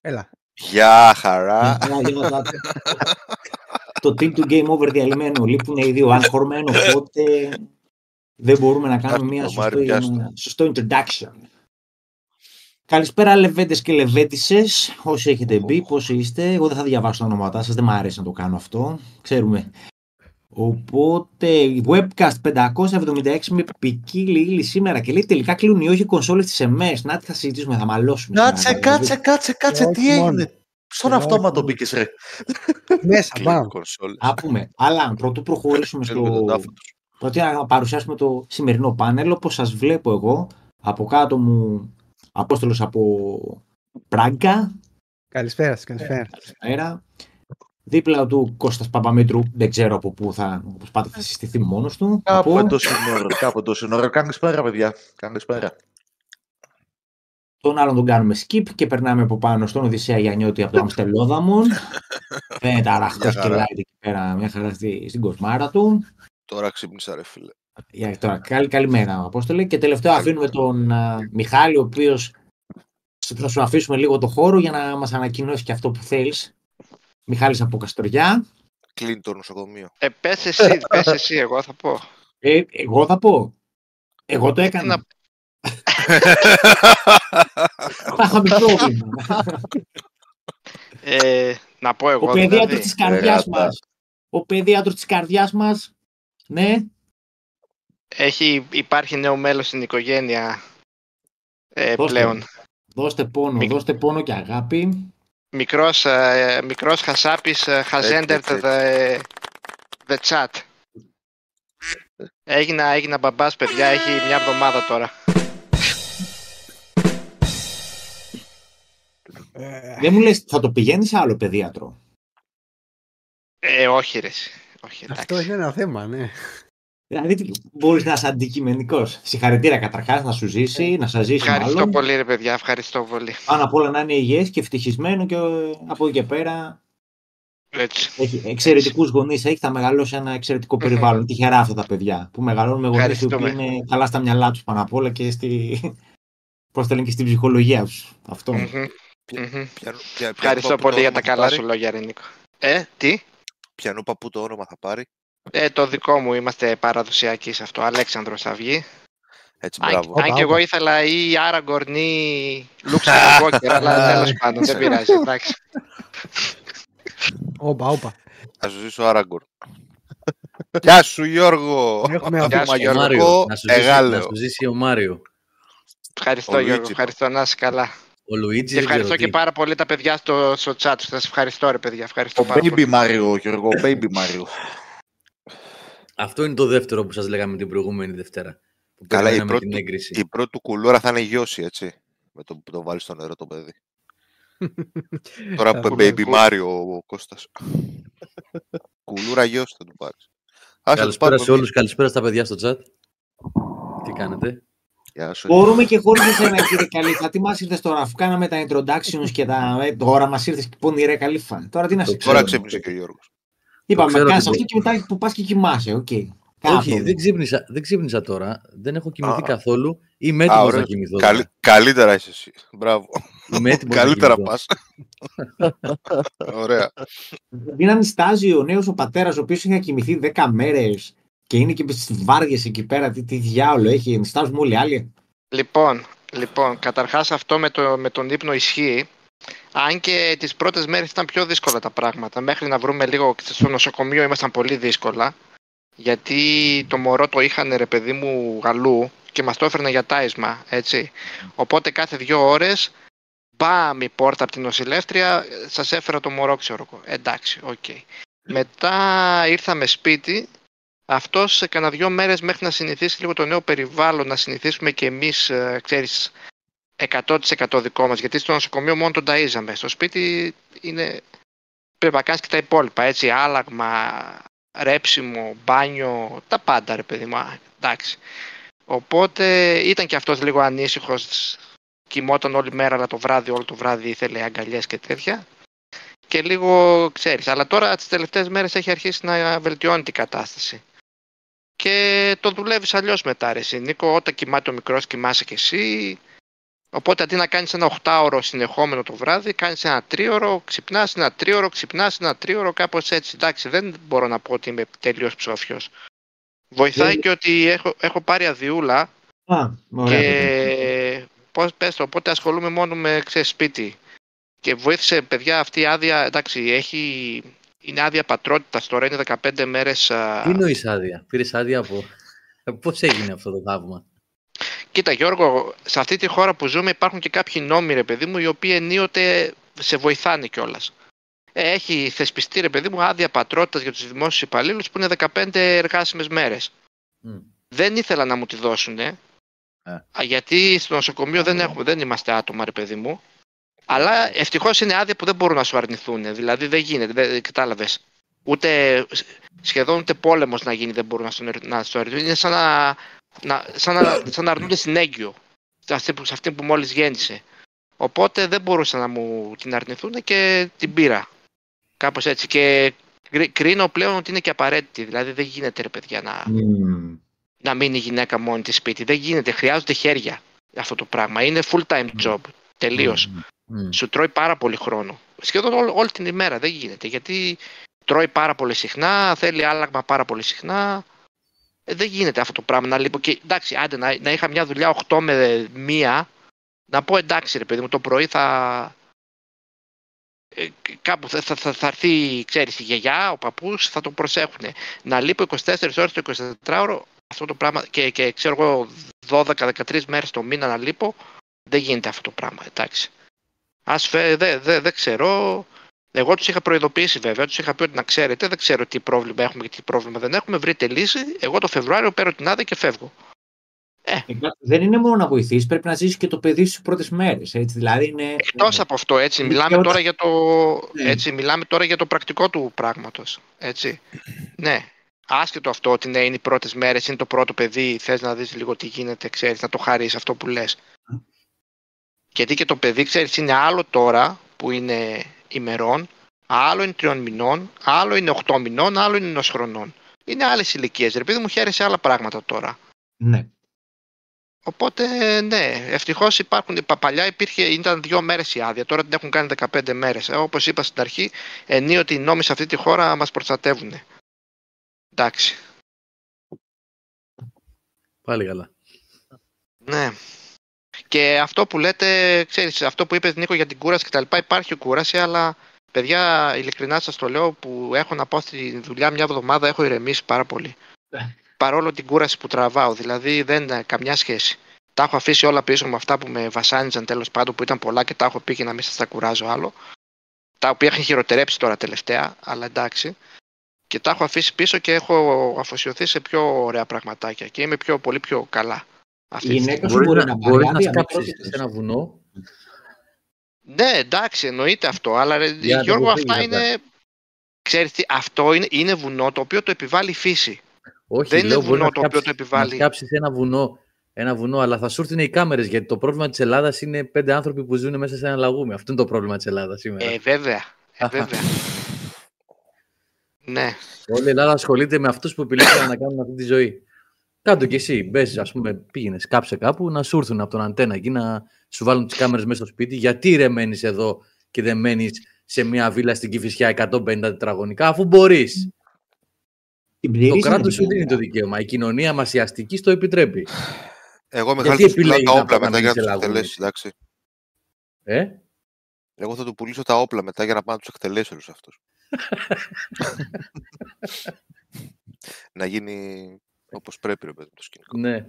Έλα. Γεια χαρά. το team του Game Over διαλυμένο. Λείπουν οι δύο αγχωρμένο, οπότε δεν μπορούμε να κάνουμε μια σωστό, σωστό introduction. Καλησπέρα λεβέντες και λεβέντισε. Όσοι έχετε μπει, πώ είστε. Εγώ δεν θα διαβάσω τα ονόματά σας, δεν μου αρέσει να το κάνω αυτό. Ξέρουμε. Οπότε, webcast 576 με ποικίλη ύλη σήμερα και λέει τελικά κλείνουν οι όχι κονσόλε τη ΕΜΕΣ. Να τι θα συζητήσουμε, θα μαλώσουμε. Κάτσε, κάτσε, κάτσε, κάτσε, τι έγινε; Στον αυτόματο μπήκες, ρε. Μέσα, πάμε. Α πούμε. Αλλά πρωτού προχωρήσουμε στο. Πρώτα να παρουσιάσουμε το σημερινό πάνελ, όπως σας βλέπω εγώ. Από κάτω μου Απόστολος από Πράγκα. Καλησπέρα καλησπέρα. Καλησπέρα. Δίπλα του Κώστας Παπαμήτρου, δεν ξέρω από πού θα, όπως πάτε, θα συστηθεί μόνος του. Κάπου από... τόσο είναι κάπου τόσο είναι Καλησπέρα, παιδιά. Καλησπέρα. Τον άλλον τον κάνουμε skip και περνάμε από πάνω στον Οδυσσέα Γιαννιώτη από το Αμστελόδαμον. Φαίνεται αραχτός και light εκεί πέρα, μια χαρά στην κοσμάρα του. Τώρα ξύπνησα ρε φίλε. Για, τώρα, καλή, καλημέρα, Απόστολε. Και τελευταίο αφήνουμε τον uh, Μιχάλη, ο οποίος θα σου αφήσουμε λίγο το χώρο για να μας ανακοινώσει και αυτό που θέλεις. Μιχάλης από Καστοριά. Κλείνει το νοσοκομείο. Ε, πες εσύ, πες εσύ, εγώ θα πω. Ε, εγώ θα πω. Εγώ το έκανα. Να... Θα είχαμε πρόβλημα. Ε, να πω εγώ. Ο παιδίατρος δηλαδή. της καρδιάς μας. Ο παιδίατρος της καρδιάς μας. Ναι. Έχει, υπάρχει νέο μέλος στην οικογένεια ε, πλέον. Δώστε πόνο, δώστε πόνο και αγάπη. Μικρός, ε, μικρός Χασάπης ε, has entered the, the chat. Έγινα, έγινα μπαμπάς παιδιά, έχει μια εβδομάδα τώρα. Δεν μου λες, θα το πηγαίνεις σε άλλο παιδίατρο; Ε, όχι ρε. Όχι, Αυτό είναι ένα θέμα, ναι. Δηλαδή μπορείς να είσαι αντικειμενικός. Συγχαρητήρια καταρχάς να σου ζήσει, να σας ζήσει. Ευχαριστώ μάλλον. πολύ, ρε παιδιά. Ευχαριστώ πολύ. Πάνω απ' όλα να είναι υγιές και ευτυχισμένο και από εκεί και πέρα. Έτσι. Έχει εξαιρετικούς γονείς, έχει, θα μεγαλώσει ένα εξαιρετικό περιβάλλον. Τυχερά αυτά τα παιδιά που μεγαλώνουν με γονεί που είναι καλά στα μυαλά τους πάνω απ' όλα και, στη... Πώς λένε, και στην ψυχολογία τους. Αυτό. Ευχαριστώ πολύ για τα καλά σου λόγια, Ρενίκο. Ε, τι; Πιανού παππού το όνομα θα πάρει. Ε, το δικό μου είμαστε παραδοσιακοί σε αυτό. Αλέξανδρος θα βγει. Έτσι, μπράβο. Αν, αν και εγώ ήθελα ή Άραγκορν ή Λούξεμβουργόκερ, αλλά τέλος πάντων δεν πειράζει. Εντάξει. Όπα, όπα. Θα σου ζήσω Άραγκορν. Γεια σου Γιώργο! Γεια σου Γιώργο, Να σου ζήσει ο Μάριο. Ευχαριστώ Γιώργο, ευχαριστώ να είσαι καλά. Ο Λουίτζι. ευχαριστώ και πάρα πολύ τα παιδιά στο, στο chat. Σας ευχαριστώ, ρε παιδιά. Ευχαριστώ ο πάρα Baby πολύ. Mario, Γιώργο, Baby Mario. Αυτό είναι το δεύτερο που σας λέγαμε την προηγούμενη Δευτέρα. Που Καλά, η πρώτη, την η πρώτη του κουλούρα θα είναι γιώση, έτσι. Με το που το βάλεις στο νερό το παιδί. Τώρα που baby Mario ο Κώστας. κουλούρα γιώση θα του πάρεις. Καλησπέρα σε όλους, καλησπέρα στα παιδιά στο chat. Τι κάνετε; Μπορούμε και χωρίς εσένα, κύριε Καλύφα. Τι μας ήρθες τώρα, αφού κάναμε τα introductions και τα. Ε, τώρα μας ήρθες και πονηρέ Καλύφα. Τώρα τι να σε Τώρα ξύπνησε και ο Γιώργος. Είπαμε, κάνει αυτό και μετά που πας και κοιμάσαι. Okay. Όχι, δεν ξύπνησα, δεν ξύπνησα τώρα. Δεν έχω κοιμηθεί καθόλου. Είμαι έτοιμος να κοιμηθώ. Καλ, καλύτερα είσαι εσύ. Μπράβο. Είμαι έτοιμος καλύτερα πας. Ωραία. Είναι ανιστάζει ο νέος ο πατέρας, ο οποίος είχε κοιμηθεί 10 μέρες και είναι και στις βάρδιε εκεί πέρα. Τι, τι διάολο έχει, ενιστάζουμε όλοι οι άλλοι. Λοιπόν, λοιπόν καταρχάς αυτό με, το, με τον ύπνο ισχύει. Αν και τις πρώτες μέρες ήταν πιο δύσκολα τα πράγματα. Μέχρι να βρούμε λίγο στο νοσοκομείο ήμασταν πολύ δύσκολα. Γιατί το μωρό το είχαν ρε παιδί μου γαλού και μας το έφερνε για τάισμα, έτσι. Οπότε κάθε δύο ώρες μπαμ η πόρτα από την νοσηλεύτρια, σας έφερα το μωρό ξέρω εγώ. Εντάξει, ok. Okay. Μετά ήρθαμε σπίτι αυτός σε κανένα δυο μέρες μέχρι να συνηθίσει λίγο το νέο περιβάλλον, να συνηθίσουμε και εμείς, ε, ξέρεις, 100% δικό μας. Γιατί στο νοσοκομείο μόνο τον ταΐζαμε. Στο σπίτι είναι. Πρέπει να κάνεις και τα υπόλοιπα. Έτσι, άλλαγμα, ρέψιμο, μπάνιο, τα πάντα ρε παιδί μου. Εντάξει. Οπότε ήταν και αυτός λίγο ανήσυχος. Κοιμόταν όλη μέρα, αλλά το βράδυ, όλο το βράδυ ήθελε αγκαλιές και τέτοια. Και λίγο ξέρεις. Αλλά τώρα τις τελευταίες μέρες έχει αρχίσει να βελτιώνει την κατάσταση και το δουλεύεις αλλιώς μετά, ρε Νίκο. Όταν κοιμάται ο μικρός, κοιμάσαι κι εσύ. Οπότε αντί να κάνεις ένα 8ωρο συνεχόμενο το βράδυ, κάνεις ένα τρίωρο, ξυπνάς ένα τρίωρο, ξυπνάς ένα τρίωρο, κάπως έτσι. Εντάξει, δεν μπορώ να πω ότι είμαι τελείως ψόφιος. Βοηθάει και ότι έχω, έχω πάρει αδειούλα Α, και πώς πες το, οπότε ασχολούμαι μόνο με ξέρεις, σπίτι. Και βοήθησε παιδιά αυτή η άδεια, εντάξει, έχει, είναι άδεια πατρότητας τώρα, είναι 15 μέρες. Τι νοεί άδεια, πήρες άδεια από. Πώς έγινε αυτό το θαύμα; Κοίτα Γιώργο, σε αυτή τη χώρα που ζούμε υπάρχουν και κάποιοι νόμοι ρε παιδί μου οι οποίοι ενίοτε σε βοηθάνε κιόλας. Ε, έχει θεσπιστεί ρε παιδί μου άδεια πατρότητας για τους δημόσιους υπαλλήλους που είναι 15 εργάσιμες μέρες. Δεν ήθελα να μου τη δώσουν, ε. γιατί στο νοσοκομείο δεν, έχουμε, δεν είμαστε άτομα ρε παιδί μου. Αλλά ευτυχώς είναι άδεια που δεν μπορούν να σου αρνηθούν. Δηλαδή δεν γίνεται, δεν κατάλαβες. Ούτε σχεδόν ούτε πόλεμος να γίνει δεν μπορούν να σου αρνηθούν. Είναι σαν να, να, σαν να, σαν να αρνούνται συνέγγυο σε αυτή, που, σε αυτή που μόλις γέννησε. Οπότε δεν μπορούσαν να μου την αρνηθούν και την πήρα. Κάπως έτσι. Και κρίνω πλέον ότι είναι και απαραίτητη. Δηλαδή δεν γίνεται ρε παιδιά να, mm. να μείνει η γυναίκα μόνη της σπίτι. Δεν γίνεται. Χρειάζονται χέρια αυτό το πράγμα. Είναι full time job. Τελείως. Mm. Σου τρώει πάρα πολύ χρόνο. Σχεδόν όλη, όλη την ημέρα δεν γίνεται. Γιατί τρώει πάρα πολύ συχνά, θέλει άλλαγμα πάρα πολύ συχνά. Ε, δεν γίνεται αυτό το πράγμα να λείπω. Και εντάξει, άντε να, να είχα μια δουλειά 8 με 1, να πω εντάξει ρε παιδί μου, το πρωί θα. Ε, κάπου θα, θα, θα, θα έρθει, ξέρεις, η γιαγιά, ο παππούς, θα το προσέχουν. Να λείπω 24 ώρες το 24ωρο, αυτό το πράγμα, και, και ξέρω εγώ 12-13 μέρες το μήνα να λείπω, δεν γίνεται αυτό το πράγμα, εντάξει. Ας φε, δεν δε, δε ξέρω. Εγώ τους είχα προειδοποιήσει βέβαια, τους είχα πει ότι να ξέρετε, δεν ξέρω τι πρόβλημα έχουμε και τι πρόβλημα δεν έχουμε. Βρείτε λύση. Εγώ το Φεβρουάριο παίρνω την άδεια και φεύγω. Ε. Δεν είναι μόνο να βοηθήσει, πρέπει να ζήσει και το παιδί στι πρώτες μέρες. Δηλαδή είναι... Εκτός από αυτό, έτσι, μιλάμε, τώρα για το, ναι. έτσι, μιλάμε τώρα για το πρακτικό του πράγματος. Ναι. Άσχετο αυτό ότι ναι, είναι οι πρώτες μέρες, είναι το πρώτο παιδί, θες να δεις λίγο τι γίνεται, ξέρεις, να το χαρίσει αυτό που λες. Γιατί και το παιδί, ξέρεις, είναι άλλο τώρα που είναι ημερών, άλλο είναι τριών μηνών, άλλο είναι οχτώ μηνών, άλλο είναι ενός χρονών. Είναι άλλες ηλικίες. Ρε παιδί μου χαίρεσαι άλλα πράγματα τώρα. Ναι. Οπότε, ναι, ευτυχώς υπάρχουν. Παλιά υπήρχε, ήταν δύο μέρες η άδεια, τώρα την έχουν κάνει 15 μέρες. Ε, Όπως είπα στην αρχή, ενίοτε οι νόμοι σε αυτή τη χώρα μας προστατεύουν. Εντάξει. Πάλι καλά. Ναι. Και αυτό που λέτε, ξέρεις, αυτό που είπες Νίκο για την κούραση κτλ. Υπάρχει κούραση, αλλά παιδιά, ειλικρινά σας το λέω, που έχω να πάω στη δουλειά μια εβδομάδα, έχω ηρεμήσει πάρα πολύ. Ναι. Παρόλο την κούραση που τραβάω, δηλαδή δεν είναι καμιά σχέση. Τα έχω αφήσει όλα πίσω με αυτά που με βασάνιζαν τέλος πάντων, που ήταν πολλά και τα έχω πει και να μην σας τα κουράζω άλλο. Τα οποία έχουν χειροτερέψει τώρα τελευταία, αλλά εντάξει. Και τα έχω αφήσει πίσω και έχω αφοσιωθεί σε πιο ωραία πραγματάκια και είμαι πιο, πολύ πιο καλά. Αυτή η γυναίκα σου μπορεί, να, μπορεί να σκάψει σε ένα βουνό. Ναι, εντάξει, εννοείται αυτό. Αλλά ρε, Γιώργο, αυτά είναι. Ξέρεις τι, αυτό είναι, είναι βουνό το οποίο το επιβάλλει η φύση. Όχι, δεν λέω, είναι βουνό το οποίο το επιβάλλει. Να σκάψει ένα βουνό, ένα βουνό, αλλά θα σου έρθουν οι κάμερες γιατί το πρόβλημα της Ελλάδας είναι πέντε άνθρωποι που ζουν μέσα σε ένα λαγούμι. Αυτό είναι το πρόβλημα της Ελλάδας σήμερα. Ε, βέβαια. Ε, βέβαια. ναι. Όλη η Ελλάδα ασχολείται με αυτούς που επιλέξαν να κάνουν αυτή τη ζωή. Κάντο κι εσύ. Μπε, ας πούμε, πήγαινες, κάψε κάπου να σου έρθουν από τον αντένα εκεί να σου βάλουν τις κάμερες μέσα στο σπίτι. Γιατί ρε μένεις εδώ και δεν μένεις σε μια βίλα στην Κυφυσιά 150 τετραγωνικά, αφού μπορείς; Το κράτος σου δίνει το δικαίωμα. Η κοινωνία μα η αστική το επιτρέπει. Εγώ μεγάλη θα πουλήσω τα όπλα μετά για να τους εκτελέσεις, εντάξει. Ε; Εγώ θα του πουλήσω τα όπλα μετά για να πάω να τους εκτελέσει όλους αυτούς. να γίνει όπως πρέπει ρε παιδί το σκηνικό. Ναι.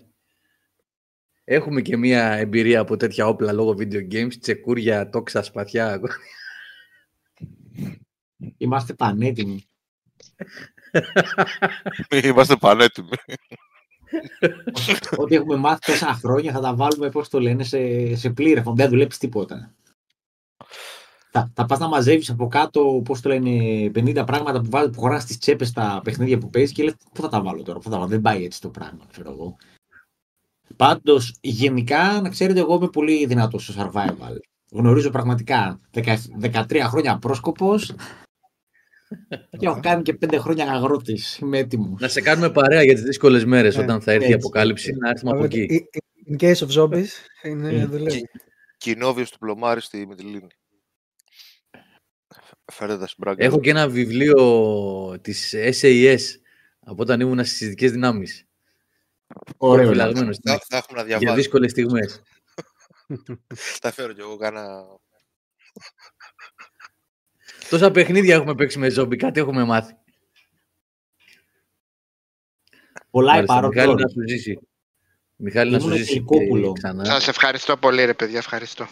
Έχουμε και μία εμπειρία από τέτοια όπλα λόγω video games, τσεκούρια, τόξα, σπαθιά. Είμαστε πανέτοιμοι. Είμαστε πανέτοιμοι. Ό,τι έχουμε μάθει τόσα χρόνια θα τα βάλουμε, πώς το λένε, σε, σε πλήρες. Δεν δουλέψεις τίποτα. Θα, θα πας να μαζεύεις από κάτω, πώς το λένε, 50 πράγματα που, βάζεις, που χωράς στι τσέπες στα παιχνίδια που παίζεις και λες: Πού θα τα βάλω τώρα, πού θα τα βάλω. Δεν πάει έτσι το πράγμα, ξέρω εγώ. Πάντως, γενικά, να ξέρετε, εγώ είμαι πολύ δυνατός στο survival. Γνωρίζω πραγματικά 13 χρόνια πρόσκοπος και έχω κάνει και 5 χρόνια αγρότης. Είμαι έτοιμος. Να σε κάνουμε παρέα για τις δύσκολες μέρες ε, όταν θα έρθει η αποκάλυψη, να έρθουμε από εκεί. In case of zombies, είναι δουλεύει. Κοινόβιος του Πλωμάρη στη Μητυλίνη. Φέρετε τα Έχω και ένα βιβλίο της SAS από όταν ήμουν στις ειδικές δυνάμεις. Ωραίο. Θα, θα έχουμε να διαβάσουμε. Για δύσκολες στιγμές. θα φέρω κι εγώ κάνα... Τόσα παιχνίδια έχουμε παίξει με ζόμπι, κάτι έχουμε μάθει. Πολλά υπάρχουν. Μιχάλη να σου ζήσει. Μιχάλη να σου ζήσει ξανά. Σας ευχαριστώ πολύ ρε παιδιά, ευχαριστώ.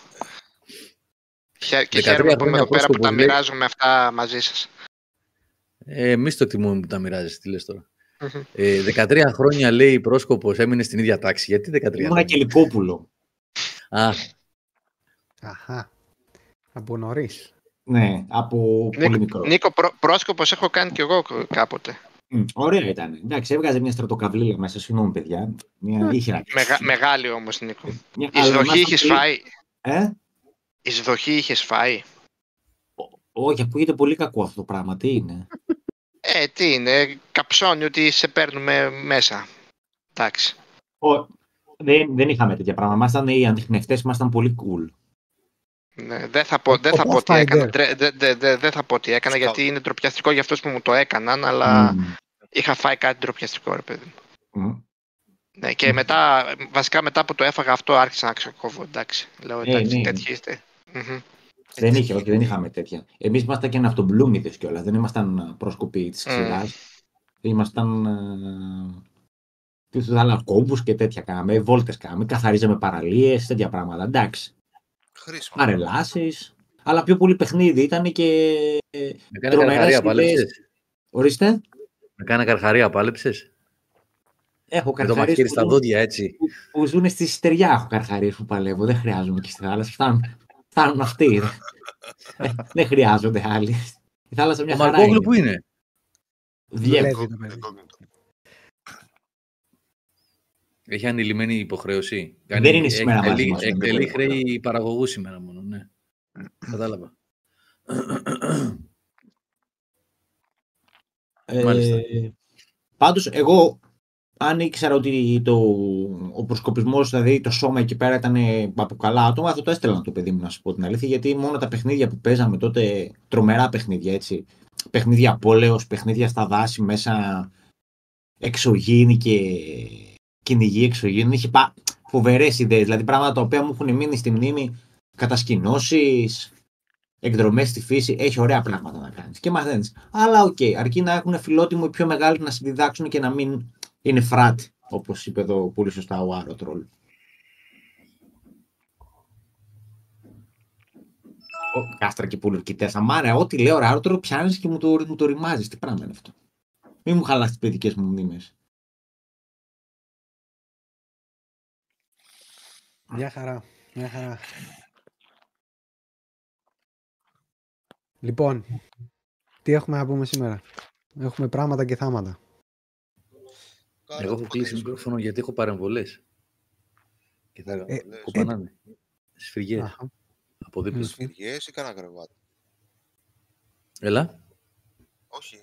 Και χαίρομαι που είμαι εδώ πέρα που τα μοιράζομαι αυτά μαζί σας. Ε, εμείς το τιμούμε που τα μοιράζεσαι, τι λες τώρα. Ε, 13 χρόνια λέει πρόσκοπος έμεινε στην ίδια τάξη. Γιατί 13 χρόνια; Ήμουν και Λικόπουλο. Α. Αχα. Από νωρίς. Ναι, από Νίκο, πολύ μικρό. Νίκο, πρό, πρόσκοπος έχω κάνει κι εγώ κάποτε. Mm, ωραία ήταν. Εντάξει, έβγαζε μια στρατοκαυλή μέσα. Συγγνώμη, παιδιά. Μια... Είχε Μεγα, μεγάλη όμως, Νίκο. Μια... Εισδοχή είχε φάει. Ε; Εισδοχή είχες φάει; Όχι, ακούγεται πολύ κακό αυτό το πράγμα. Τι είναι; Ε, τι είναι. Καψώνει ότι σε παίρνουμε μέσα. Εντάξει. Ο, δεν, δεν είχαμε τέτοια πράγματα. Ήμασταν οι αντιχνευτές, ήμασταν πολύ cool. Ναι, δεν θα πω, δεν θα πω τι έκανα. Δεν δε, δε, δε θα πω τι έκανα γιατί είναι ντροπιαστικό για αυτούς που μου το έκαναν, αλλά mm. είχα φάει κάτι ντροπιαστικό, ρε παιδί Mm. Ναι, και μετά, βασικά μετά που το έφαγα αυτό άρχισα να ξεκόβω, εντάξει. Λέω, εντάξει, ναι, τέτοιοι είστε. Δεν είχε, όχι, δεν είχαμε τέτοια. Εμείς ήμασταν και ναυτομπλούμιδες κιόλας, δεν ήμασταν πρόσκοποι της ξηράς. Mm. Ήμασταν τις άλλα κόμπους και τέτοια κάναμε, βόλτες κάναμε, καθαρίζαμε παραλίες, τέτοια πράγματα, εντάξει. Χρήσιμο. Αρελάσεις, αλλά πιο πολύ παιχνίδι ήταν και Με κάνα καρχαρία πάλεψες. Ορίστε. Με κάνα καρχαρία πάλεψες. Έχω καρχαρίες. Με το μαχαίρι στα δόντια, έτσι. Που, που ζουν στη στεριά έχω καρχαρίες που παλεύω, δεν χρειάζομαι και στη θάλασσα. Φτάνουν, φτάνουν αυτοί. ε, δεν χρειάζονται άλλοι. Η θάλασσα μια Ο Μαρκόγλου που είναι; Διεύκολο. Έχει ανηλυμένη υποχρέωση. Δεν είναι σήμερα μαζί μας. Εκτελεί χρέη παραγωγούς σήμερα μόνο, ναι. Κατάλαβα. Ε, πάντως, εγώ αν ήξερα ότι το, ο προσκοπισμός, δηλαδή το σώμα εκεί πέρα ήταν από καλά άτομα, θα το έστελνα το παιδί μου να σου πω την αλήθεια, γιατί μόνο τα παιχνίδια που παίζαμε τότε, τρομερά παιχνίδια έτσι, παιχνίδια πόλεως, παιχνίδια στα δάση μέσα, εξωγήινοι και κυνηγοί εξωγήινοι, είχε πα... φοβερές ιδέες, δηλαδή πράγματα τα οποία μου έχουν μείνει στη μνήμη, κατασκηνώσεις, εκδρομές στη φύση, έχει ωραία πράγματα να κάνεις και μαθαίνεις. Αλλά ok, okay, αρκεί να έχουν φιλότιμο οι πιο μεγάλοι να διδάξουν και να μην είναι φράτ, όπως είπε εδώ πολύ σωστά ο Άρο Τρόλ. Κάστρα και πουλουρκητέ. Αμάρα, ό,τι λέω Άρο Τρόλ πιάνεις και μου το, μου το ρημάζεις. Τι πράγμα είναι αυτό. Μην μου χαλάσει τις παιδικές μου μνήμες. Μια χαρά. Μια χαρά. Λοιπόν, τι έχουμε να πούμε σήμερα; Έχουμε πράγματα και θάματα. Εγώ έχω κλείσει μικρόφωνο γιατί έχω παρεμβολές. Και θα ε, κοπανάνε. Ε, Σφυριές. Από δίπλα. Σφυριές ή κανένα κρεβάτι; Έλα. Όχι.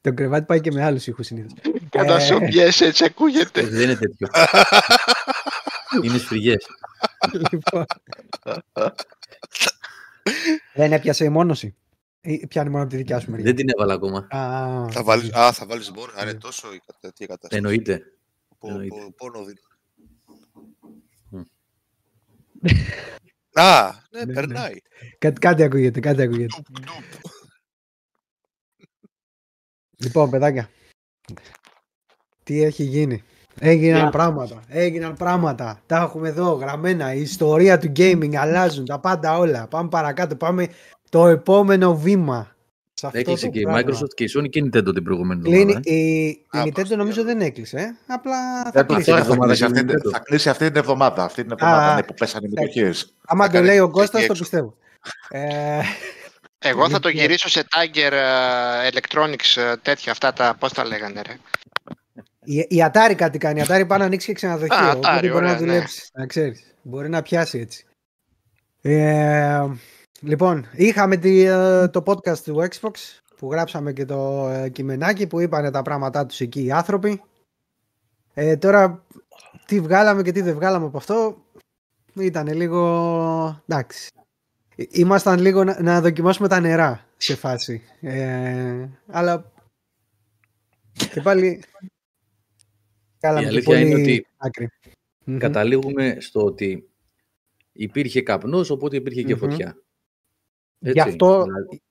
Το κρεβάτι πάει και με άλλους ήχους συνήθως. Κατά σου πιέσει, έτσι ακούγεται. Ε, δεν είναι τέτοιο. είναι σφυριές. λοιπόν. Δεν έπιασε η μόνωση. Ή πιάνει μόνο από τη δικιά σου μεριά. Δεν την έβαλα ακόμα. Α, θα βάλεις, α, θα βάλεις μόνο. Αν είναι τόσο η τέτοια κατάσταση. Εννοείται. Πόνο δίνει. Α, ναι, περνάει. Κάτι, κάτι ακούγεται, κάτι ακούγεται. Λοιπόν, παιδάκια, τι έχει γίνει; Έγιναν yeah. πράγματα, έγιναν πράγματα. Τα έχουμε εδώ γραμμένα. Η ιστορία του gaming αλλάζουν, τα πάντα όλα. Πάμε παρακάτω, πάμε το επόμενο βήμα. Έκλεισε και η Microsoft και η Sony και η Nintendo την προηγούμενη εβδομάδα. Η, η Nintendo νομίζω δεν έκλεισε. Ε. Απλά θα κλείσει. Θα, κλείσει αυτή, θα κλείσει αυτή την εβδομάδα. Αυτή την εβδομάδα ναι, που πέσανε οι μετοχές. Άμα το λέει ο Κώστας το πιστεύω. ε, Εγώ θα το γυρίσω σε Tiger Electronics τέτοια αυτά τα πώς τα λέγανε ρε. Η, η Atari κάτι κάνει. Η Atari πάει να ανοίξει και ξενοδοχείο. Α, Atari, μπορεί να δουλέψει. Ναι. Να ξέρεις. Μπορεί να πιάσει έτσι. Ε, Λοιπόν, είχαμε τη, ε, το podcast του Xbox που γράψαμε και το ε, κειμενάκι που είπανε τα πράγματά τους εκεί οι άνθρωποι. Ε, τώρα, τι βγάλαμε και τι δεν βγάλαμε από αυτό, ήταν λίγο... Εντάξει. Ήμασταν λίγο να, να δοκιμάσουμε τα νερά σε φάση. Ε, αλλά και πάλι η αλήθεια είναι ότι καταλήγουμε στο ότι υπήρχε καπνός, οπότε υπήρχε και φωτιά. Έτσι, γι' αυτό, δηλαδή.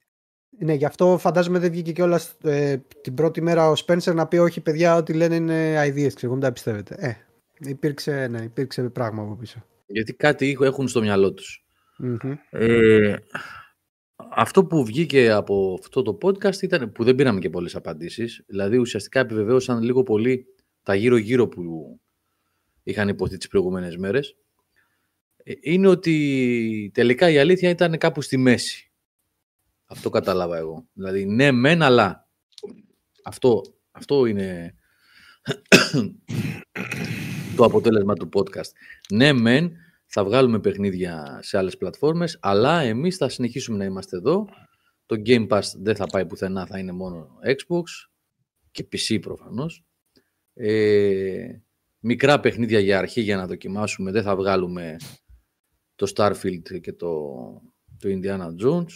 ναι, γι' αυτό φαντάζομαι δεν βγήκε κιόλας ε, την πρώτη μέρα ο Σπένσερ να πει όχι παιδιά ό,τι λένε είναι ideas, ξέρω, μην τα πιστεύετε. Ε, υπήρξε, ναι, υπήρξε πράγμα από πίσω. Γιατί κάτι έχουν στο μυαλό τους. Ε, αυτό που βγήκε από αυτό το podcast ήταν που δεν πήραμε και πολλές απαντήσεις. Δηλαδή ουσιαστικά επιβεβαίωσαν λίγο πολύ τα γύρω-γύρω που είχαν υποθεί τις προηγούμενες μέρες. Ε, είναι ότι τελικά η αλήθεια ήταν κάπου στη μέση. Αυτό κατάλαβα εγώ. Δηλαδή ναι μεν αλλά. Αυτό, αυτό είναι το αποτέλεσμα του podcast. Ναι μεν θα βγάλουμε παιχνίδια σε άλλες πλατφόρμες, αλλά εμείς θα συνεχίσουμε να είμαστε εδώ. Το Game Pass δεν θα πάει πουθενά, θα είναι μόνο Xbox και PC προφανώς. Ε, μικρά παιχνίδια για αρχή για να δοκιμάσουμε, δεν θα βγάλουμε το Starfield και το, το Indiana Jones.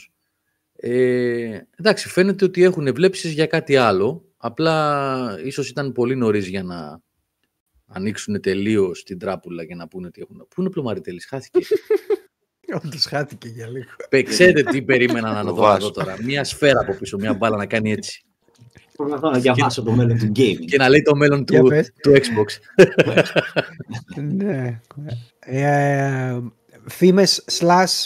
Ε, εντάξει, φαίνεται ότι έχουν βλέψεις για κάτι άλλο, απλά ίσως ήταν πολύ νωρίς για να ανοίξουν τελείως την τράπουλα και να πούνε τι έχουν. Πού είναι ο Πλωμαριτέλης, χάθηκε. Όντως χάθηκε για λίγο. Ξέρετε τι περίμενα να δω εδώ τώρα. Μια σφαίρα από πίσω, μια μπάλα να κάνει έτσι. Προσπαθώ να διαβάσω το μέλλον του gaming. Και να λέει το μέλλον του, του Xbox. ναι. Ε, φήμες slash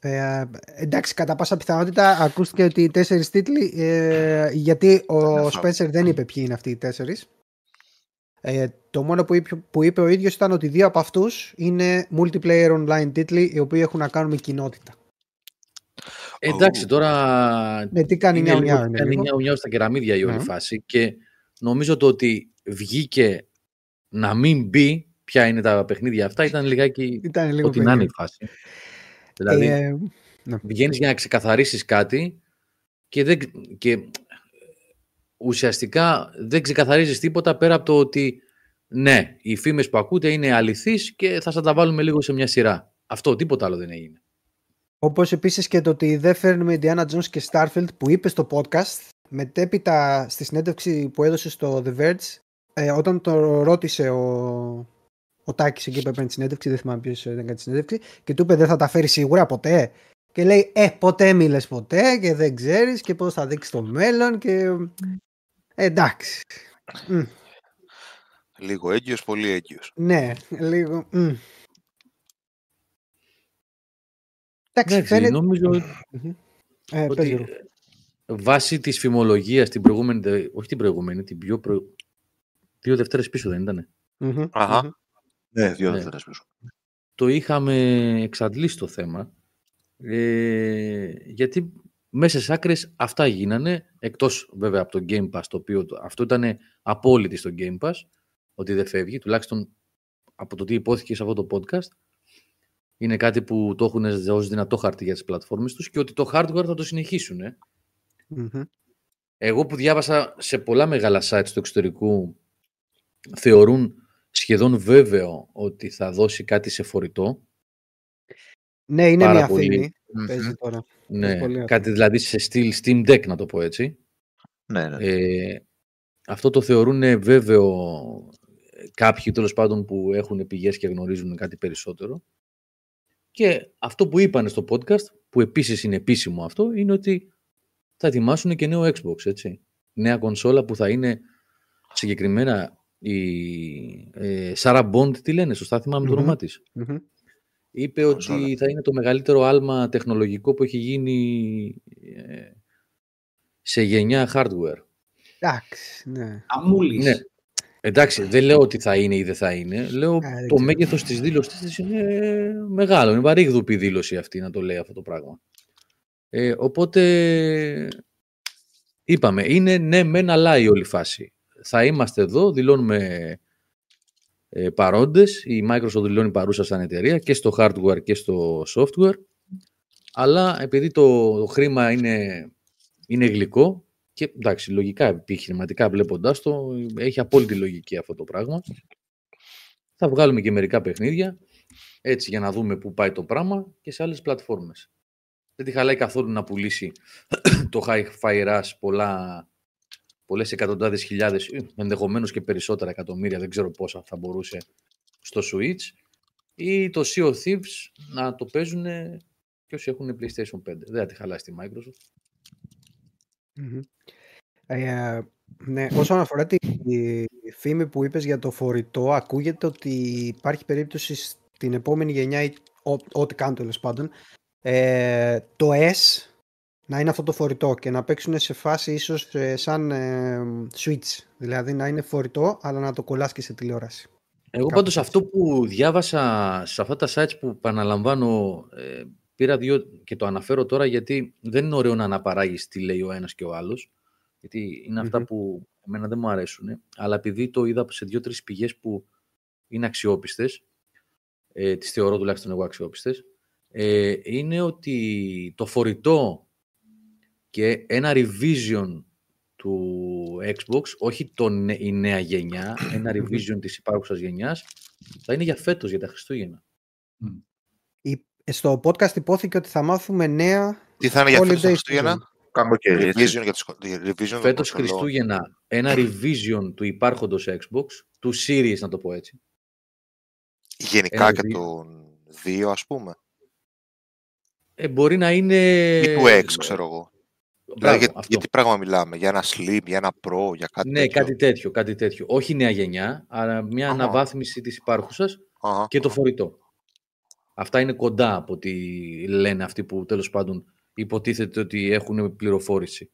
ε, εντάξει, κατά πάσα πιθανότητα ακούστηκε ότι οι τέσσερις τίτλοι, ε, γιατί ο Σπένσερ δεν είπε ποιοι είναι αυτοί οι τέσσερις. Ε, το μόνο που είπε, που είπε ο ίδιος ήταν ότι δύο από αυτούς είναι multiplayer online τίτλοι οι οποίοι έχουν να κάνουν με κοινότητα. Ε, εντάξει, τώρα. Ναι, τι κάνει μια ουνιά. Κάνει μια ουνιά στα κεραμίδια η όλη φάση και νομίζω το ότι βγήκε να μην μπει ποια είναι τα παιχνίδια αυτά ήταν λιγάκι. Ήταν λίγο ότι να είναι η φάση. Δηλαδή, ε, ναι. βγαίνεις για να ξεκαθαρίσεις κάτι και, δεν, και ουσιαστικά δεν ξεκαθαρίζεις τίποτα πέρα από το ότι ναι, οι φήμες που ακούτε είναι αληθείς και θα σας τα βάλουμε λίγο σε μια σειρά. Αυτό, τίποτα άλλο δεν έγινε. Όπως επίσης και το ότι δεν φέρνουμε Indiana Jones και Starfield που είπες στο podcast, μετέπειτα στη συνέντευξη που έδωσε στο The Verge, ε, όταν το ρώτησε ο, ο Τάκης εκεί που έπαιρνε τη συνέντευξη, δεν θυμάμαι ποιος δεν κάνει τη συνέντευξη, και του είπε δεν θα τα φέρει σίγουρα ποτέ. Και λέει, Ε, ποτέ μιλες ποτέ και δεν ξέρεις και πώς θα δείξεις το μέλλον. Και Εντάξει. Λίγο έγκυος, πολύ έγκυος. Ναι, λίγο... Εντάξει, φαίνεται... νομίζω ε, ότι βάσει της φημολογίας την προηγούμενη, όχι την προηγούμενη, την πιο προ... δύο Δευτέρες πίσω δεν ήτανε. Αχα. Ναι, δύο ναι. Δευτέρες πίσω. Το είχαμε εξαντλήσει το θέμα, ε, γιατί μέσα στις άκρες αυτά γίνανε, εκτός βέβαια από το Game Pass, το οποίο αυτό ήταν απόλυτη στο Game Pass, ότι δεν φεύγει, τουλάχιστον από το τι υπόθηκε σε αυτό το podcast. Είναι κάτι που το έχουν ως δυνατό χαρτί για τις πλατφόρμες τους και ότι το hardware θα το συνεχίσουν. Εγώ που διάβασα σε πολλά μεγάλα sites του εξωτερικού θεωρούν σχεδόν βέβαιο ότι θα δώσει κάτι σε φορητό. Ναι, είναι μια πολύ τώρα. Ναι, κάτι δηλαδή σε στυλ Steam Deck να το πω έτσι. Ναι, ναι. Ε, αυτό το θεωρούν βέβαιο κάποιοι τέλος πάντων που έχουν πηγές και γνωρίζουν κάτι περισσότερο. Και αυτό που είπαν στο podcast, που επίσης είναι επίσημο αυτό, είναι ότι θα ετοιμάσουν και νέο Xbox, έτσι. Νέα κονσόλα που θα είναι συγκεκριμένα η ε, Sarah Bond, τι λένε, σωστά θυμάμαι mm-hmm. το όνομά της είπε ότι θα είναι το μεγαλύτερο άλμα τεχνολογικό που έχει γίνει ε, σε γενιά hardware. Εντάξει, ναι. Αμούλης. Ναι. Εντάξει, δεν λέω ότι θα είναι ή δεν θα είναι. Λέω το μέγεθος της δήλωσης είναι μεγάλο. Είναι βαρύγδουπη δήλωση αυτή να το λέει αυτό το πράγμα. Ε, οπότε είπαμε, είναι ναι μεν αλλά η όλη φάση. Θα είμαστε εδώ, δηλώνουμε ε, παρόντες. Η Microsoft δηλώνει παρούσα σαν εταιρεία και στο hardware και στο software. Αλλά επειδή το, χρήμα είναι, είναι γλυκό και εντάξει, λογικά επιχειρηματικά βλέποντάς το, έχει απόλυτη λογική αυτό το πράγμα. Θα βγάλουμε και μερικά παιχνίδια. Έτσι, για να δούμε πού πάει το πράγμα και σε άλλες πλατφόρμες. Δεν τη χαλάει καθόλου να πουλήσει το Hi-Fi Rush πολλά, πολλές εκατοντάδες χιλιάδες, ενδεχομένως και περισσότερα εκατομμύρια, δεν ξέρω πόσα θα μπορούσε στο Switch, ή το Sea of Thieves να το παίζουν και όσοι έχουν PlayStation 5. Δεν θα τη χαλάσει τη Microsoft. Ε, ναι, όσον αφορά τη φήμη που είπες για το φορητό, ακούγεται ότι υπάρχει περίπτωση στην επόμενη γενιά ή ό,τι κάνουν τέλος πάντων, ε, το S να είναι αυτό το φορητό και να παίξουν σε φάση ίσως ε, σαν ε, switch. Δηλαδή να είναι φορητό, αλλά να το κολλάς και σε τηλεόραση. Εγώ πάντως αυτό που διάβασα σε αυτά τα sites που επαναλαμβάνω ε, πήρα δύο και το αναφέρω τώρα γιατί δεν είναι ωραίο να αναπαράγεις τι λέει ο ένας και ο άλλος γιατί είναι αυτά που εμένα δεν μου αρέσουν αλλά επειδή το είδα σε δύο-τρεις πηγές που είναι αξιόπιστες ε, τις θεωρώ τουλάχιστον εγώ αξιόπιστες ε, είναι ότι το φορητό και ένα revision του Xbox, όχι το, η νέα γενιά, ένα revision της υπάρχουσας γενιάς, θα είναι για φέτος, για τα Χριστούγεννα. Στο podcast υπόθηκε ότι θα μάθουμε νέα Τι θα είναι για φέτος τα Χριστούγεννα; και revision για revision Φέτος Χριστούγεννα, ένα revision του υπάρχοντος Xbox, του Series να το πω έτσι. Γενικά και τον 2 ας πούμε. Ε, μπορεί να είναι... Ή του X, ξέρω εγώ. Δηλαδή, για, για, τι πράγμα μιλάμε, για ένα Slim, για ένα Pro, για κάτι ναι, τέτοιο. κάτι τέτοιο, κάτι τέτοιο. Όχι νέα γενιά, αλλά μια Αχα. αναβάθμιση της υπάρχουσας Αχα. και το φορητό. Αυτά είναι κοντά από ό,τι λένε αυτοί που τέλος πάντων υποτίθεται ότι έχουν πληροφόρηση.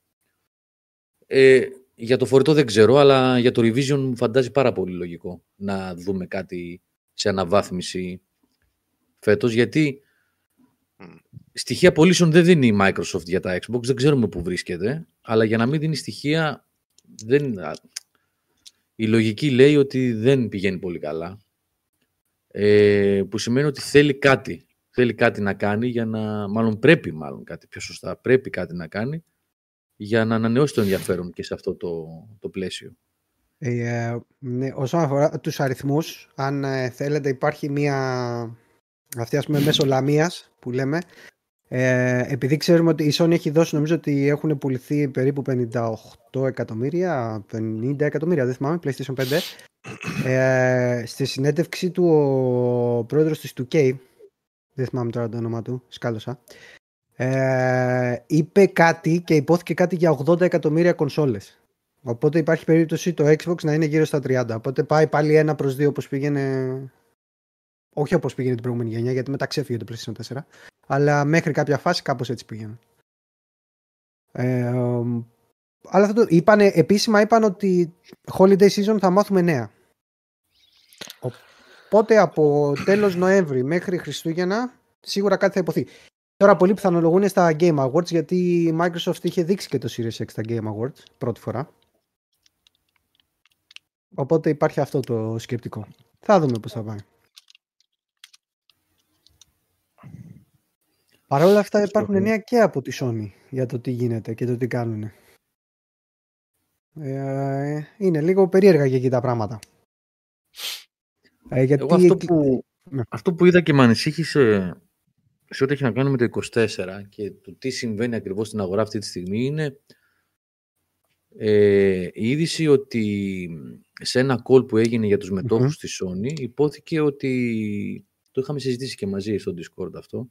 Ε, για το φορητό δεν ξέρω, αλλά για το revision μου φαντάζει πάρα πολύ λογικό να δούμε κάτι σε αναβάθμιση φέτος, γιατί Στοιχεία πωλήσεων δεν δίνει η Microsoft για τα Xbox, δεν ξέρουμε πού βρίσκεται, αλλά για να μην δίνει στοιχεία, δεν... η λογική λέει ότι δεν πηγαίνει πολύ καλά, ε, που σημαίνει ότι θέλει κάτι, θέλει κάτι να κάνει για να, μάλλον πρέπει μάλλον κάτι πιο σωστά, πρέπει κάτι να κάνει για να ανανεώσει το ενδιαφέρον και σε αυτό το, το πλαίσιο. Ε, ναι, όσον αφορά τους αριθμούς, αν ε, θέλετε υπάρχει μία αυτή ας πούμε μέσω λαμίας που λέμε ε, επειδή ξέρουμε ότι η Sony έχει δώσει νομίζω ότι έχουν πουληθεί περίπου 58 εκατομμύρια 50 εκατομμύρια δεν θυμάμαι PlayStation 5 ε, στη συνέντευξη του ο πρόεδρος της 2K δεν θυμάμαι τώρα το όνομα του σκάλωσα ε, είπε κάτι και υπόθηκε κάτι για 80 εκατομμύρια κονσόλες. Οπότε υπάρχει περίπτωση το Xbox να είναι γύρω στα 30 οπότε πάει πάλι ένα προς δύο όπως πήγαινε όχι όπως πήγαινε την προηγούμενη γενιά, γιατί μετά ξέφυγε το PlayStation 4. Αλλά μέχρι κάποια φάση κάπως έτσι πήγαινε. Ε, αλλά θα το, είπανε, επίσημα είπαν ότι holiday season θα μάθουμε νέα. Οπότε από τέλος Νοέμβρη μέχρι Χριστούγεννα σίγουρα κάτι θα υποθεί. Τώρα πολλοί πιθανολογούν στα Game Awards γιατί η Microsoft είχε δείξει και το Series X στα Game Awards πρώτη φορά. Οπότε υπάρχει αυτό το σκεπτικό. Θα δούμε πώς θα πάει. Παρ' όλα αυτά υπάρχουν νέα και από τη Sony για το τι γίνεται και το τι κάνουν. Ε, είναι λίγο περίεργα και εκεί τα πράγματα. Ε, γιατί Εγώ αυτό, που, ναι. αυτό που είδα και με ανησύχησε σε ό,τι έχει να κάνει με το 24 και το τι συμβαίνει ακριβώς στην αγορά αυτή τη στιγμή είναι ε, η είδηση ότι σε ένα call που έγινε για τους μετοχους της Sony υπόθηκε ότι το είχαμε συζητήσει και μαζί στο Discord αυτό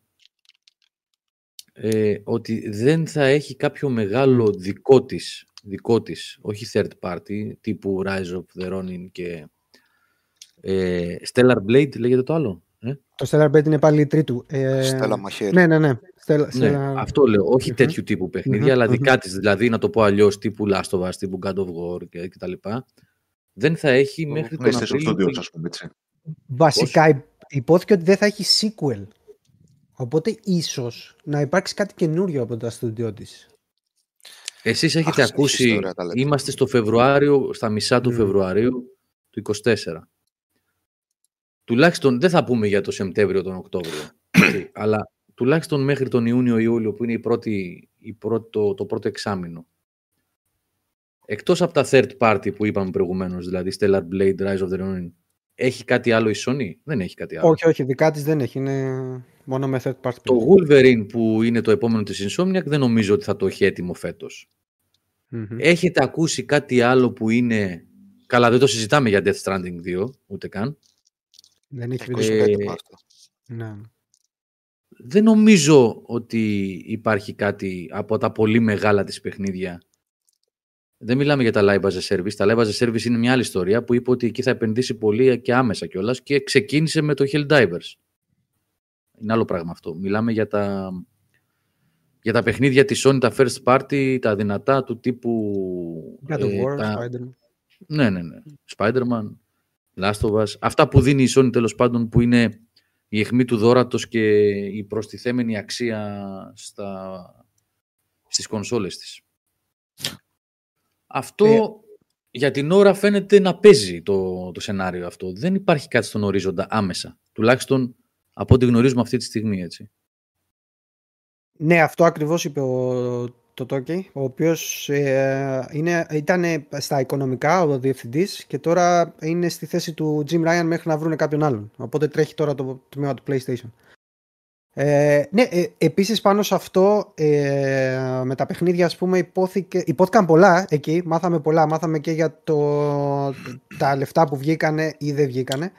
ε, ότι δεν θα έχει κάποιο μεγάλο δικό της, δικό της, όχι third party, τύπου Rise of the Ronin και ε, Stellar Blade λέγεται το άλλο. Ε; Το Stellar Blade είναι πάλι τρίτου. Ε, Stellar Machete. Ναι, ναι, ναι. Stellar, ναι Αυτό λέω, όχι mm-hmm. τέτοιου τύπου παιχνίδια, mm-hmm. αλλά δικά της, δηλαδή να το πω αλλιώς τύπου Last of Us, τύπου God of War και, και τα λοιπά. Δεν θα έχει μέχρι τον Απρίλιο. Βασικά υπόθηκε ότι δεν θα έχει sequel. Οπότε ίσως να υπάρξει κάτι καινούριο από τα στούντιο της. Εσείς έχετε ακούσει, είμαστε στο Φεβρουάριο, στα μισά του mm. Φεβρουαρίου του 24. Τουλάχιστον, δεν θα πούμε για το Σεπτέμβριο τον Οκτώβριο, αλλά τουλάχιστον μέχρι τον Ιούνιο-Ιούλιο που είναι η πρώτη, η πρώτο, το πρώτο εξάμεινο. Εκτός από τα third party που είπαμε προηγουμένως, δηλαδή Stellar Blade, Rise of the Ronin έχει κάτι άλλο η Sony; Δεν έχει κάτι άλλο. Όχι, όχι, δικά της δεν έχει. Είναι μόνο με third party. Το Wolverine που είναι το επόμενο της Insomniac δεν νομίζω ότι θα το έχει έτοιμο φέτος. Mm-hmm. Έχετε ακούσει κάτι άλλο που είναι... Καλά, δεν το συζητάμε για Death Stranding 2, ούτε καν. Δεν έχει ε, ναι. Δεν νομίζω ότι υπάρχει κάτι από τα πολύ μεγάλα της παιχνίδια. Δεν μιλάμε για τα live as a service. Τα live as a service είναι μια άλλη ιστορία που είπε ότι εκεί θα επενδύσει πολύ και άμεσα κιόλας και ξεκίνησε με το Helldivers. Είναι άλλο πράγμα αυτό. Μιλάμε για τα, για τα παιχνίδια της Sony, τα first party, τα δυνατά του τύπου... Για το ε, War, τα... Spider-Man. Ναι, ναι, ναι. Spider-Man, Last of Us. Αυτά που δίνει η Sony τέλος πάντων που είναι η αιχμή του δόρατος και η προστιθέμενη αξία στα... στις κονσόλες της. Αυτό ε... για την ώρα φαίνεται να παίζει το, το σενάριο αυτό. Δεν υπάρχει κάτι στον ορίζοντα άμεσα. Τουλάχιστον από ό,τι γνωρίζουμε αυτή τη στιγμή, έτσι. Ναι, αυτό ακριβώς είπε ο, το Τόκι, ο οποίος ε, είναι, ήταν στα οικονομικά ο διευθυντής και τώρα είναι στη θέση του Jim Ryan μέχρι να βρουν κάποιον άλλον. Οπότε τρέχει τώρα το τμήμα του PlayStation. Ε, ναι, ε, επίσης πάνω σε αυτό ε, με τα παιχνίδια ας πούμε υπόθηκε, υπόθηκαν πολλά εκεί, μάθαμε πολλά, μάθαμε και για το, τα λεφτά που βγήκανε ή δεν βγήκανε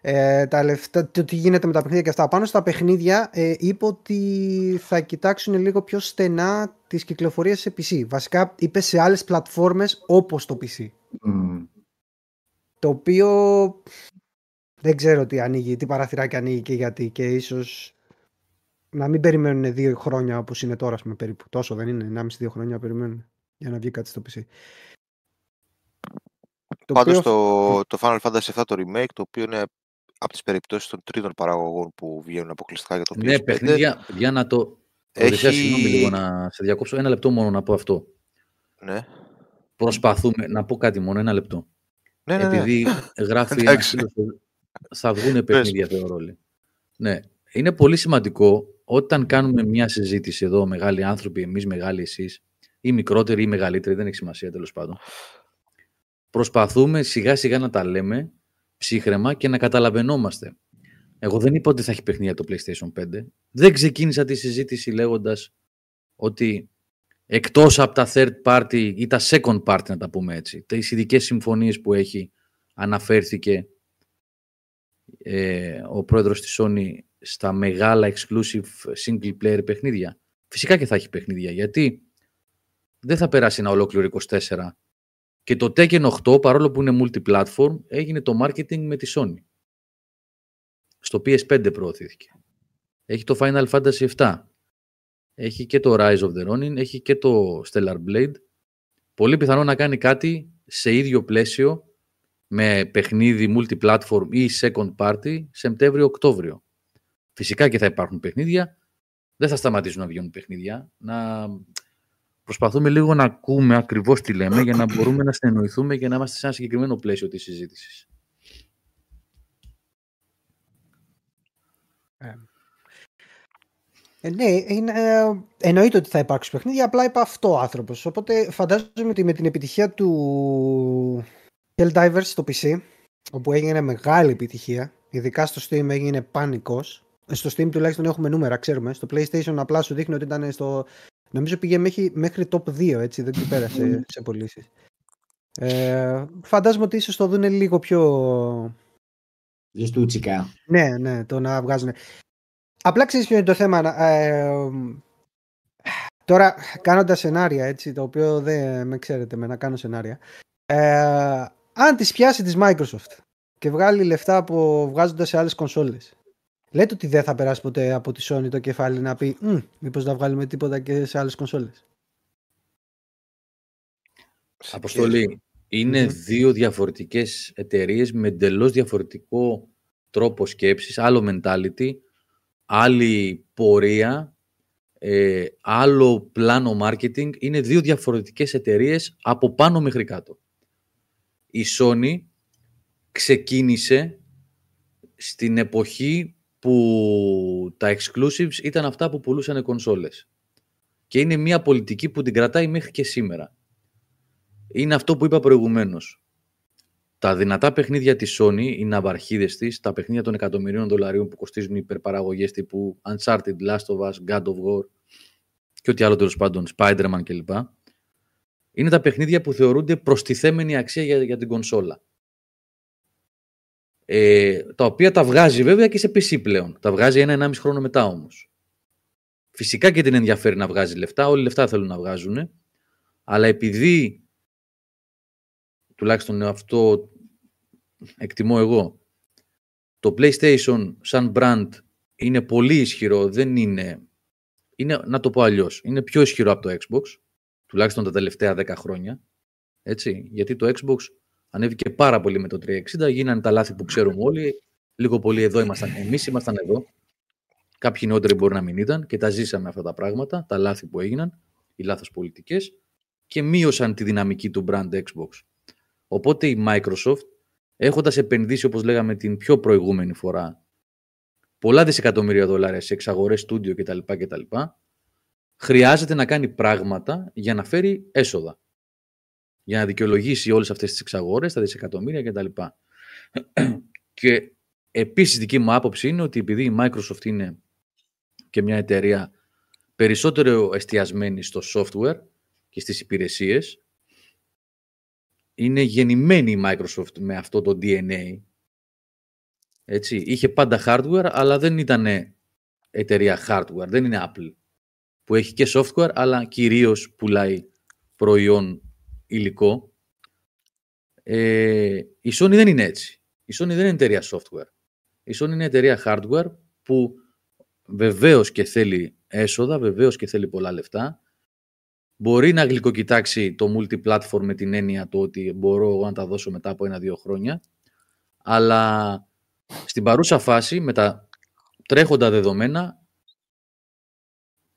ε, τα λεφτά, το τι γίνεται με τα παιχνίδια και αυτά. Πάνω στα παιχνίδια ε, είπε ότι θα κοιτάξουν λίγο πιο στενά τις κυκλοφορίες σε PC. Βασικά είπε σε άλλες πλατφόρμες όπως το PC. Το οποίο δεν ξέρω τι ανοίγει, τι παραθυράκι ανοίγει και γιατί και ίσως να μην περιμένουν δύο χρόνια όπως είναι τώρα πούμε, περίπου. Τόσο δεν είναι, 1,5-2 χρόνια περιμένουν για να βγει κάτι στο PC. Πάντως το, το Final Fantasy VII το remake, το οποίο είναι από τις περιπτώσεις των τρίτων παραγωγών που βγαίνουν αποκλειστικά για το PS5. Ναι, παιχνίδια, για να το... Έχει... Συγγνώμη λίγο να σε διακόψω. Ένα λεπτό μόνο να πω αυτό. Ναι. Προσπαθούμε, να πω κάτι μόνο, ένα λεπτό. Ναι, ναι, ναι. Επειδή γράφει ένας θα βγουν παιχνίδια θεωρώ όλοι. Ναι, είναι πολύ σημαντικό όταν κάνουμε μια συζήτηση εδώ, μεγάλοι άνθρωποι, εμείς μεγάλοι εσείς, ή μικρότεροι ή μεγαλύτεροι, δεν έχει σημασία τέλος πάντων. Προσπαθούμε σιγά σιγά να τα λέμε ψύχρεμα και να καταλαβαίνόμαστε. Εγώ δεν είπα ότι θα έχει παιχνίδια το PlayStation 5. Δεν ξεκίνησα τη συζήτηση λέγοντας ότι εκτός από τα third party ή τα second party να τα πούμε έτσι, τις ειδικές συμφωνίες που έχει αναφέρθηκε ε, ο πρόεδρος της Sony στα μεγάλα exclusive single player παιχνίδια. Φυσικά και θα έχει παιχνίδια, γιατί δεν θα περάσει ένα ολόκληρο 24 και το Tekken 8, παρόλο που είναι multi-platform, έγινε το marketing με τη Sony. Στο PS5 προωθήθηκε. Έχει το Final Fantasy 7. Έχει και το Rise of the Ronin. Έχει και το Stellar Blade. Πολύ πιθανό να κάνει κάτι σε ίδιο πλαίσιο με παιχνίδι multi-platform ή second party Σεπτέμβριο-Οκτώβριο. Φυσικά και θα υπάρχουν παιχνίδια. Δεν θα σταματήσουν να βγαίνουν παιχνίδια. Να προσπαθούμε λίγο να ακούμε ακριβώς τι λέμε για να μπορούμε να συνεννοηθούμε και να είμαστε σε ένα συγκεκριμένο πλαίσιο της συζήτησης. Ε, ε ναι, είναι, ε, εννοείται ότι θα υπάρξει παιχνίδια, απλά είπα αυτό ο άνθρωπος. Οπότε φαντάζομαι ότι με την επιτυχία του Helldivers στο PC, όπου έγινε μεγάλη επιτυχία, ειδικά στο Steam έγινε πανικός, στο Steam τουλάχιστον έχουμε νούμερα, ξέρουμε. Στο PlayStation απλά σου δείχνει ότι ήταν στο Νομίζω πήγε μέχρι, μέχρι top 2, έτσι, δεν του πέρασε σε πωλήσεις. Ε, φαντάζομαι ότι ίσως το δουν λίγο πιο... Ζεστούτσικα. Ναι, ναι, το να βγάζουν. Απλά ξέρεις ποιο είναι το θέμα. Ε, τώρα, κάνοντας σενάρια, έτσι, το οποίο δεν με ξέρετε με να κάνω σενάρια. Ε, αν τις πιάσει της Microsoft και βγάλει λεφτά από βγάζοντας σε άλλες κονσόλες Λέτε ότι δεν θα περάσει ποτέ από τη Sony το κεφάλι να πει μήπως να βγάλουμε τίποτα και σε άλλες κονσόλες. Αποστολή, δύο διαφορετικές εταιρείες με εντελώς διαφορετικό τρόπο σκέψης, άλλο mentality, άλλη πορεία, ε, άλλο πλάνο marketing. Είναι δύο διαφορετικές εταιρείες από πάνω μέχρι κάτω. Η Sony ξεκίνησε στην εποχή που τα exclusives ήταν αυτά που πουλούσαν κονσόλες. Και είναι μια πολιτική που την κρατάει μέχρι και σήμερα. Είναι αυτό που είπα προηγουμένως. τα δυνατά παιχνίδια της Sony, οι ναυαρχίδες της, τα παιχνίδια των εκατομμυρίων δολαρίων που κοστίζουν υπερπαραγωγές τύπου Uncharted, Last of Us, God of War και ό,τι άλλο τέλος πάντων, Spider-Man κλπ. Είναι τα παιχνίδια που θεωρούνται προστιθέμενη αξία για, για την κονσόλα. Ε, τα οποία τα βγάζει βέβαια και σε PC πλέον. Τα βγάζει ένα-ενάμιση χρόνο μετά όμως. Φυσικά και την ενδιαφέρει να βγάζει λεφτά, όλοι λεφτά θέλουν να βγάζουν, αλλά επειδή τουλάχιστον αυτό εκτιμώ εγώ, το PlayStation σαν brand είναι πολύ ισχυρό, δεν είναι, είναι να το πω αλλιώς, είναι πιο ισχυρό από το Xbox, τουλάχιστον τα τελευταία 10 χρόνια, έτσι, γιατί το Xbox ανέβηκε πάρα πολύ με το 360, γίνανε τα λάθη που ξέρουμε όλοι, λίγο πολύ εδώ ήμασταν, εμείς ήμασταν εδώ, κάποιοι νεότεροι μπορεί να μην ήταν και τα ζήσαμε αυτά τα πράγματα, τα λάθη που έγιναν, οι λάθος πολιτικές και μείωσαν τη δυναμική του brand Xbox. Οπότε η Microsoft, έχοντας επενδύσει, όπως λέγαμε την πιο προηγούμενη φορά, πολλά δισεκατομμύρια δολάρια σε εξαγορές στούντιο κτλ. κτλ χρειάζεται να κάνει πράγματα για να φέρει έσοδα. Για να δικαιολογήσει όλες αυτές τις εξαγορές, τα δισεκατομμύρια κτλ. Και επίσης δική μου άποψη είναι ότι επειδή η Microsoft είναι και μια εταιρεία περισσότερο εστιασμένη στο software και στις υπηρεσίες, είναι γεννημένη η Microsoft με αυτό το DNA. Έτσι, είχε πάντα hardware, αλλά δεν ήταν εταιρεία hardware, δεν είναι Apple, που έχει και software, αλλά κυρίως πουλάει προϊόν υλικό. Ε, η Sony δεν είναι έτσι. Η Sony δεν είναι εταιρεία software. Η Sony είναι εταιρεία hardware που βεβαίως και θέλει έσοδα, βεβαίως και θέλει πολλά λεφτά, Μπορεί να γλυκοκοιτάξει το multi-platform με την έννοια το ότι μπορώ εγώ να τα δώσω μετά από ένα-δύο χρόνια, αλλά στην παρούσα φάση με τα τρέχοντα δεδομένα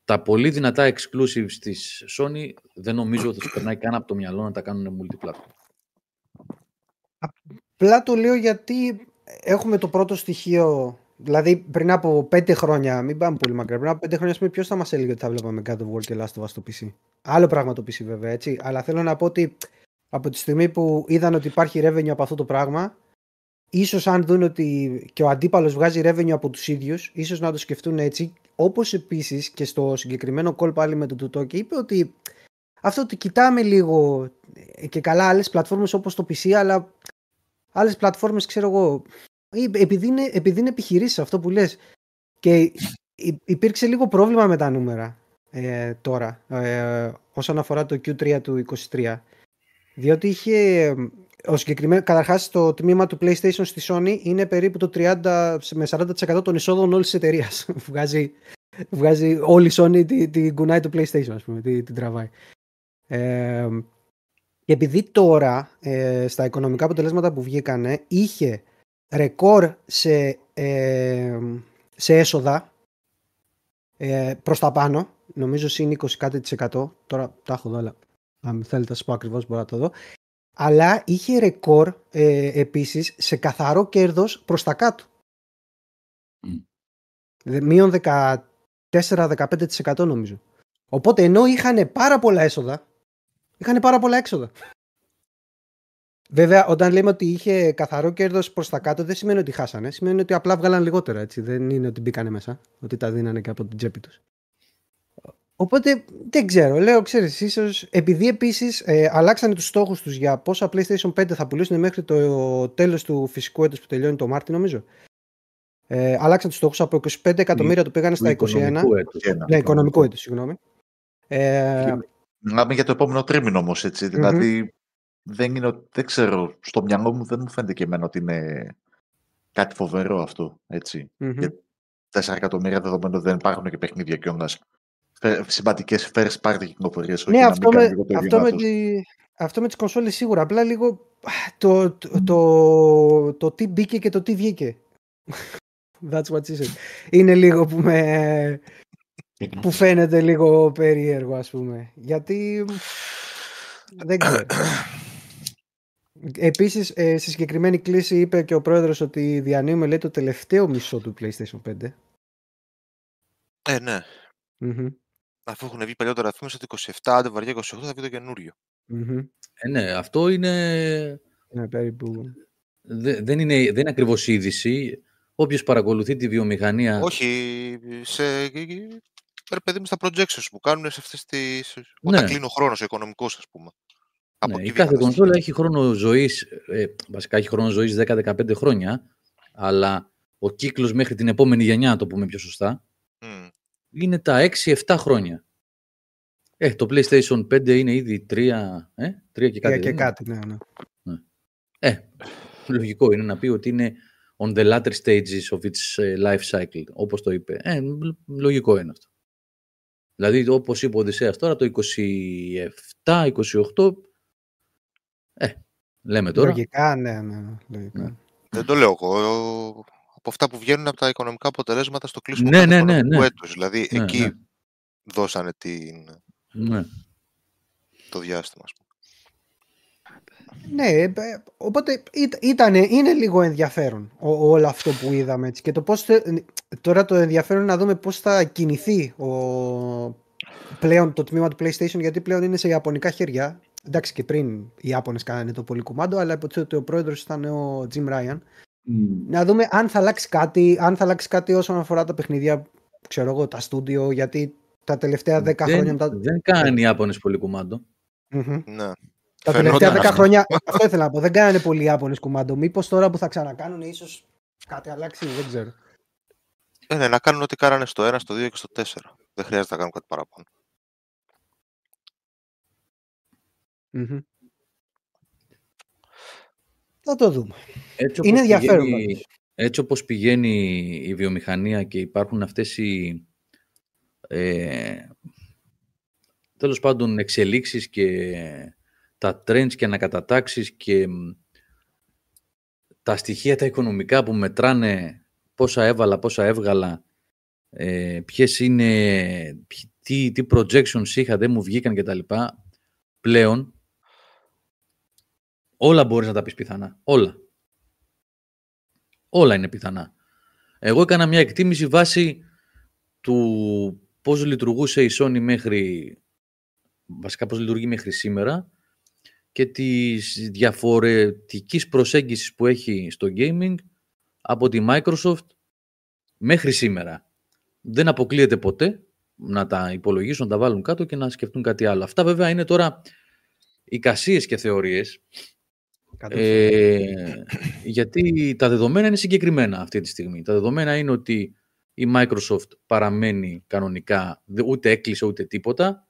τα πολύ δυνατά exclusives της Sony δεν νομίζω ότι θα περνάει καν από το μυαλό να τα κάνουν multi-platform. Απλά το λέω γιατί έχουμε το πρώτο στοιχείο Δηλαδή πριν από πέντε χρόνια, μην πάμε πολύ μακριά, πριν από πέντε χρόνια, ποιος θα μας έλεγε ότι θα βλέπαμε God of War και Last of Us στο PC. Άλλο πράγμα το PC βέβαια, έτσι. Αλλά θέλω να πω ότι από τη στιγμή που είδαν ότι υπάρχει revenue από αυτό το πράγμα, ίσως αν δουν ότι και ο αντίπαλος βγάζει revenue από τους ίδιους, ίσως να το σκεφτούν έτσι. Όπως επίσης και στο συγκεκριμένο call πάλι με τον και είπε ότι αυτό ότι κοιτάμε λίγο και καλά άλλες πλατφόρμες όπως το PC, αλλά άλλες πλατφόρμες ξέρω εγώ επειδή είναι, επειδή είναι επιχειρήσεις αυτό που λες και υπήρξε λίγο πρόβλημα με τα νούμερα ε, τώρα ε, όσον αφορά το Q3 του 23 διότι είχε ο συγκεκριμένο, καταρχάς το τμήμα του PlayStation στη Sony είναι περίπου το 30 με 40% των εισόδων όλης της εταιρείας. βγάζει, βγάζει όλη η Sony την, την κουνάει το PlayStation ας πούμε, την, την τραβάει. Ε, και επειδή τώρα ε, στα οικονομικά αποτελέσματα που βγήκανε είχε ρεκόρ σε, ε, σε έσοδα ε, προς τα πάνω. Νομίζω συν 20 κάτι της εκατό. Τώρα τα έχω εδώ, αλλά αν θέλετε να σας πω ακριβώς μπορώ να το δω. Αλλά είχε ρεκόρ ε, επίσης σε καθαρό κέρδος προς τα κάτω. Mm. Μείον 14-15% νομίζω. Οπότε ενώ είχαν πάρα πολλά έσοδα, είχαν πάρα πολλά έξοδα. Βέβαια, όταν λέμε ότι είχε καθαρό κέρδος προς τα κάτω, δεν σημαίνει ότι χάσανε. Σημαίνει ότι απλά βγάλαν λιγότερα. Έτσι. Δεν είναι ότι μπήκανε μέσα. Ότι τα δίνανε και από την τσέπη τους. Οπότε δεν ξέρω. Λέω, ξέρεις, ίσως επειδή επίσης ε, αλλάξανε τους στόχους τους για πόσα PlayStation 5 θα πουλήσουν μέχρι το τέλος του φυσικού έτους που τελειώνει το Μάρτι, νομίζω. Ε, αλλάξαν τους στόχους από 25 εκατομμύρια το πήγανε στα 21. Ναι, οικονομικό έτους, συγγνώμη. Ε, Μιλάμε για το επόμενο τρίμηνο όμως, έτσι. Δηλαδή, δεν, είναι, δεν ξέρω, στο μυαλό μου δεν μου φαίνεται και εμένα ότι είναι κάτι φοβερό αυτό, έτσι. Mm-hmm. Για 4 εκατομμύρια δεδομένου δεν υπάρχουν και παιχνίδια κιόλας. Σημαντικέ first party κυκλοφορίες. Ναι, αυτό, με, αυτό, με τη, αυτό με τις κονσόλες σίγουρα. Απλά λίγο το, το, το, το, τι μπήκε και το τι βγήκε. That's what she said. Είναι λίγο που με... που φαίνεται λίγο περίεργο ας πούμε. Γιατί δεν ξέρω. Επίσης, ε, στη συγκεκριμένη κλίση είπε και ο πρόεδρος ότι διανύουμε λέει, το τελευταίο μισό του PlayStation 5. Ε, ναι. Mm-hmm. Αφού έχουν βγει παλιότερα φήμε ότι 27, αν δεν βαριά 28 θα βγει το καινούριο. Mm-hmm. Ε, ναι, αυτό είναι Ναι, περίπου. δεν, είναι, δεν είναι ακριβώς είδηση. Όποιος παρακολουθεί τη βιομηχανία... Όχι, σε... Ρε παιδί μου στα projections που κάνουν σε αυτές τις... Ναι. Όταν κλείνει ο χρόνος ο οικονομικός, ας πούμε. Ναι, η κάθε κονσόλα έχει χρόνο ζωής, ε, βασικά έχει χρόνο ζωής 10-15 χρόνια, αλλά ο κύκλος μέχρι την επόμενη γενιά, να το πούμε πιο σωστά, mm. Είναι τα 6-7 χρόνια. Ε, το PlayStation 5 είναι ήδη 3, ε, 3 και κάτι. 3 και κάτι, ναι, ναι. ναι. Ε, λογικό είναι να πει ότι είναι on the latter stages of its ε, life cycle, όπως το είπε. Ε, λογικό είναι αυτό. Δηλαδή, όπως είπε ο Οδυσσέας τώρα, το 27-28, ε, λέμε τώρα. Λογικά, ναι, ναι, λογικά. Ναι. Δεν το λέω εγώ. Από αυτά που βγαίνουν από τα οικονομικά αποτελέσματα στο κλείσιμο ναι, ναι, ναι, ναι. έτους. Δηλαδή, ναι, εκεί ναι. δώσανε την... ναι. το διάστημα, Ναι, ε, οπότε ήταν, είναι λίγο ενδιαφέρον όλο αυτό που είδαμε. Έτσι. Και το πώς, τώρα το ενδιαφέρον είναι να δούμε πώς θα κινηθεί ο, πλέον το τμήμα του PlayStation γιατί πλέον είναι σε ιαπωνικά χέρια. Εντάξει και πριν οι Ιάπωνες κάνανε το πολύ κουμάντο αλλά υποτίθεται ότι ο πρόεδρος ήταν ο Jim Ryan. Να δούμε αν θα αλλάξει κάτι, αν θα αλλάξει κάτι όσον αφορά τα παιχνίδια, ξέρω εγώ, τα στούντιο, γιατί τα τελευταία 10 χρόνια... Τα... Δεν κάνει οι Ιάπωνες πολύ κουμάντο. Ναι. Τα τελευταία 10 χρόνια, αυτό ήθελα να πω, δεν κάνανε πολύ Ιάπωνες κουμάντο. Μήπως τώρα που θα ξανακάνουν ίσως κάτι αλλάξει, δεν ξέρω. Ε, ναι, να κάνουν ό,τι κάνανε στο 1, στο 2 και στο 4. Δεν χρειάζεται να κάνουν κάτι παραπάνω. Θα το δούμε. Έτσι Είναι ενδιαφέρον. Πηγαίνει, έτσι όπως πηγαίνει η βιομηχανία και υπάρχουν αυτές οι ε, τέλος πάντων εξελίξεις και τα trends και ανακατατάξεις και τα στοιχεία τα οικονομικά που μετράνε πόσα έβαλα, πόσα έβγαλα, ε, ποιες είναι, τι, τι projections είχα, δεν μου βγήκαν κτλ. Πλέον Όλα μπορείς να τα πεις πιθανά. Όλα. Όλα είναι πιθανά. Εγώ έκανα μια εκτίμηση βάσει του πώς λειτουργούσε η Sony μέχρι, βασικά πώς λειτουργεί μέχρι σήμερα και της διαφορετικής προσέγγισης που έχει στο gaming από τη Microsoft μέχρι σήμερα. Δεν αποκλείεται ποτέ να τα υπολογίσουν, να τα βάλουν κάτω και να σκεφτούν κάτι άλλο. Αυτά βέβαια είναι τώρα εικασίες και θεωρίες ε, γιατί τα δεδομένα είναι συγκεκριμένα αυτή τη στιγμή. Τα δεδομένα είναι ότι η Microsoft παραμένει κανονικά, ούτε έκλεισε ούτε τίποτα.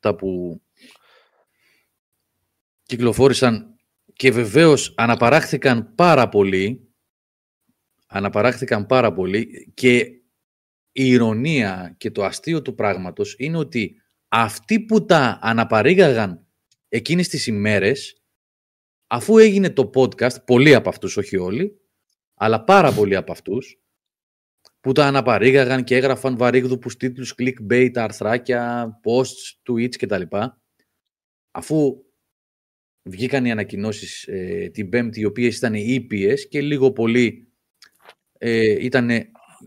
Τα που κυκλοφόρησαν και βεβαίως αναπαράχθηκαν πάρα πολύ. Αναπαράχθηκαν πάρα πολύ και η ηρωνία και το αστείο του πράγματος είναι ότι αυτοί που τα αναπαρήγαγαν εκείνες τις ημέρες αφού έγινε το podcast, πολλοί από αυτούς, όχι όλοι, αλλά πάρα πολλοί από αυτούς, που τα αναπαρήγαγαν και έγραφαν βαρύγδουπους τίτλους, clickbait, αρθράκια, posts, tweets κτλ. Αφού βγήκαν οι ανακοινώσεις ε, την Πέμπτη, οι οποίες ήταν ήπιες και λίγο πολύ ε, ήταν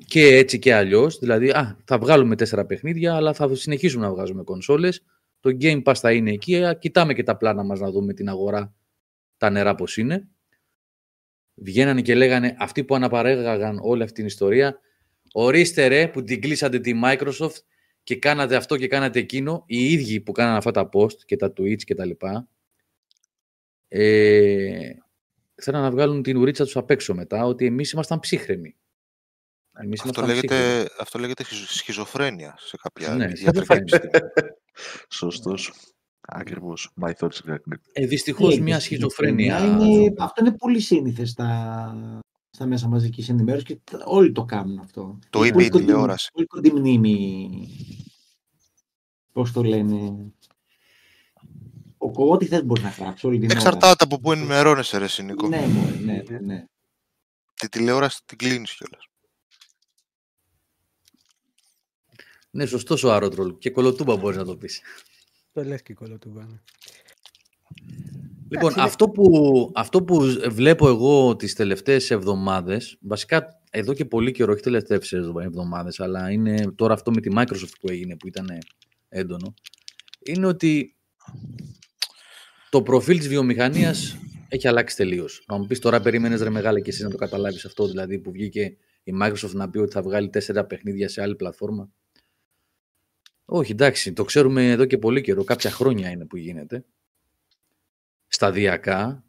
και έτσι και αλλιώς. Δηλαδή, α, θα βγάλουμε τέσσερα παιχνίδια, αλλά θα συνεχίσουμε να βγάζουμε κονσόλες. Το Game Pass θα είναι εκεί. κοιτάμε και τα πλάνα μας να δούμε την αγορά τα νερά πώς είναι. Βγαίνανε και λέγανε αυτοί που αναπαρέγαγαν όλη αυτή την ιστορία ορίστε ρε που την κλείσατε τη Microsoft και κάνατε αυτό και κάνατε εκείνο οι ίδιοι που κάνανε αυτά τα post και τα tweets και τα λοιπά ε, θέλουν να βγάλουν την ουρίτσα τους απ' έξω μετά ότι εμείς ήμασταν ψύχρεμοι. Εμείς αυτό, λέγεται, αυτό λέγεται σχιζοφρένεια σε κάποια ναι, Σωστός. Ακριβώς. My thoughts ε, Δυστυχώς μια σχιζοφρένεια. Είναι, αυτό είναι πολύ σύνηθε στα, στα μέσα μαζικής ενημέρωσης και όλοι το κάνουν αυτό. Το είπε η τηλεόραση. Πολύ κοντή μνήμη. Πώς το λένε; Ο, ό,τι θες μπορείς να γράψεις. Όλη την Εξαρτάται από πού ενημερώνεσαι, ρε Σινικό. Ναι, ναι, ναι, ναι. Τη τηλεόραση την κλείνεις κιόλας. Ναι, σωστός ο Άρωτρολ. Και κολοτούμπα μπορείς να το πεις. Το λες και κολοτούμπα. Ναι. Λοιπόν, αυτό που, αυτό που βλέπω εγώ τις τελευταίες εβδομάδες, βασικά εδώ και πολύ καιρό, όχι τελευταίες εβδομάδες, αλλά είναι τώρα αυτό με τη Microsoft που έγινε, που ήταν έντονο, είναι ότι το προφίλ της βιομηχανίας έχει αλλάξει τελείως. Να μου πεις τώρα, περίμενες ρε μεγάλη και εσύ να το καταλάβεις αυτό, δηλαδή που βγήκε η Microsoft να πει ότι θα βγάλει τέσσερα παιχνίδια σε άλλη πλατφόρμα. Όχι, εντάξει, το ξέρουμε εδώ και πολύ καιρό. Κάποια χρόνια είναι που γίνεται. Σταδιακά.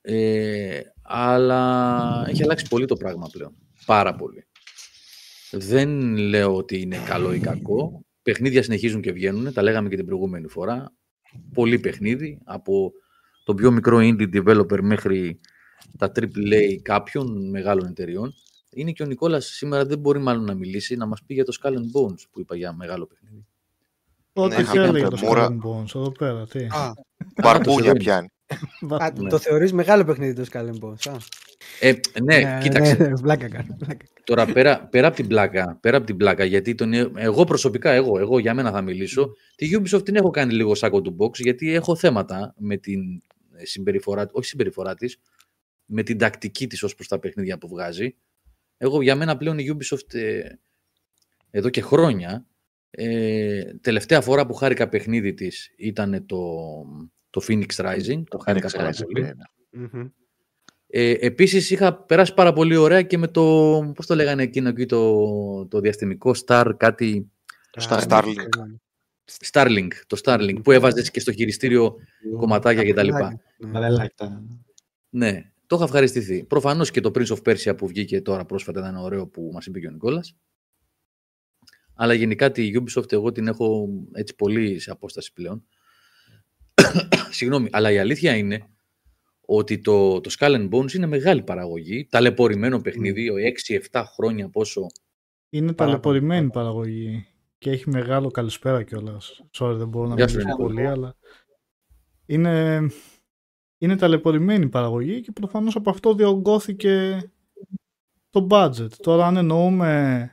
Ε, αλλά έχει αλλάξει πολύ το πράγμα πλέον. Πάρα πολύ. Δεν λέω ότι είναι καλό ή κακό. Παιχνίδια συνεχίζουν και βγαίνουν. Τα λέγαμε και την προηγούμενη φορά. Πολύ παιχνίδι. Από το πιο μικρό indie developer μέχρι τα AAA κάποιων μεγάλων εταιριών. Είναι και ο Νικόλας σήμερα δεν μπορεί μάλλον να μιλήσει, να μας πει για το Skull and Bones που είπα για μεγάλο παιχνίδι. Ό,τι ναι, θέλει για το Skull and Bones, εδώ πέρα. Τι. Μπαρπούνια πιάνει. Α, ναι. Το θεωρείς μεγάλο παιχνίδι το Skull and Bones. Ε, ναι, ναι, κοίταξε. Ναι, πλάκα κάνω. Τώρα πέρα, πέρα, από την πλάκα, πέρα από την πλάκα, γιατί τον, εγώ προσωπικά, εγώ, εγώ για μένα θα μιλήσω, τη Ubisoft την έχω κάνει λίγο σάκο του box, γιατί έχω θέματα με την συμπεριφορά, όχι συμπεριφορά της, με την τακτική της ως προς τα παιχνίδια που βγάζει. Εγώ για μένα πλέον η Ubisoft ε, εδώ και χρόνια, ε, τελευταία φορά που χάρηκα παιχνίδι της ήταν το, το Phoenix Rising, το χάρηκα πάρα πολύ. Mm-hmm. Ε, επίσης είχα περάσει πάρα πολύ ωραία και με το, πώς το λέγανε εκείνο εκεί το, το διαστημικό Star κάτι... Το Star, Starlink. Starlink, το Starlink που έβαζες και στο χειριστήριο κομματάκια κτλ. Ναι, το είχα ευχαριστηθεί. Προφανώς και το Prince of Persia που βγήκε τώρα πρόσφατα ήταν ωραίο που μας είπε και ο Νικόλας. Αλλά γενικά τη Ubisoft εγώ την έχω έτσι πολύ σε απόσταση πλέον. Συγγνώμη, αλλά η αλήθεια είναι ότι το, το Skull and Bones είναι μεγάλη παραγωγή, ταλαιπωρημένο παιχνίδι, 6-7 χρόνια πόσο... Είναι ταλαιπωρημένη παραγωγή και έχει μεγάλο καλησπέρα κιόλας. Sorry, δεν μπορώ να μιλήσω πολύ, αλλά είναι, είναι ταλαιπωρημένη παραγωγή και προφανώς από αυτό διωγγώθηκε το budget. Τώρα αν εννοούμε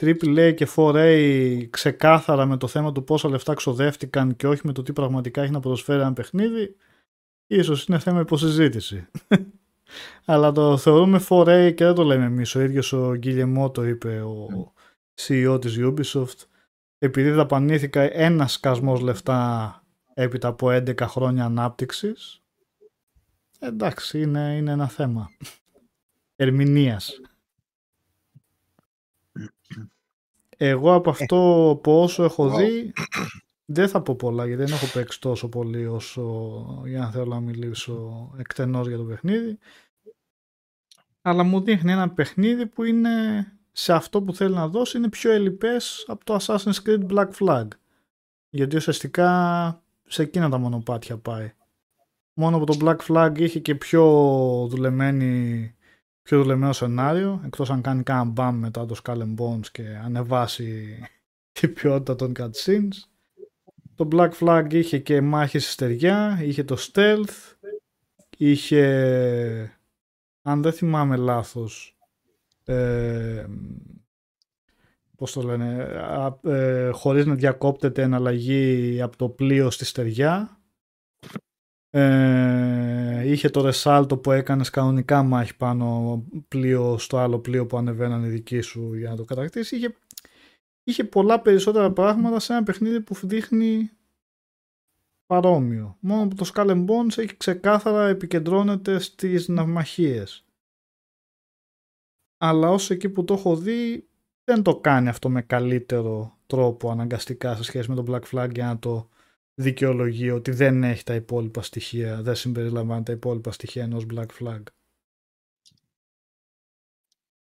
AAA και 4A ξεκάθαρα με το θέμα του πόσα λεφτά ξοδεύτηκαν και όχι με το τι πραγματικά έχει να προσφέρει ένα παιχνίδι, ίσως είναι θέμα υποσυζήτηση. Αλλά το θεωρούμε 4A και δεν το λέμε εμείς. Ο ίδιος ο Γκίλεμό το είπε, ο CEO της Ubisoft, επειδή δαπανήθηκα ένα σκασμός λεφτά έπειτα από 11 χρόνια ανάπτυξης, εντάξει, είναι, είναι ένα θέμα ερμηνείας. Εγώ από αυτό από όσο έχω δει δεν θα πω πολλά γιατί δεν έχω παίξει τόσο πολύ όσο για να θέλω να μιλήσω εκτενώς για το παιχνίδι. Αλλά μου δείχνει ένα παιχνίδι που είναι σε αυτό που θέλει να δώσει είναι πιο ελλειπές από το Assassin's Creed Black Flag. Γιατί ουσιαστικά σε εκείνα τα μονοπάτια πάει. Μόνο που το Black Flag είχε και πιο δουλεμένη πιο δουλεμένο σενάριο, εκτός αν κάνει κάνα μπαμ μετά το Skull and Bones και ανεβάσει την ποιότητα των cutscenes. Το Black Flag είχε και μάχη στη στεριά, είχε το stealth, είχε, αν δεν θυμάμαι λάθος, ε, πώς το λένε, ε, χωρίς να διακόπτεται εναλλαγή από το πλοίο στη στεριά, ε, είχε το ρεσάλτο που έκανες κανονικά μάχη πάνω πλοίο στο άλλο πλοίο που ανεβαίναν οι δικοί σου για να το κατακτήσεις. Είχε, είχε πολλά περισσότερα πράγματα σε ένα παιχνίδι που δείχνει παρόμοιο. Μόνο που το Skull and Bones έχει ξεκάθαρα επικεντρώνεται στις ναυμαχίες. Αλλά όσο εκεί που το έχω δει δεν το κάνει αυτό με καλύτερο τρόπο αναγκαστικά σε σχέση με το Black Flag για να το δικαιολογεί ότι δεν έχει τα υπόλοιπα στοιχεία, δεν συμπεριλαμβάνει τα υπόλοιπα στοιχεία ενός Black Flag.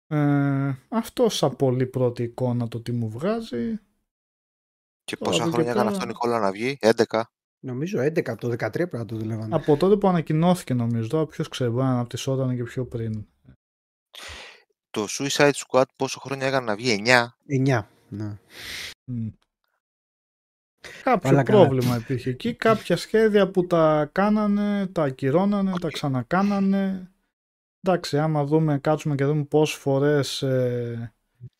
Ε, αυτό σαν πολύ πρώτη εικόνα το τι μου βγάζει. Και πόσα χρόνια έκανε αυτό Νικόλα να βγει, 11. Νομίζω 11, από το 13 πρέπει να το δουλεύανε. Από τότε που ανακοινώθηκε νομίζω, τώρα ποιος ξέρει, μπορεί να αναπτυσσόταν και πιο πριν. Το Suicide Squad πόσο χρόνια έκανε να βγει, 9. 9, ναι. Κάποιο πρόβλημα υπήρχε εκεί. Κάποια σχέδια που τα κάνανε, τα ακυρώνανε, τα ξανακάνανε. Εντάξει, άμα δούμε, κάτσουμε και δούμε πόσες φορές ε,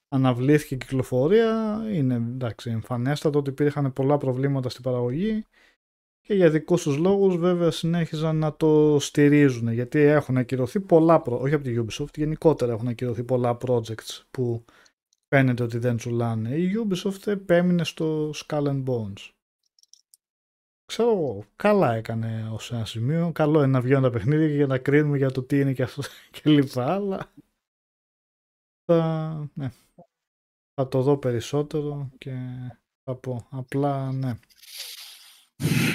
αναβλήθηκε η κυκλοφορία, είναι εντάξει, εμφανέστατο ότι υπήρχαν πολλά προβλήματα στην παραγωγή και για δικούς τους λόγους βέβαια συνέχιζαν να το στηρίζουν γιατί έχουν ακυρωθεί πολλά, προ... όχι από τη Ubisoft, γενικότερα έχουν ακυρωθεί πολλά projects που φαίνεται ότι δεν τσουλάνε. Η Ubisoft επέμεινε στο Skull and Bones. ξέρω εγώ, καλά έκανε ως ένα σημείο. Καλό είναι να βγαίνουν τα παιχνίδια για να κρίνουμε για το τι είναι και αυτό και λοιπά, αλλά θα, ναι, θα το δω περισσότερο και θα πω απλά ναι.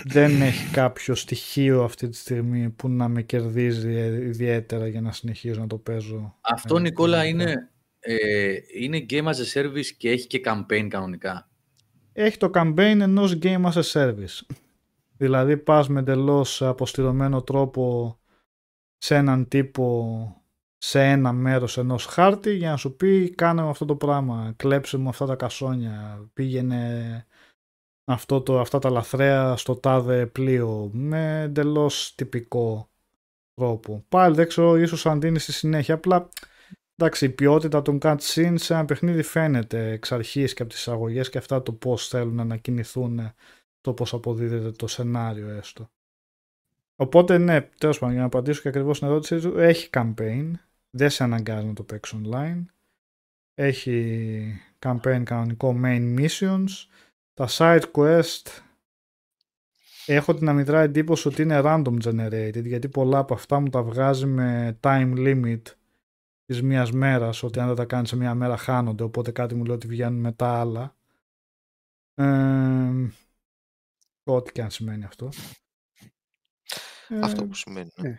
Δεν έχει κάποιο στοιχείο αυτή τη στιγμή που να με κερδίζει ιδιαίτερα για να συνεχίζω να το παίζω. Αυτό, ε, Νικόλα, είναι, ε, είναι Game as a Service και έχει και campaign κανονικά. Έχει το campaign ενός Game as a Service. Δηλαδή πας με εντελώς αποστηρωμένο τρόπο σε έναν τύπο σε ένα μέρος ενός χάρτη για να σου πει κάνε αυτό το πράγμα, κλέψε μου αυτά τα κασόνια, πήγαινε αυτό το, αυτά τα λαθρέα στο τάδε πλοίο με εντελώς τυπικό τρόπο. Πάλι δεν ξέρω, ίσως αν δίνει στη συνέχεια, απλά εντάξει η ποιότητα των cutscenes σε ένα παιχνίδι φαίνεται εξ αρχής και από τις εισαγωγές και αυτά το πώς θέλουν να κινηθούν το πώς αποδίδεται το σενάριο έστω. Οπότε ναι, τέλος πάντων, για να απαντήσω και ακριβώς στην ερώτησή του, έχει campaign. Δεν σε αναγκάζει να το παίξεις online. Έχει campaign κανονικό main missions. Τα side quest έχω την αμυδρά εντύπωση ότι είναι random generated γιατί πολλά από αυτά μου τα βγάζει με time limit της μίας μέρας ότι αν δεν τα κάνεις σε μία μέρα χάνονται οπότε κάτι μου λέει ότι βγαίνουν μετά άλλα. Ε, ό,τι και αν σημαίνει αυτό. Αυτό που σημαίνει. Ναι,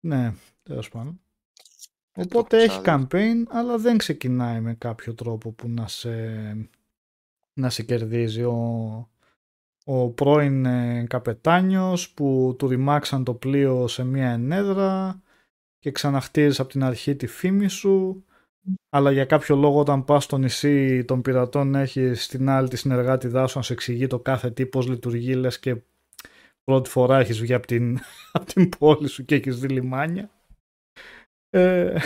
ναι, ναι τέλος πάντων. Οπότε έχει campaign, αλλά δεν ξεκινάει με κάποιο τρόπο που να σε, να σε κερδίζει. Ο, ο πρώην ε, καπετάνιος που του ρημάξαν το πλοίο σε μία ενέδρα και ξαναχτίζεις από την αρχή τη φήμη σου αλλά για κάποιο λόγο όταν πας στο νησί των πειρατών έχεις στην άλλη τη συνεργάτη δάσου να σε εξηγεί το κάθε τι πώς λειτουργεί λες και πρώτη φορά έχεις βγει από την, από την πόλη σου και έχεις δει λιμάνια ε,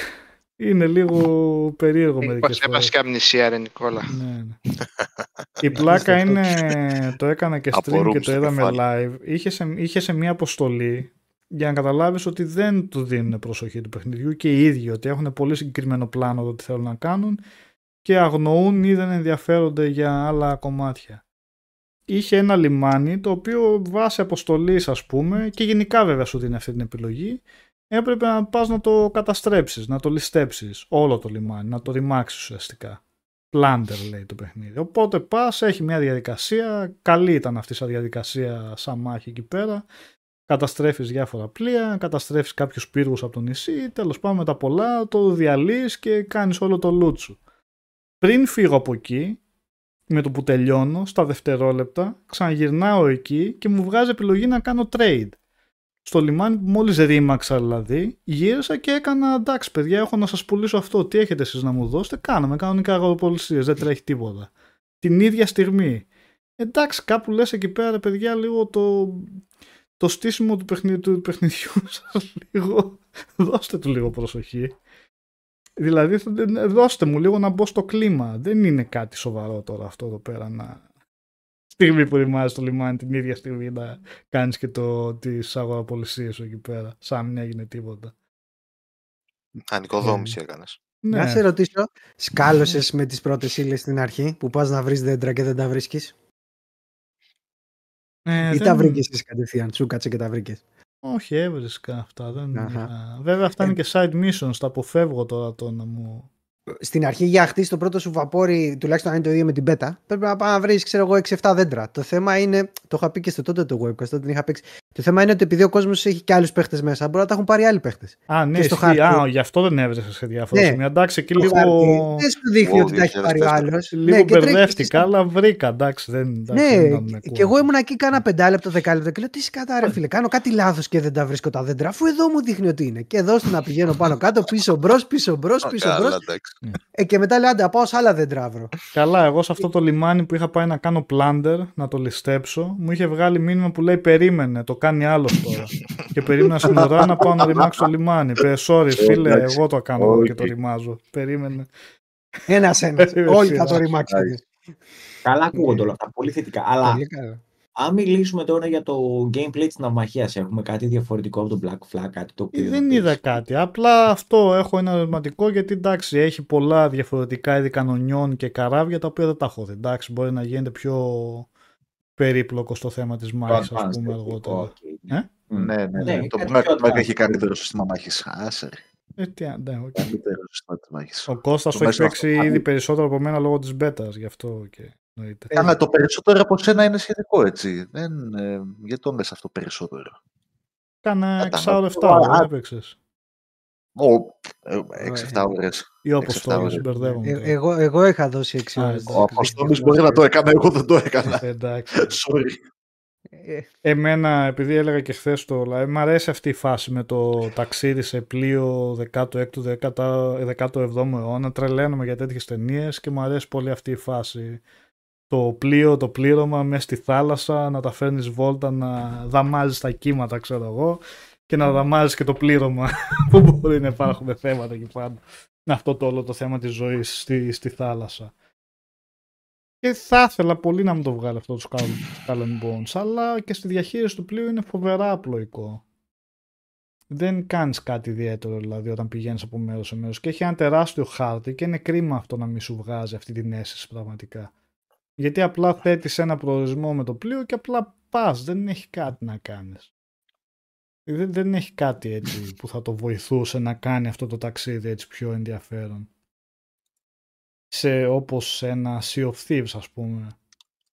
είναι λίγο περίεργο μερικές φορές. Πώς έπασε και αμνησία ρε Νικόλα. Ναι, ναι. Η πλάκα είναι, το έκανα και stream και το είδαμε live. Είχε σε, είχε σε μια αποστολή για να καταλάβεις ότι δεν του δίνουν προσοχή του παιχνιδιού και οι ίδιοι ότι έχουν πολύ συγκεκριμένο πλάνο το τι θέλουν να κάνουν και αγνοούν ή δεν ενδιαφέρονται για άλλα κομμάτια. Είχε ένα λιμάνι το οποίο βάσει αποστολής ας πούμε και γενικά βέβαια σου δίνει αυτή την επιλογή έπρεπε να πας να το καταστρέψεις, να το ληστέψεις όλο το λιμάνι, να το ρημάξεις ουσιαστικά. Πλάντερ λέει το παιχνίδι. Οπότε πας, έχει μια διαδικασία, καλή ήταν αυτή η διαδικασία σαν μάχη εκεί πέρα, καταστρέφεις διάφορα πλοία, καταστρέφεις κάποιους πύργους από το νησί, τέλος πάντων με τα πολλά το διαλύεις και κάνεις όλο το loot σου. Πριν φύγω από εκεί, με το που τελειώνω, στα δευτερόλεπτα, ξαναγυρνάω εκεί και μου βγάζει επιλογή να κάνω trade. Στο λιμάνι που μόλις ρήμαξα δηλαδή, γύρισα και έκανα εντάξει παιδιά έχω να σας πουλήσω αυτό, τι έχετε εσείς να μου δώσετε, κάναμε κανονικά αγοροπολισίες, δεν τρέχει τίποτα. Την ίδια στιγμή. Εντάξει κάπου λες εκεί πέρα παιδιά λίγο το το στήσιμο του, παιχνι... του παιχνιδιού σας λίγο, δώστε του λίγο προσοχή. Δηλαδή δώστε μου λίγο να μπω στο κλίμα. Δεν είναι κάτι σοβαρό τώρα αυτό εδώ πέρα να... Στιγμή που ρημάζεις το λιμάνι την ίδια στιγμή να κάνεις και το, τις αγοραπολισίες σου εκεί πέρα. Σαν μην έγινε τίποτα. Ανοικοδόμηση ε, έκανες. Ναι. Να σε ρωτήσω, σκάλωσες με τις πρώτες ύλες στην αρχή που πας να βρεις δέντρα και δεν τα βρίσκεις; Ε, Ή δεν... τα βρήκες εσύ κατευθείαν, σου κάτσε και τα βρήκες. Όχι, έβρισκα αυτά. Δεν... Βέβαια, αυτά είναι ε, και side missions. Τα αποφεύγω τώρα το να μου στην αρχή για χτίσει το πρώτο σου βαπόρι, τουλάχιστον αν είναι το ίδιο με την πέτα, πρέπει να πάει να βρεις, ξέρω εγώ, 6-7 δέντρα. Το θέμα είναι, το είχα πει και στο τότε το webcast, τότε την είχα παίξει. Το θέμα είναι ότι επειδή ο κόσμος έχει και άλλους παίχτες μέσα, μπορεί να τα έχουν πάρει άλλοι παίχτες. Α, ναι, στο χάρτη. Α, γι' αυτό δεν έβρεσε σε διάφορα ναι. σημεία. Εντάξει, εκεί λίγο. Δεν σου δείχνει ότι τα έχει πάρει ο άλλος. Λίγο ναι, μπερδεύτηκα, αλλά βρήκα. Εντάξει, δεν. Ναι, και εγώ ήμουν εκεί κάνα πεντάλεπτο, δεκάλεπτο και λέω τι σκατά, ρε φίλε. Κάνω κάτι λάθος και δεν τα βρίσκω τα δέντρα, αφού εδώ μου δείχνει ότι είναι. Και εδώ να πηγαίνω πάνω κάτω, πίσω μπρος, πίσω μπρος, πίσω μπρος. Ε, και μετά λέω άντε, πάω σε άλλα δέντρα αύριο. Καλά, εγώ σε αυτό το λιμάνι που είχα πάει να κάνω πλάντερ, να το ληστέψω, μου είχε βγάλει μήνυμα που λέει περίμενε, το κάνει άλλος τώρα. και περίμενα στην ουρά να πάω να ρημάξω το λιμάνι. Πε, sorry, φίλε, εγώ το κάνω και το ρημάζω. Περίμενε. Ένα-ένα. Όλοι θα το ρημάξουν. Καλά ακούγονται όλα αυτά. Πολύ θετικά. Αλλά αν μιλήσουμε τώρα για το gameplay της ναυμαχίας, έχουμε κάτι διαφορετικό από το Black Flag, κάτι το οποίο... Δεν είδα κάτι, απλά αυτό έχω ένα ερωτηματικό γιατί εντάξει έχει πολλά διαφορετικά είδη κανονιών και καράβια τα οποία δεν τα έχω δει. Εντάξει μπορεί να γίνεται πιο περίπλοκο στο θέμα της μάχης, ας πούμε, αργότερα. Ε; Ναι, ναι, ναι. ναι. Το Black έχει καλύτερο σύστημα μάχης. Άσε. Ε, τι, ναι, okay. Ο Κώστας το έχει παίξει ήδη περισσότερο από μένα λόγω της μπέτας, γι' αυτό και ε, το περισσότερο από σένα είναι σχετικό, έτσι. Δεν, ε, γιατί το λες αυτό περισσότερο; Κάνα 6 7 ώρες έπαιξες. 6-7 ώρες. Ή όπως το μπερδεύομαι. Εγώ, εγώ είχα δώσει 6 ώρες. Ο Αποστόλης μπορεί να το έκανε, εγώ δεν το έκανα. Εντάξει. Sorry. Ε, εμένα, επειδή έλεγα και χθες το live, μου αρέσει αυτή η φάση με το ταξίδι σε πλοίο 16ου, 17ου αιώνα. Τρελαίνομαι για τέτοιες ταινίες και μου αρέσει πολύ αυτή η φάση. Το πλοίο, το πλήρωμα μέσα στη θάλασσα, να τα φέρνεις βόλτα, να δαμάζεις τα κύματα, ξέρω εγώ, και να δαμάζεις και το πλήρωμα που μπορεί να υπάρχουν θέματα εκεί πάνω. Αυτό το όλο το θέμα της ζωής στη, στη θάλασσα. Και θα ήθελα πολύ να μου το βγάλει αυτό το Skull Bones, αλλά και στη διαχείριση του πλοίου είναι φοβερά απλοϊκό. Δεν κάνεις κάτι ιδιαίτερο δηλαδή όταν πηγαίνεις από μέρος σε μέρος και έχει ένα τεράστιο χάρτη και είναι κρίμα αυτό να μην σου βγάζει αυτή την αίσθηση πραγματικά. Γιατί απλά θέτεις ένα προορισμό με το πλοίο και απλά πας, δεν έχει κάτι να κάνεις. Δεν, δεν έχει κάτι έτσι που θα το βοηθούσε να κάνει αυτό το ταξίδι έτσι πιο ενδιαφέρον σε όπως ένα Sea of Thieves ας πούμε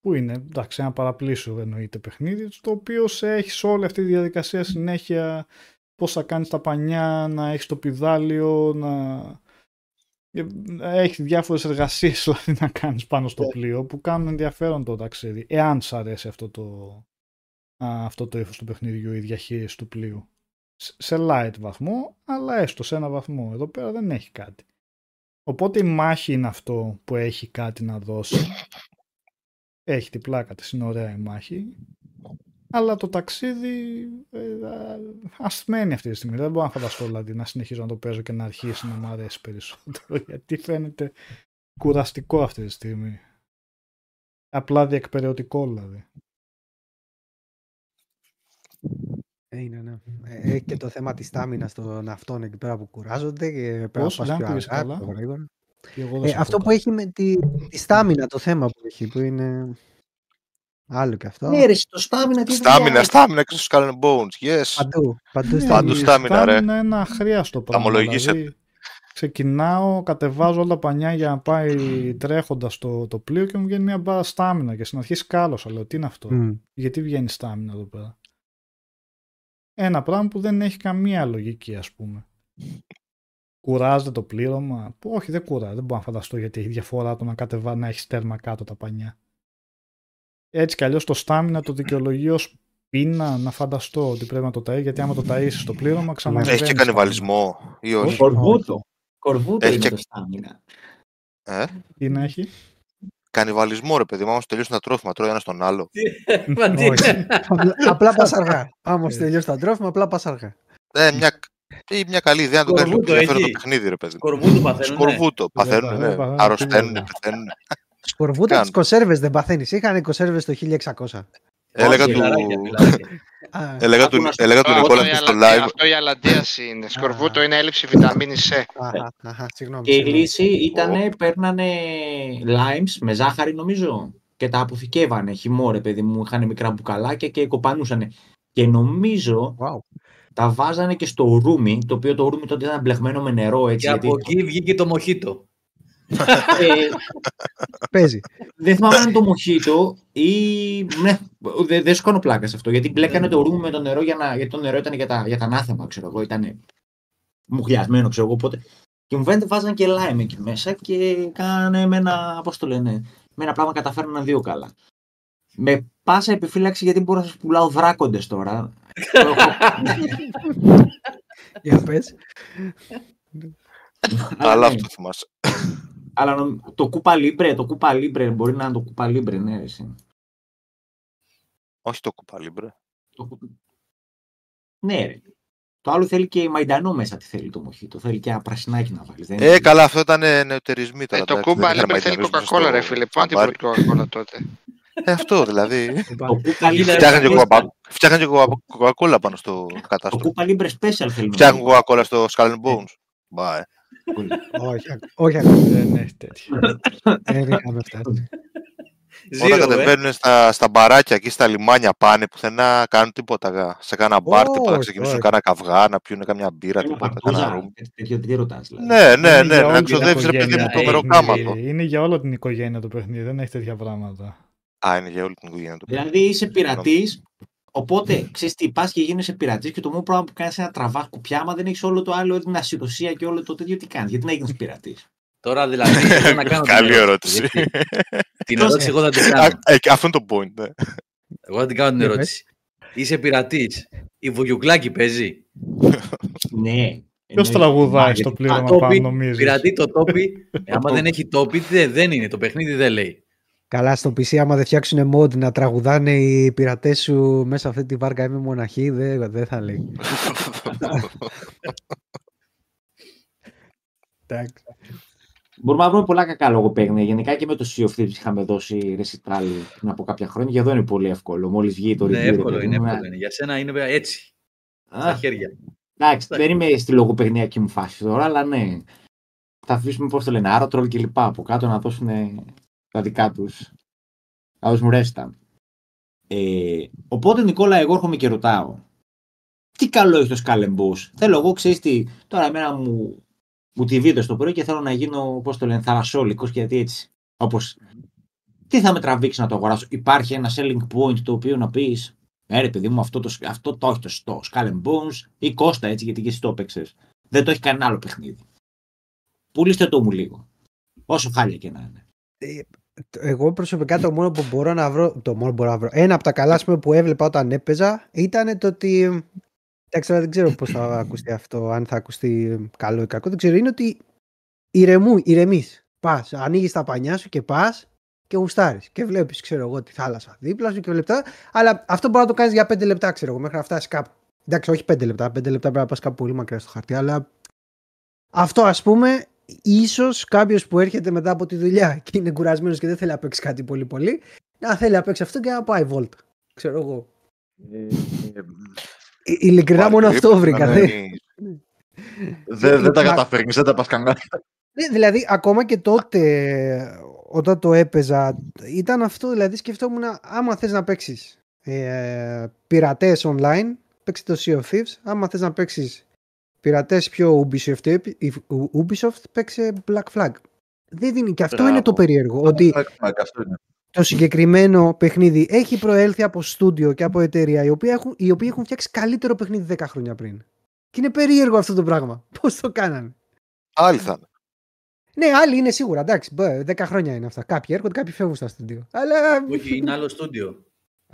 που είναι εντάξει ένα παραπλήσιο εννοείται παιχνίδι το οποίο σε έχεις όλη αυτή τη διαδικασία συνέχεια πώς θα κάνεις τα πανιά, να έχεις το πιδάλιο, να ε, έχει διάφορες εργασίες δηλαδή, να κάνεις πάνω στο ναι. πλοίο που κάνουν ενδιαφέρον το ταξίδι εάν σ' αρέσει αυτό το, αυτό το ύφος του παιχνιδιού η διαχείριση του πλοίου σε light βαθμό αλλά έστω σε ένα βαθμό εδώ πέρα δεν έχει κάτι Οπότε η μάχη είναι αυτό που έχει κάτι να δώσει. Έχει την πλάκα της, είναι ωραία η μάχη. Αλλά το ταξίδι ε, ασθμένει αυτή τη στιγμή. Δεν μπορώ να φανταστώ δηλαδή, να συνεχίζω να το παίζω και να αρχίσει να μου αρέσει περισσότερο. Γιατί φαίνεται κουραστικό αυτή τη στιγμή. Απλά διεκπαιρεωτικό δηλαδή. Είναι, ναι. Ε, έχει και το θέμα της στάμινας των αυτών εκεί πέρα που κουράζονται και πρέπει να πας πιο αργά, ε, αυτό που έχει με τη, τη στάμινα το θέμα που έχει, που είναι άλλο και αυτό. Ναι, ρε, το στάμινα τι Στάμινα, στάμινα και στο Skull Bones, yes. Παντού, παντού, ναι, παντού στάμινα, ρε. Είναι ένα αχρίαστο πράγμα. Δηλαδή, ξεκινάω, κατεβάζω όλα τα πανιά για να πάει τρέχοντας το, το πλοίο και μου βγαίνει μια μπάρα στάμινα και στην αρχή σκάλωσα, λέω τι είναι αυτό, mm. γιατί βγαίνει στάμινα εδώ πέρα; Ένα πράγμα που δεν έχει καμία λογική, ας πούμε. Κουράζεται το πλήρωμα. Όχι, δεν κουράζει. Δεν μπορώ να φανταστώ γιατί έχει διαφορά το να κατεβά να έχεις τέρμα κάτω τα πανιά. Έτσι κι αλλιώς το στάμινα το δικαιολογεί ως πείνα να φανταστώ ότι πρέπει να το ταΐ, γιατί άμα το ταΐσεις στο πλήρωμα ξανά. Έχει και κανιβαλισμό ή όχι; Κορβούτο. Κορβούτο έχει είναι και... το στάμινα. Ε; Τι να έχει; Κανιβαλισμό, ρε παιδί μου, άμα τελειώσει τα τρόφιμα, τρώει ένα στον άλλο. απλά πας αργά. Άμα τελειώσει τα τρόφιμα, απλά πας αργά. Ε, μια, ή μια καλή ιδέα να το κάνεις λίγο ενδιαφέρον το παιχνίδι, ρε παιδί. Σκορβούτο παθαίνουν. Σκορβούτο παθαίνουν, ναι. Αρρωσταίνουν, πεθαίνουν. Σκορβούτο τις κονσέρβες δεν παθαίνεις. Είχαν κονσέρβες το 1600. Έλεγα του, έλεγα του, έλεγα του Νικόλα στο live. Αυτό η αλαντίαση είναι. Σκορβούτο είναι έλλειψη βιταμίνης C. Και η λύση ήταν, παίρνανε limes με ζάχαρη νομίζω και τα αποθηκεύανε χυμό παιδί μου, είχαν μικρά μπουκαλάκια και κοπανούσαν. Και νομίζω τα βάζανε και στο ρούμι, το οποίο το ρούμι τότε ήταν μπλεγμένο με νερό. Έτσι, και από εκεί βγήκε το μοχίτο. Ε, Παίζει. Δεν θυμάμαι αν το μοχίτο ή. Ναι, δεν δε σκόνω πλάκα σε αυτό. Γιατί μπλέκανε το ρούμι με το νερό για να... γιατί το νερό ήταν για τα, για τα ανάθεμα, ξέρω εγώ. Ήταν μουχλιασμένο, ξέρω εγώ. Οπότε... Και μου φαίνεται βάζανε και λάιμ εκεί μέσα και κάνανε με ένα. Πώς το λένε. Με ένα πράγμα καταφέρναν δύο καλά. Με πάσα επιφύλαξη γιατί μπορώ να σας πουλάω δράκοντες τώρα. Για πες. Αλλά αυτό θυμάσαι. Αλλά το κούπα λίμπρε, το κούπα λίμπρε μπορεί να είναι το κούπα λίμπρε, ναι, εσύ. Όχι το κούπα λίμπρε. Ναι, ρε. Το άλλο θέλει και η Μαϊντανό μέσα τι θέλει το μοχίτο. Θέλει και ένα πρασινάκι να βάλει. Ε, καλά, αυτό ήταν νεοτερισμοί τώρα. Ε, το κούπα λίμπρε θέλει κοκακόλα, ρε φίλε. Πού την κοκακόλα τότε. Ε, αυτό δηλαδή. Φτιάχνει και κοκακόλα πάνω στο κατάστημα. Το κούπα λίμπρε special θέλει. Φτιάχνει κοκακόλα στο Skull Bones. Bye. όχι, όχι, δεν έχει τέτοιο. Δεν είχαμε φτάσει. Όταν ε. κατεβαίνουν στα, στα μπαράκια εκεί στα λιμάνια πάνε πουθενά κάνουν τίποτα. Σε κάνα μπαρ, oh, τίποτα. Ξεκινήσουν κάνα καυγά, να πιούν καμιά μπύρα, τίποτα. Κάνα ρούμ. Δηλαδή. Ναι, ναι, ναι. Να εξοδεύει ρε παιδί μου το μεροκάματο. Είναι για όλη την οικογένεια το παιχνίδι, δεν έχει τέτοια πράγματα. Α, είναι για όλη την οικογένεια το παιχνίδι. Δηλαδή είσαι πειρατής, Οπότε, ξέρεις τι, πας και γίνεσαι πειρατής και το μόνο πράγμα που κάνεις είναι να τραβάς κουπιά, άμα δεν έχεις όλο το άλλο, την ασυδοσία και όλο το τέτοιο, τι κάνεις, γιατί να γίνεις πειρατής; Τώρα δηλαδή να κάνω. Καλή ερώτηση. Την ερώτηση εγώ θα την κάνω. Ε, αυτό είναι το point. Ναι. Εγώ θα την κάνω την ερώτηση. Είσαι πειρατής. Η Βουγιουκλάκη παίζει. Ναι. Ποιος τραγουδάει στο πλήρωμα πάνω, νομίζω. Πειρατή το τόπι. άμα δεν έχει τόπι, δεν είναι. Το παιχνίδι δεν λέει. Καλά, στο PC άμα δεν φτιάξουν mod να τραγουδάνε οι πειρατές σου μέσα αυτή τη βάρκα είμαι μοναχή, δεν, δεν θα λέει. Εντάξει. Μπορούμε να βρούμε πολλά κακά λογοπαίγνια. Γενικά και με το Sea of Thieves είχαμε δώσει recital πριν από κάποια χρόνια. Για εδώ είναι πολύ εύκολο. Μόλις βγει το review. Ναι, εύκολο, είναι, εύκολο είναι. Για σένα είναι έτσι. Α, στα χέρια. Εντάξει, δεν είμαι στη λογοπαιγνιακή μου φάση τώρα, αλλά ναι. Θα αφήσουμε πώς το λένε, άρωτρολ και λοιπά από κάτω να δώσουν τα δικά τους. Να δώσουν ρέστα. Ε, οπότε, Νικόλα, εγώ έρχομαι και ρωτάω. Τι καλό έχεις το Σκάλεμπού. Θέλω εγώ, ξέρεις τι, τώρα εμένα μου μου τη βίδω στο πρωί και θέλω να γίνω, πώς το λένε, θαλασσόλικος γιατί έτσι. Όπως, τι θα με τραβήξεις να το αγοράσω; Υπάρχει ένα selling point το οποίο να πεις, ε ρε παιδί μου αυτό το, αυτό το έχεις το στο Skull and Bones ή Κώστα έτσι γιατί και εσύ το έπαιξες. Δεν το έχει κανένα άλλο παιχνίδι. Πουλήστε το μου λίγο. Όσο χάλια και να είναι. Ε, εγώ προσωπικά το μόνο που μπορώ να βρω, το μόνο που μπορώ να βρω, ένα από τα καλά που έβλεπα όταν έπαιζα ήταν το ότι Εντάξει, δεν ξέρω πώς θα ακουστεί αυτό, αν θα ακουστεί καλό ή κακό. Δεν ξέρω. Είναι ότι ηρεμού, ηρεμείς. Πας, ανοίγεις τα πανιά σου και πας και γουστάρεις. Και βλέπεις, ξέρω εγώ, τη θάλασσα δίπλα σου και λεπτά. Αλλά αυτό μπορεί να το κάνεις για 5 λεπτά, ξέρω εγώ, μέχρι να φτάσεις κάπου. Εντάξει, όχι 5 λεπτά. 5 λεπτά πρέπει να πας κάπου πολύ μακριά στο χαρτί. Αλλά αυτό ας πούμε, ίσως κάποιος που έρχεται μετά από τη δουλειά και είναι κουρασμένος και δεν θέλει να παίξει κάτι πολύ πολύ, να θέλει να παίξει αυτό και να πάει βόλτα. Ξέρω εγώ. Ε, ε ε, ειλικρινά μόνο αυτό βρήκα. Δεν τα καταφέρνεις, δεν τα πας κανένα. Ναι, δηλαδή, ακόμα και τότε, όταν το έπαιζα, ήταν αυτό. Δηλαδή, σκεφτόμουν, άμα θες να παίξεις ε, πειρατές online, παίξει το Sea of Thieves. Άμα θες να παίξεις πειρατές πιο Ubisoft, Ubisoft παίξει Black Flag. Δεν δίνει. Και αυτό είναι το περίεργο. Ότι το συγκεκριμένο παιχνίδι έχει προέλθει από στούντιο και από εταιρεία οι οποίοι έχουν, οι οποίοι έχουν φτιάξει καλύτερο παιχνίδι 10 χρόνια πριν. Και είναι περίεργο αυτό το πράγμα. Πώς το κάνανε. Άλλοι θα είναι. Ναι, άλλοι είναι σίγουρα. Εντάξει, 10 χρόνια είναι αυτά. Κάποιοι έρχονται, κάποιοι φεύγουν στα στούντιο. Αλλά... Όχι, είναι άλλο στούντιο.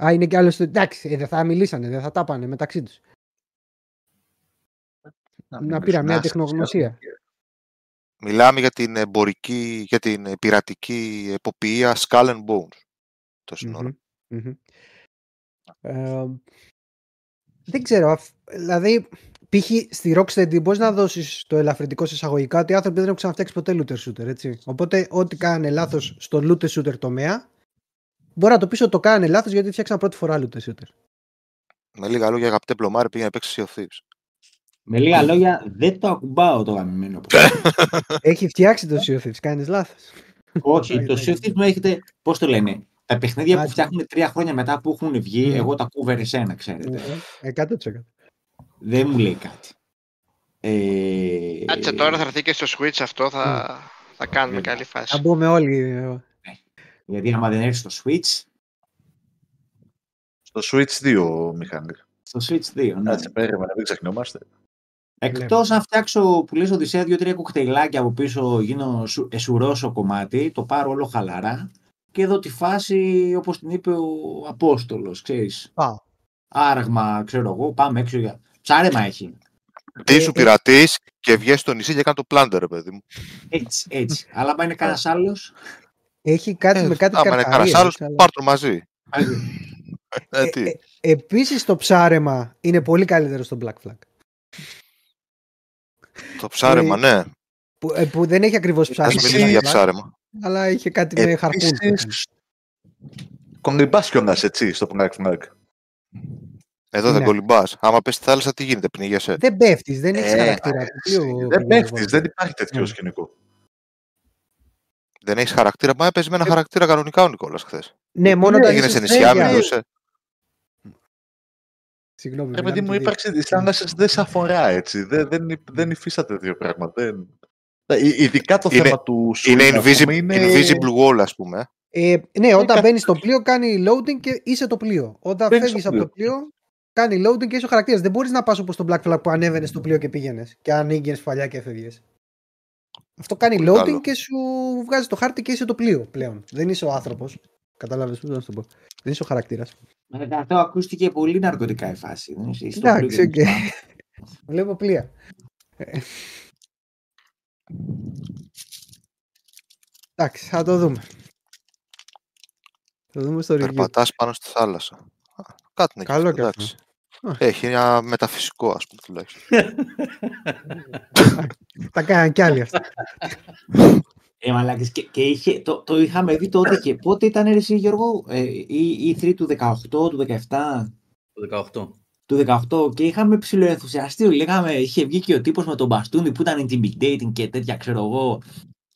Α, είναι και άλλο στούντιο. Εντάξει, ε, δεν θα μιλήσανε, δεν θα τα πάνε μεταξύ τους. Να, να πήρα μια τεχνογνωσία. Μιλάμε για την εμπορική, για την πειρατική εποποιία Skull and Bones. Το συνορο Ε, δεν ξέρω. Δηλαδή, π.χ. στη Rocksteady μπορείς να δώσεις το ελαφρυντικό σε εισαγωγικά ότι οι άνθρωποι δεν έχουν ξαναφτιάξει ποτέ looter shooter. Έτσι. Οπότε, ό,τι κάνανε λάθος στο looter shooter τομέα, μπορεί να το πεις ότι το κάνανε λάθος γιατί φτιάξαν πρώτη φορά looter shooter. Με λίγα λόγια, αγαπητέ πλωμάρι, πήγαινε να παίξεις Sea of Thieves. Με λίγα λόγια, δεν το ακουμπάω το γαμημένο. Έχει φτιάξει το Sea of Thieves, κάνεις λάθος. Όχι, το Sea of Thieves μου έχετε, πώς το λένε, τα παιχνίδια που φτιάχνουν τρία χρόνια μετά που έχουν βγει, ναι. εγώ τα ακούω εσένα, ξέρετε. 100%. Δεν μου λέει κάτι. Ε... Κάτσε τώρα θα έρθει και στο Switch αυτό, θα, ναι. θα κάνουμε καλή φάση. Θα μπούμε όλοι. Ναι. Γιατί άμα δεν έρθει στο Switch... Στο Switch 2, Μιχάλη. Στο Switch 2, ναι. Κάτσε, περίμενα, μην ξεχνιόμαστε. Εκτός αν φτιάξω που λες Οδυσσέα δύο-τρία κοκτέιλάκια από πίσω, γίνω εσουρώσω κομμάτι, το πάρω όλο χαλαρά και εδώ τη φάση όπως την είπε ο Απόστολος, ξέρεις. Α. Άραγμα, ξέρω εγώ, πάμε έξω για... Ψάρεμα έχει. Τι σου πειρατή και βγαίνει στο νησί και κάνει το πλάντερ, παιδί μου. Έτσι, έτσι. Αλλά αν είναι κανένας άλλος. Έχει κάτι ε, με κάτι καρκαρίες. Αν είναι κανένας άλλος, πάρ' το μαζί. ε, ε, ε, επίσης το ψάρεμα είναι πολύ καλύτερο στο Black Flag. Το ψάρεμα, ναι. Που, ε, που δεν έχει ακριβώς ψάρεμα. Δεν για ψάρεμα. Αλλά είχε κάτι με χαρπούν. Κολυμπάς κιόλας έτσι στο Πνάκ Εδώ δεν ναι. κολυμπάς. Άμα πες στη θάλασσα, τι γίνεται, πνίγεσαι. Δεν πέφτεις, δεν έχεις ε, χαρακτήρα. Δεν πέφτεις, δεν υπάρχει τέτοιο σκηνικό. Δεν έχεις χαρακτήρα. Μα έπαιζε με ένα ε... χαρακτήρα κανονικά ο Νικόλας χθες. Ναι, μόνο όταν έγινε σε νησιά, μιλούσε. Συγγνώμη. Επειδή μου ύπαρξη τη θάλασσα δεν σε αφορά έτσι. Δεν, δεν, δεν υφίσταται δύο πράγματα. Δεν... Ειδικά το είναι, θέμα του Είναι invisible, είναι invisible wall, ας πούμε. Ε, ναι, όταν μπαίνεις στο πλοίο, κάνει loading και είσαι το πλοίο. Όταν φεύγεις από το πλοίο, κάνει loading και είσαι ο χαρακτήρας. Δεν μπορείς να πας όπως το Black Flag που ανέβαινες στο πλοίο και πήγαινες και άνοιγες πανιά και έφευγες. Αυτό κάνει loading καλό. και σου βγάζει το χάρτη και είσαι το πλοίο πλέον. Δεν είσαι ο άνθρωπος. Κατάλαβες πώς να το πω. Δεν είσαι ο χαρακτήρας. Μετά αυτό ακούστηκε πολύ ναρκωτικά η φάση. Εντάξει, οκ. Βλέπω πλοία. Εντάξει, θα το δούμε. Θα δούμε στο review. Περπατάς πάνω στη θάλασσα. Κάτι είναι Καλό και αυτό. Έχει ένα μεταφυσικό, ας πούμε, τουλάχιστον. Τα κάναν κι άλλοι αυτά. Ε, μαλάκες, και, και είχε, το, το είχαμε δει τότε και πότε ήταν εσύ Γιώργο, ε, η, η 3 του 18, του 17. Του 18. Του 18 και είχαμε ψηλοενθουσιαστεί, λέγαμε, είχε βγει και ο τύπος με τον μπαστούνι που ήταν intimidating και τέτοια, ξέρω εγώ,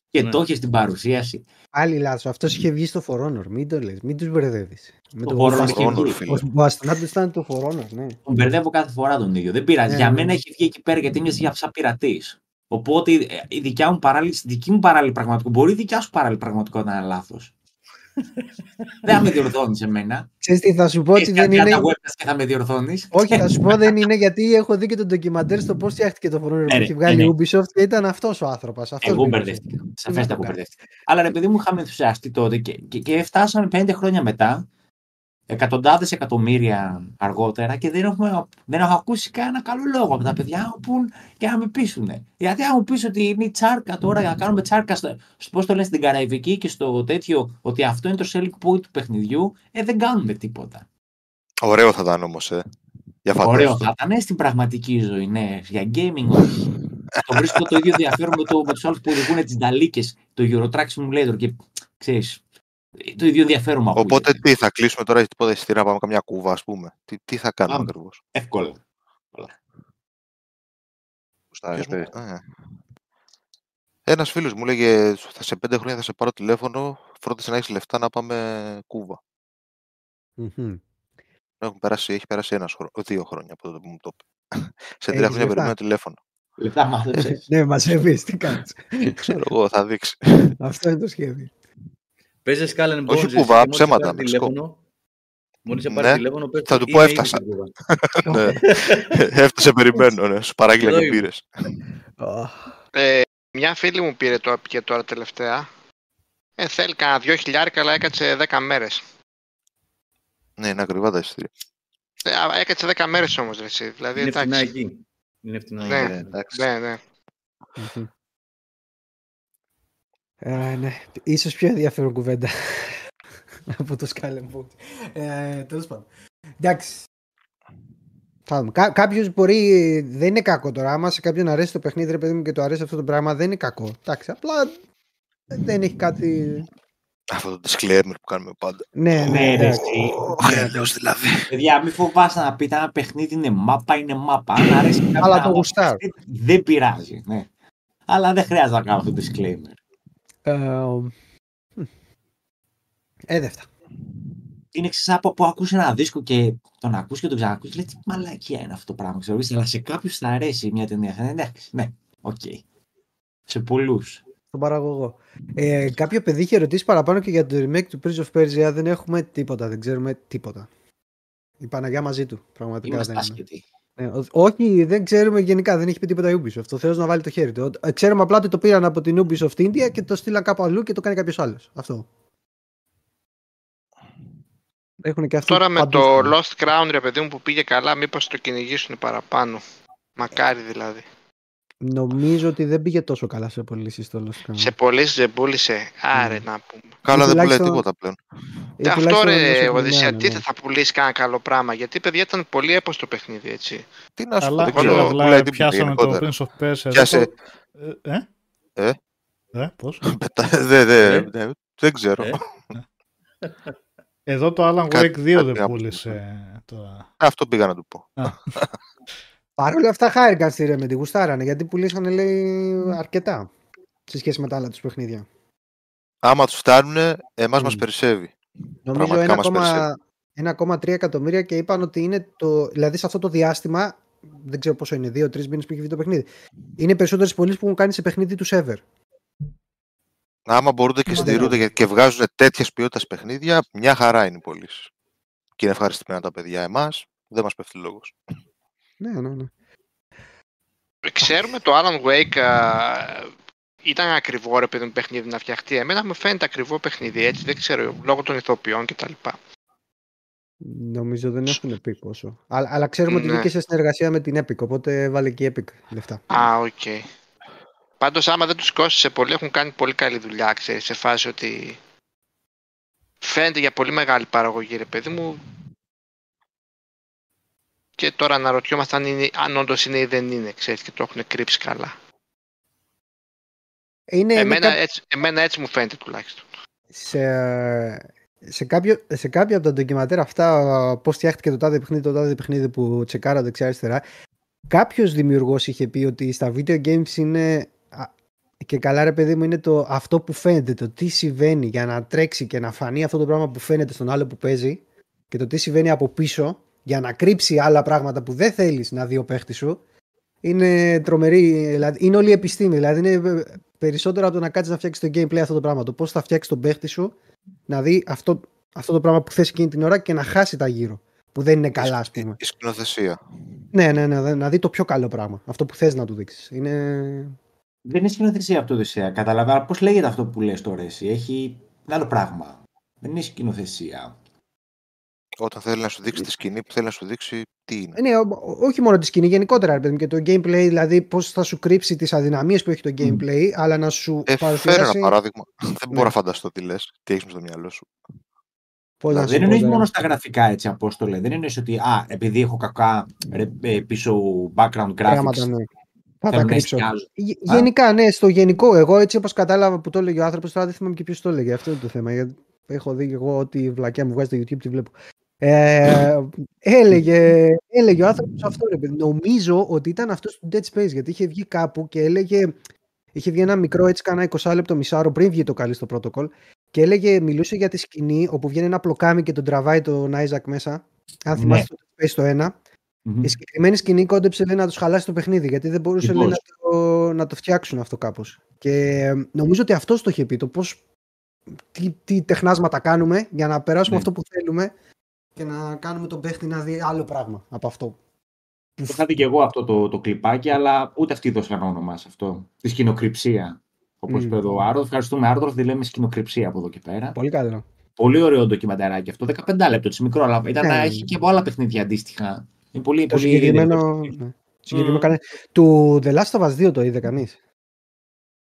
και ναι. το είχε στην παρουσίαση. Άλλη λάθος. Αυτός είχε βγει στο For Honor. Μην το λες, μην τους μπερδεύεις. Με το For Honor, Ο Μπαστονά του ήταν το For Honor, ναι. Τον μπερδεύω κάθε φορά τον ίδιο. Δεν πειράζει. Ναι, για ναι. μένα έχει βγει εκεί πέρα γιατί είμαι για σαν πειρατής. Οπότε ε, η δικιά μου παράλληλη, δική μου παράλληλη πραγματικότητα, μπορεί η δικιά σου παράλληλη πραγματικότητα να είναι λάθος. δεν θα με διορθώνεις εμένα. Ξέρεις τι, θα σου πω ότι δεν είναι. και θα με διορθώνεις. Όχι, θα σου πω δεν είναι γιατί έχω δει και το ντοκιμαντέρ στο πώς φτιάχτηκε το φορόνιο που έχει βγάλει η Ubisoft και ήταν αυτός ο άνθρωπος. Εγώ μπερδεύτηκα. Σαφέστα που μπερδεύτηκα. Αλλά επειδή μου είχαμε ενθουσιαστεί τότε και, και, και φτάσαμε πέντε χρόνια μετά εκατοντάδες εκατομμύρια αργότερα και δεν, έχουμε, δεν έχω ακούσει κανένα καλό λόγο από τα παιδιά που και να με πείσουν. Γιατί αν μου πεις ότι είναι η τσάρκα τώρα, να κάνουμε τσάρκα στο, πώς το λένε στην Καραϊβική και στο τέτοιο, ότι αυτό είναι το selling point του παιχνιδιού, ε, δεν κάνουμε τίποτα. Ωραίο θα ήταν όμως, ε. Για Ωραίο θα ήταν ε, στην πραγματική ζωή, ναι. Για gaming όχι. το βρίσκω το ίδιο ενδιαφέρον με, το, με τους άλλους που οδηγούν τις νταλίκες, το Eurotrack Simulator και ξέρεις, το ίδιο ενδιαφέρον μου Οπότε τι, θα κλείσουμε τώρα τίποτα εισιτήρια να πάμε καμιά κούβα, ας πούμε. Τι, τι θα κάνουμε ακριβώς; Εύκολα. Ένας φίλος μου λέγε θα σε πέντε χρόνια θα σε πάρω τηλέφωνο, φρόντισε να έχεις λεφτά να πάμε κούβα. Έχουν περάσει, έχει περάσει ένας χρόνο, δύο χρόνια από τότε που μου το είπε. σε τρία χρόνια περιμένω τηλέφωνο. Λεφτά μάθεψες. ναι, μαζεύεις, τι κάνεις. Ξέρω εγώ, θα δείξει. Αυτό είναι το σχέδιο. Παίζει Skull Όχι κουβά, ψέματα. Μόλις σε πάρει ναι, τηλέφωνο, θα του πω έφτασα. ναι. Έφτασε, περιμένω. Ναι. Σου παράγγειλα και πήρες. Ε, μια φίλη μου πήρε το και τώρα τελευταία. Ε, θέλει κανένα δυο χιλιάρικα, αλλά έκατσε δέκα μέρες. Ναι, είναι ακριβά τα εισιτήρια. Ε, έκατσε δέκα μέρες όμως, Δηλαδή, είναι φτηνά εκεί. Είναι φτηνά ναι, ναι, ναι. Ε, ναι, ίσως πιο ενδιαφέρον κουβέντα από το Skull and Ε, τέλος πάντων. Εντάξει. Κά- Κάποιος μπορεί. Δεν είναι κακό τώρα. Άμα σε κάποιον αρέσει το παιχνίδι, ρε παιδί μου, και το αρέσει αυτό το πράγμα, δεν είναι κακό. Εντάξει, απλά δεν έχει κάτι. Αυτό το disclaimer που κάνουμε πάντα. Ναι, ναι, ναι. Χρέο δηλαδή. Παιδιά, μην φοβάσαι να πείτε ένα παιχνίδι είναι μάπα, είναι μάπα. Αν αρέσει Αλλά το γουστάρ. Δεν πειράζει. Ναι. Αλλά δεν χρειάζεται να κάνω αυτό το disclaimer. Ε, Είναι ξες σαν που, που ακούς ένα δίσκο και τον ακούς και τον ξανακούς λέει τι μαλακία είναι αυτό το πράγμα, ξέρω, αλλά σε κάποιους θα αρέσει μια ταινία. Ε, εντάξει, ναι, ok. Okay. Σε πολλούς. Τον παραγωγό. Ε, κάποιο παιδί είχε ρωτήσει παραπάνω και για το remake του Prince of Persia. Δεν έχουμε τίποτα, δεν ξέρουμε τίποτα. Η Παναγιά μαζί του, πραγματικά. Είμαστε δεν άσχετοι. Ε, όχι, δεν ξέρουμε γενικά, δεν έχει πει τίποτα η Ubisoft. Ο Θεός να βάλει το χέρι του. Ε, ξέρουμε απλά ότι το πήραν από την Ubisoft India και το στείλαν κάπου αλλού και το κάνει κάποιος άλλος. Αυτό. Έχουν και Τώρα με το Lost Crown, ρε παιδί μου, που πήγε καλά, μήπως το κυνηγήσουν παραπάνω. Μακάρι δηλαδή. Νομίζω ότι δεν πήγε τόσο καλά σε πωλήσεις το Lost Crown. Σε πωλήσεις δεν πούλησε. Άρε mm. να πούμε. Καλά δεν πουλάει τίποτα πλέον. Ε, αυτό ρε, Οδυσσία, τι θα πουλήσεις κανένα καλό πράγμα; Γιατί παιδιά ήταν πολύ έπος το παιχνίδι, έτσι. Τι να σου πω, δεν ξέρω. Πουλάει πιάσαμε το Prince of Persia. Πιάσε. Ε, ε; Ε, πώς; Δεν ξέρω. Εδώ το Alan Wake 2 δεν πούλησε τώρα. Αυτό πήγα να του πω. Παρ' όλα αυτά χάρηκαν στη Remedy, γουστάρανε, γιατί πουλήσανε λέει αρκετά σε σχέση με τα άλλα τους παιχνίδια. άμα τους φτάνουν, εμάς mm. μας περισσεύει. Νομίζω 1,3 εκατομμύρια και είπαν ότι είναι το. Δηλαδή σε αυτό το διάστημα, δεν ξέρω πόσο είναι, 2-3 μήνες που έχει βγει το παιχνίδι. Είναι περισσότερες πωλήσεις που έχουν κάνει σε παιχνίδι τους ever. Άμα μπορούνται και στηρούνται και βγάζουν τέτοιες ποιότητε παιχνίδια, μια χαρά είναι οι πωλήσεις. Και είναι ευχαριστημένα τα παιδιά εμάς, δεν μας πέφτει λόγος. Ναι, ναι, ναι. Ξέρουμε το Alan Wake ήταν ακριβό ρε παιδί παιχνίδι να φτιαχτεί. Εμένα μου φαίνεται ακριβό παιχνίδι έτσι, δεν ξέρω, λόγω των ηθοποιών κτλ. Νομίζω δεν έχουν πει πόσο. Αλλά, αλλά ξέρουμε ναι. ότι βγήκε σε συνεργασία με την Epic, οπότε βάλε και η Epic λεφτά. Α, ok. Okay. Πάντως άμα δεν τους κόστησε πολύ, έχουν κάνει πολύ καλή δουλειά, ξέρεις, σε φάση ότι φαίνεται για πολύ μεγάλη παραγωγή, ρε παιδί μου. Και τώρα αναρωτιόμαστε αν, είναι, αν όντως είναι ή δεν είναι, ξέρεις, και το έχουν κρύψει καλά. Είναι, εμένα, έτσι, εμένα έτσι μου φαίνεται τουλάχιστον. Σε, σε, κάποιο, σε κάποια από τα ντοκιμαντέρ αυτά, πώς φτιάχτηκε το τάδε παιχνίδι, το τάδε παιχνίδι που τσεκάρα δεξιά-αριστερά, κάποιος δημιουργός είχε πει ότι στα video games είναι. Και καλά, ρε παιδί μου, είναι το αυτό που φαίνεται, το τι συμβαίνει για να τρέξει και να φανεί αυτό το πράγμα που φαίνεται στον άλλο που παίζει και το τι συμβαίνει από πίσω για να κρύψει άλλα πράγματα που δεν θέλεις να δει ο παίχτης σου. Είναι τρομερή, δηλαδή, είναι όλη η επιστήμη. Δηλαδή, είναι περισσότερο από το να κάτσεις να φτιάξεις το gameplay αυτό το πράγμα. Το πώς θα φτιάξεις τον παίχτη σου να δει αυτό, αυτό το πράγμα που θες εκείνη την ώρα και να χάσει τα γύρω. Που δεν είναι καλά, ας πούμε. Η σκηνοθεσία. Ναι, ναι, ναι, να δει το πιο καλό πράγμα. Αυτό που θες να του δείξεις. Είναι... Δεν είναι σκηνοθεσία αυτό, Οδυσσέα. Καταλαβαίνω πώς λέγεται αυτό που λες τώρα εσύ; Έχει άλλο πράγμα. Δεν είναι σκηνοθεσία. Όταν θέλει να σου δείξει τη σκηνή που θέλει να σου δείξει τι είναι. Ναι, όχι μόνο τη σκηνή, γενικότερα παιδί, και το gameplay, δηλαδή πώς θα σου κρύψει τις αδυναμίες που έχει το gameplay, mm. αλλά να σου ε, παρουσιάσει. Φέρω ένα παράδειγμα. δεν μπορώ να ναι. φανταστώ τι λες, τι έχεις στο μυαλό σου. Πώς να δεν εννοείς μόνο στα γραφικά έτσι, Απόστολε. Δεν εννοείς ότι α, επειδή έχω κακά ρε, ε, πίσω background graphics. Πράγματα, ναι. Θα τα κρύψω. Γενικά, ναι, στο γενικό. Εγώ έτσι όπως κατάλαβα που το έλεγε ο άνθρωπος, τώρα δεν θυμάμαι και ποιος το έλεγε. Αυτό είναι το θέμα. Γιατί έχω δει εγώ ότι η βλακιά μου βγάζει στο YouTube τη βλέπω. Ε, έλεγε, έλεγε ο άνθρωπος αυτό. Ρε, νομίζω ότι ήταν αυτός του Dead Space γιατί είχε βγει κάπου και έλεγε. Είχε βγει ένα μικρό έτσι κάνα 20 λεπτό μισάρο πριν βγει το καλή στο protocol και έλεγε, μιλούσε για τη σκηνή όπου βγαίνει ένα πλοκάμι και τον τραβάει τον Isaac μέσα. Αν ναι. θυμάστε το Dead Space το 1. Mm-hmm. Η συγκεκριμένη σκηνή κόντεψε λέει, να τους χαλάσει το παιχνίδι γιατί δεν μπορούσε λέει, να, το, να το φτιάξουν αυτό κάπως. Και νομίζω ότι αυτός το είχε πει. Το πώς. Τι, τι τεχνάσματα κάνουμε για να περάσουμε ναι. αυτό που θέλουμε και να κάνουμε τον παίχτη να δει άλλο πράγμα από αυτό. Το είχα δει και εγώ αυτό το, το κλιπάκι, αλλά ούτε αυτοί δώσαν όνομα σε αυτό. Τη σκηνοκρυψία. Όπως mm. είπε εδώ ο Άρδος. Ευχαριστούμε, Άρδος. Δεν λέμε σκηνοκρυψία από εδώ και πέρα. Πολύ καλό. Πολύ ωραίο ντοκιμανταράκι αυτό. 15 λεπτό, έτσι μικρό, αλλά ήταν να έχει και από άλλα παιχνίδια αντίστοιχα. Είναι πολύ, το πολύ συγκεκριμένο. Ναι. συγκεκριμένο mm. Του The Last of Us 2 το είδε κανείς;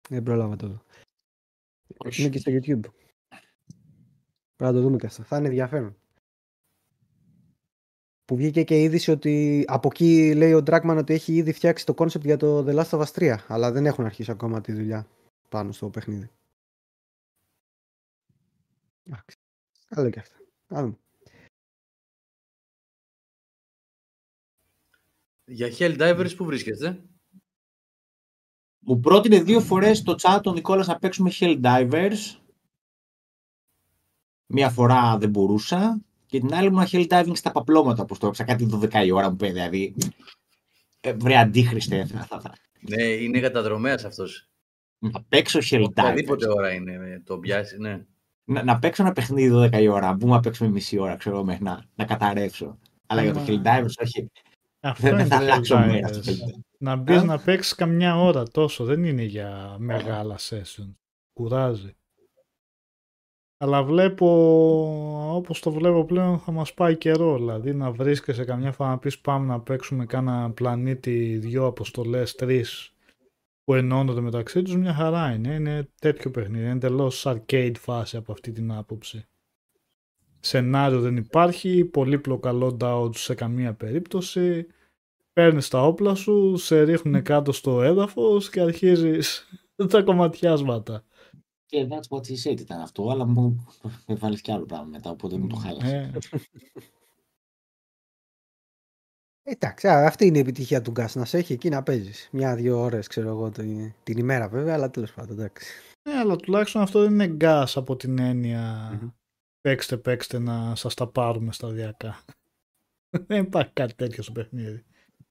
Δεν πρόλαβα το. Είναι και στο YouTube. Πρέπει να το δούμε και αυτό. Θα είναι ενδιαφέρον που βγήκε και η είδηση ότι από εκεί λέει ο Dragman ότι έχει ήδη φτιάξει το concept για το The Last of Us 3, αλλά δεν έχουν αρχίσει ακόμα τη δουλειά πάνω στο παιχνίδι. Καλό και αυτά. Για Helldivers που βρίσκεστε. Μου πρότεινε δύο φορές το chat ο Νικόλας να παίξουμε Helldivers. Μία φορά δεν μπορούσα και την άλλη μου hell diving στα παπλώματα, όπως το έπαιξα, κάτι 12 η ώρα μου πει, δηλαδή. Ε, βρε αντίχρηστε. ναι, είναι καταδρομέας αυτός. Να παίξω hell diving. Οποιαδήποτε ώρα είναι, το πιάσει, ναι. Να, να παίξω ένα παιχνίδι 12 η ώρα, μπούμε να παίξουμε μισή ώρα, ξέρω, μέχρι να, να καταρρεύσω. Αλλά για το hell divers, όχι. Αυτό δεν θα αλλάξω μέρα. Να μπεις να παίξεις καμιά ώρα τόσο, δεν είναι για μεγάλα session. Κουράζει. Αλλά βλέπω, όπως το βλέπω πλέον, θα μας πάει καιρό. Δηλαδή να βρίσκεσαι καμιά φορά να πεις πάμε να παίξουμε κάνα πλανήτη, δυο αποστολές, τρεις που ενώνονται μεταξύ τους, μια χαρά είναι. Είναι τέτοιο παιχνίδι, είναι εντελώς arcade φάση από αυτή την άποψη. Σενάριο δεν υπάρχει, πολύπλοκα loadout σε καμία περίπτωση. Παίρνεις τα όπλα σου, σε ρίχνουν κάτω στο έδαφος και αρχίζεις τα κομματιάσματα. Και that's what he said ήταν αυτό, αλλά μου έβαλες κι άλλο πράγμα μετά, οπότε μου το χάλασε. Εντάξει, αυτή είναι η επιτυχία του γκάς, να σε έχει εκεί να παίζεις. Μια-δύο ώρες, ξέρω εγώ, την, την ημέρα βέβαια, αλλά τέλος πάντων, εντάξει. Ναι, αλλά τουλάχιστον αυτό δεν είναι γκάς από την εννοια παίξτε, παίξτε να σας τα πάρουμε σταδιακά. δεν υπάρχει κάτι τέτοιο στο παιχνίδι.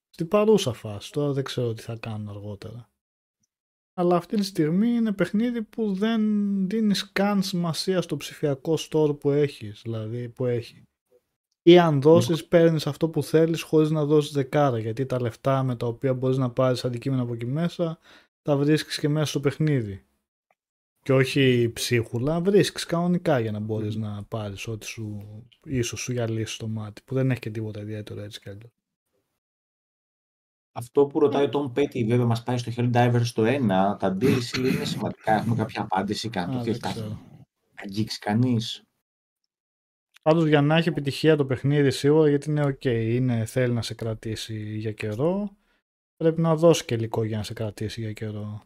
Στην παρούσα φάση, τώρα δεν ξέρω τι θα κάνουν αργότερα. Αλλά αυτή τη στιγμή είναι παιχνίδι που δεν δίνει καν σημασία στο ψηφιακό store που έχεις, δηλαδή που έχει. Ή αν δώσεις mm. παίρνεις αυτό που θέλεις χωρίς να δώσεις δεκάρα γιατί τα λεφτά με τα οποία μπορείς να πάρεις αντικείμενα από εκεί μέσα τα βρίσκεις και μέσα στο παιχνίδι. Και όχι ψίχουλα, βρίσκεις κανονικά για να μπορείς να πάρεις ό,τι σου ίσως σου γυαλίσει στο μάτι που δεν έχει και τίποτα ιδιαίτερο έτσι κι αλλιώς. Αυτό που ρωτάει ο Tom Petty βέβαια μας πάει στο Helldivers στο 1, τα DLC είναι σημαντικά, έχουμε κάποια απάντηση, κάτι και θα αγγίξει κανείς. Πάντως για να έχει επιτυχία το παιχνίδι σίγουρα γιατί είναι ok, είναι, θέλει να σε κρατήσει για καιρό. Πρέπει να δώσει και υλικό για να σε κρατήσει για καιρό.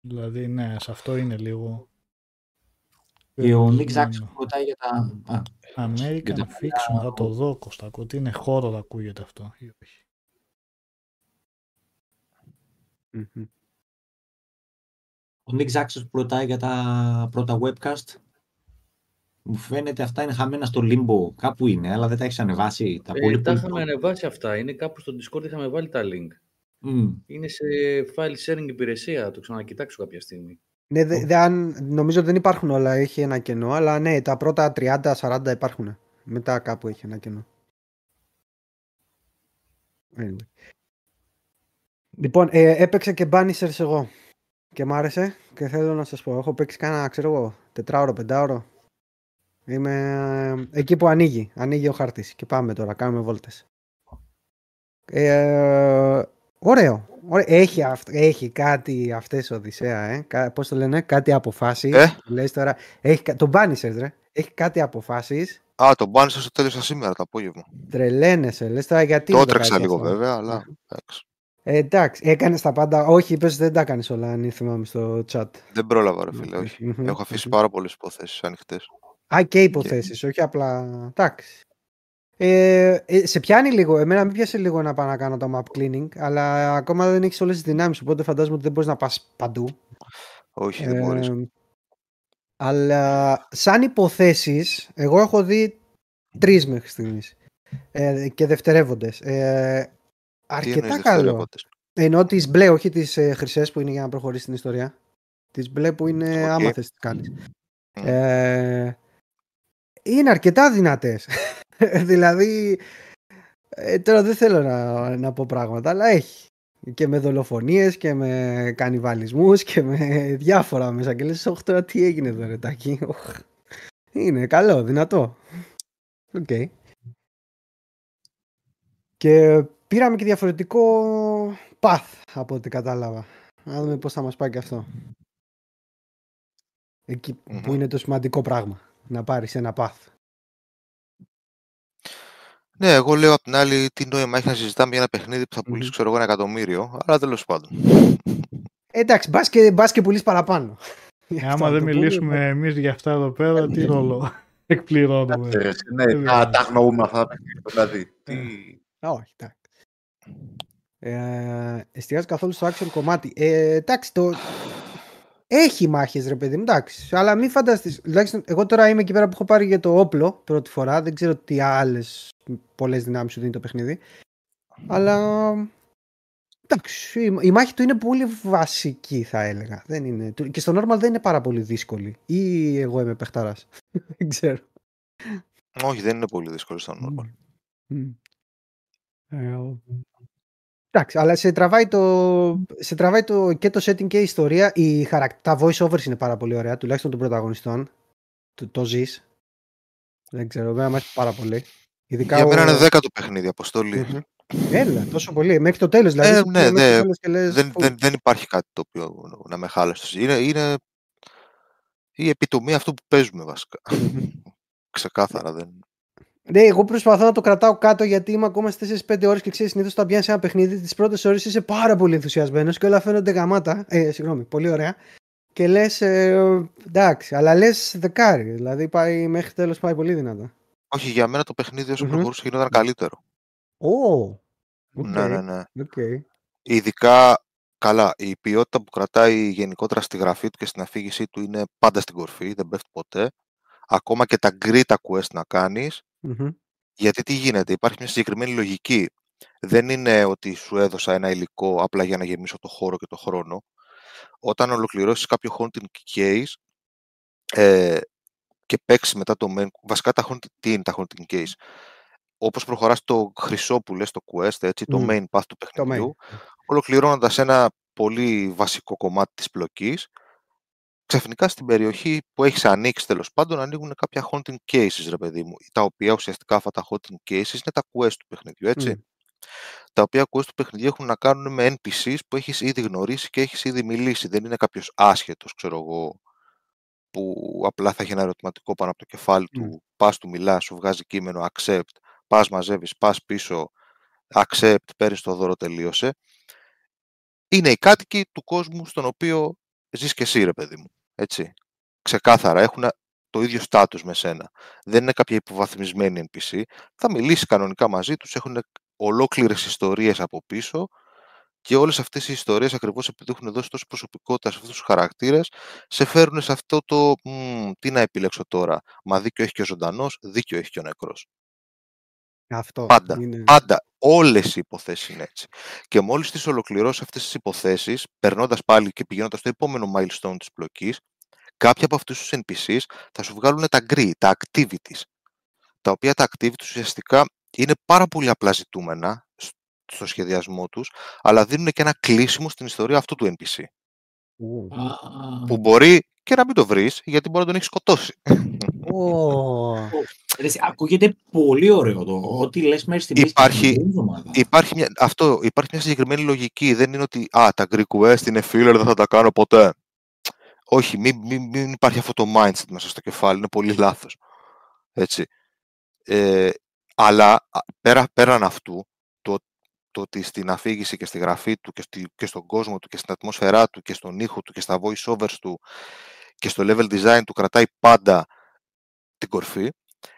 Δηλαδή ναι, σε αυτό είναι λίγο. Και ο Nick Jackson ρωτάει για τα. American Fiction, θα το δω Κωστάκο, ότι είναι χώρο να ακούγεται αυτό ή όχι. Ο Nick Jackson που ρωτάει για τα πρώτα webcast μου φαίνεται αυτά είναι χαμένα στο limbo. Κάπου είναι, αλλά δεν τα έχεις ανεβάσει. Τα, ε, πολύ τα είχαμε ανεβάσει αυτά. Είναι κάπου στο Discord είχαμε βάλει τα link. Mm. Είναι σε file sharing υπηρεσία. Το ξανακοιτάξω κάποια στιγμή. Ναι, δε, δε, νομίζω δεν υπάρχουν όλα. Έχει ένα κενό. Αλλά ναι, τα πρώτα 30-40 υπάρχουν. Μετά κάπου έχει ένα κενό. Λοιπόν, ε, έπαιξα και Banishers εγώ. Και μ' άρεσε και θέλω να σας πω. Έχω παίξει κάνα, ξέρω εγώ, τετράωρο, πεντάωρο. Είμαι ε, εκεί που ανοίγει. Ανοίγει ο χάρτης. Και πάμε τώρα, κάνουμε βόλτες. Ε, ωραίο. Έχει, έχει κάτι αυτές Οδυσσέα, ε. Πώς το λένε, κάτι αποφάσεις. Ε; Λες τώρα, έχει, τον Banishers, ρε. Έχει κάτι αποφάσεις. Α, τον Banishers το τέλειωσα σήμερα το απόγευμα. Τρελαίνεσαι, λες τώρα γιατί... Το έτρεξα λίγο βέβαια, αλλά εντάξει. Ε, εντάξει, έκανες τα πάντα. Όχι, είπες δεν τα κάνεις όλα, αν θυμάμαι στο chat. Δεν πρόλαβα, ρε φίλε, όχι. Έχω αφήσει πάρα πολλές υποθέσεις ανοιχτές. Α, και υποθέσεις, όχι απλά. Εντάξει. Ε, ε, σε πιάνει λίγο, εμένα με πιάσε λίγο να πάω να κάνω το map cleaning, αλλά ακόμα δεν έχεις όλες τις δυνάμεις, οπότε φαντάζομαι ότι δεν μπορείς να πας παντού. Όχι, δεν μπορείς. Ε, αλλά σαν υποθέσεις, εγώ έχω δει τρεις μέχρι στιγμής. Ε, και δευτερεύοντες. Ε, αρκετά καλό. Ενώ τις μπλε, όχι τις ε, χρυσές που είναι για να προχωρήσεις την ιστορία. Τις μπλε που είναι okay. άμα θες τις κάνεις. Ε, είναι αρκετά δυνατές. δηλαδή, ε, τώρα δεν θέλω να, να πω πράγματα, αλλά έχει. Και με δολοφονίες και με κανιβαλισμούς και με διάφορα μέσα. Και λες, όχι τώρα τι έγινε εδώ ρετάκι. Είναι καλό, δυνατό. Ok. Okay. Και πήραμε και διαφορετικό path από ό,τι κατάλαβα. Να δούμε πώς θα μας πάει και αυτό. Εκεί που είναι το σημαντικό πράγμα να πάρεις ένα path. Ναι, εγώ λέω απ' την άλλη τι νόημα έχει να συζητάμε για ένα παιχνίδι που θα πουλήσει, ξέρω εγώ, ένα εκατομμύριο, αλλά τέλος πάντων. εντάξει, μπας και, μπας και πουλήσει παραπάνω. Ε, άμα δεν μιλήσουμε εμείς για αυτά εδώ πέρα, τι ρόλο εκπληρώνουμε; Ναι, τα αγνοούμε αυτά. Δηλαδή. Όχι, εντάξει. Ε, εστιάζει καθόλου στο action κομμάτι. Ε, εντάξει, το, έχει μάχες, ρε παιδί μου, εντάξει. Αλλά μην φανταστείς. Τουλάχιστον εγώ τώρα είμαι εκεί πέρα που έχω πάρει για το όπλο πρώτη φορά. Δεν ξέρω τι άλλες πολλές δυνάμεις σου δίνει το παιχνίδι. Αλλά. Εντάξει, η μάχη του είναι πολύ βασική, θα έλεγα. Δεν είναι... Και στο normal δεν είναι πάρα πολύ δύσκολη. Ή εγώ είμαι παιχταράς. δεν ξέρω. Όχι, δεν είναι πολύ δύσκολη στο normal. Mm. Εντάξει, αλλά σε τραβάει, το, σε τραβάει το, και το setting και η ιστορία. Η χαρακ... Τα voice overs είναι πάρα πολύ ωραία, τουλάχιστον των πρωταγωνιστών. Το, το ζεις. Δεν ξέρω, βέβαια μου πάρα πολύ. Ειδικά Για μένα ο... είναι δέκατο παιχνίδι, αποστολή. Έλα, τόσο πολύ. Μέχρι το τέλος. Δηλαδή, ε, ναι, ναι. Λες, δεν, δεν, δεν, υπάρχει κάτι το οποίο να με χάλασε. Είναι, είναι η επιτομή αυτού που παίζουμε βασικά. Ξεκάθαρα δεν. Ναι, εγώ προσπαθώ να το κρατάω κάτω γιατί είμαι ακόμα στις 4-5 ώρες και ξέρεις συνήθως όταν πιάνεις ένα παιχνίδι, τις πρώτες ώρες είσαι πάρα πολύ ενθουσιασμένος και όλα φαίνονται γαμάτα. Ε, συγγνώμη, πολύ ωραία. Και λες, ε, εντάξει, αλλά λες δεκάρι. Δηλαδή πάει, μέχρι τέλος πάει πολύ δυνατά. Όχι, για μένα το παιχνίδι όσο mm-hmm. προχωρούσε γινόταν καλύτερο. Ω, Ναι, ναι, ναι. Okay. Ειδικά, καλά, η ποιότητα που κρατάει γενικότερα στη γραφή του και στην αφήγησή του είναι πάντα στην κορφή, δεν πέφτει ποτέ. Ακόμα και τα γκρίτα quest να κάνεις, γιατί τι γίνεται, υπάρχει μια συγκεκριμένη λογική. Δεν είναι ότι σου έδωσα ένα υλικό απλά για να γεμίσω το χώρο και το χρόνο. Όταν ολοκληρώσεις κάποιο haunting case ε, και παίξεις μετά το main, βασικά τα haunting, τι είναι τα haunting case; Όπως προχωράς το χρυσό που λες το quest, έτσι, το main path του παιχνιδιού, ολοκληρώνοντας ένα πολύ βασικό κομμάτι της πλοκής, ξαφνικά στην περιοχή που έχεις ανοίξει τέλος πάντων ανοίγουν κάποια haunting cases, ρε παιδί μου, τα οποία ουσιαστικά αυτά τα haunting cases είναι τα quest του παιχνιδιού, έτσι. Τα οποία quest του παιχνιδιού έχουν να κάνουν με NPCs που έχεις ήδη γνωρίσει και έχεις ήδη μιλήσει. Δεν είναι κάποιος άσχετος, ξέρω εγώ, που απλά θα έχει ένα ερωτηματικό πάνω από το κεφάλι του, πας του μιλάς, σου βγάζει κείμενο, accept, πας μαζεύεις, πας πίσω, accept, παίρνεις το δώρο, τελείωσε. Είναι οι κάτοικοι του κόσμου στον οποίο ζεις και εσύ, ρε παιδί μου. Έτσι. Ξεκάθαρα, έχουν το ίδιο στάτους με σένα. Δεν είναι κάποια υποβαθμισμένη NPC. Θα μιλήσεις κανονικά μαζί τους, έχουν ολόκληρες ιστορίες από πίσω και όλες αυτές οι ιστορίες ακριβώς επειδή έχουν δώσει τόσο προσωπικότητα σε αυτούς τους χαρακτήρες σε φέρουν σε αυτό το τι να επιλέξω τώρα. Μα δίκιο έχει και ο ζωντανός, δίκιο έχει και ο νεκρός. Αυτό πάντα, είναι... πάντα. Όλες οι υποθέσεις είναι έτσι. Και μόλις τις ολοκληρώσει αυτές τις υποθέσεις, περνώντας πάλι και πηγαίνοντας στο επόμενο milestone της πλοκής, κάποια από αυτούς τους NPCs θα σου βγάλουν τα γκρι, τα activities. Τα οποία τα activities ουσιαστικά είναι πάρα πολύ απλά ζητούμενα στο σχεδιασμό τους, αλλά δίνουν και ένα κλείσιμο στην ιστορία αυτού του NPC. Που μπορεί και να μην το βρεις, γιατί μπορεί να τον έχεις σκοτώσει. Ακούγεται πολύ ωραίο το ότι λες μέχρι στην υπάρχει, υπάρχει, μια, αυτό, υπάρχει μια συγκεκριμένη λογική. Δεν είναι ότι α, τα Greek West είναι filler, δεν θα τα κάνω ποτέ. Όχι, μην, μην, μην υπάρχει αυτό το mindset μέσα στο κεφάλι. Είναι πολύ λάθος. Έτσι. Ε, αλλά πέρα, πέραν αυτού, το, το ότι στην αφήγηση και στη γραφή του και, στη, και στον κόσμο του και στην ατμόσφαιρά του και στον ήχο του και στα voice overs του και στο level design του κρατάει πάντα την κορφή.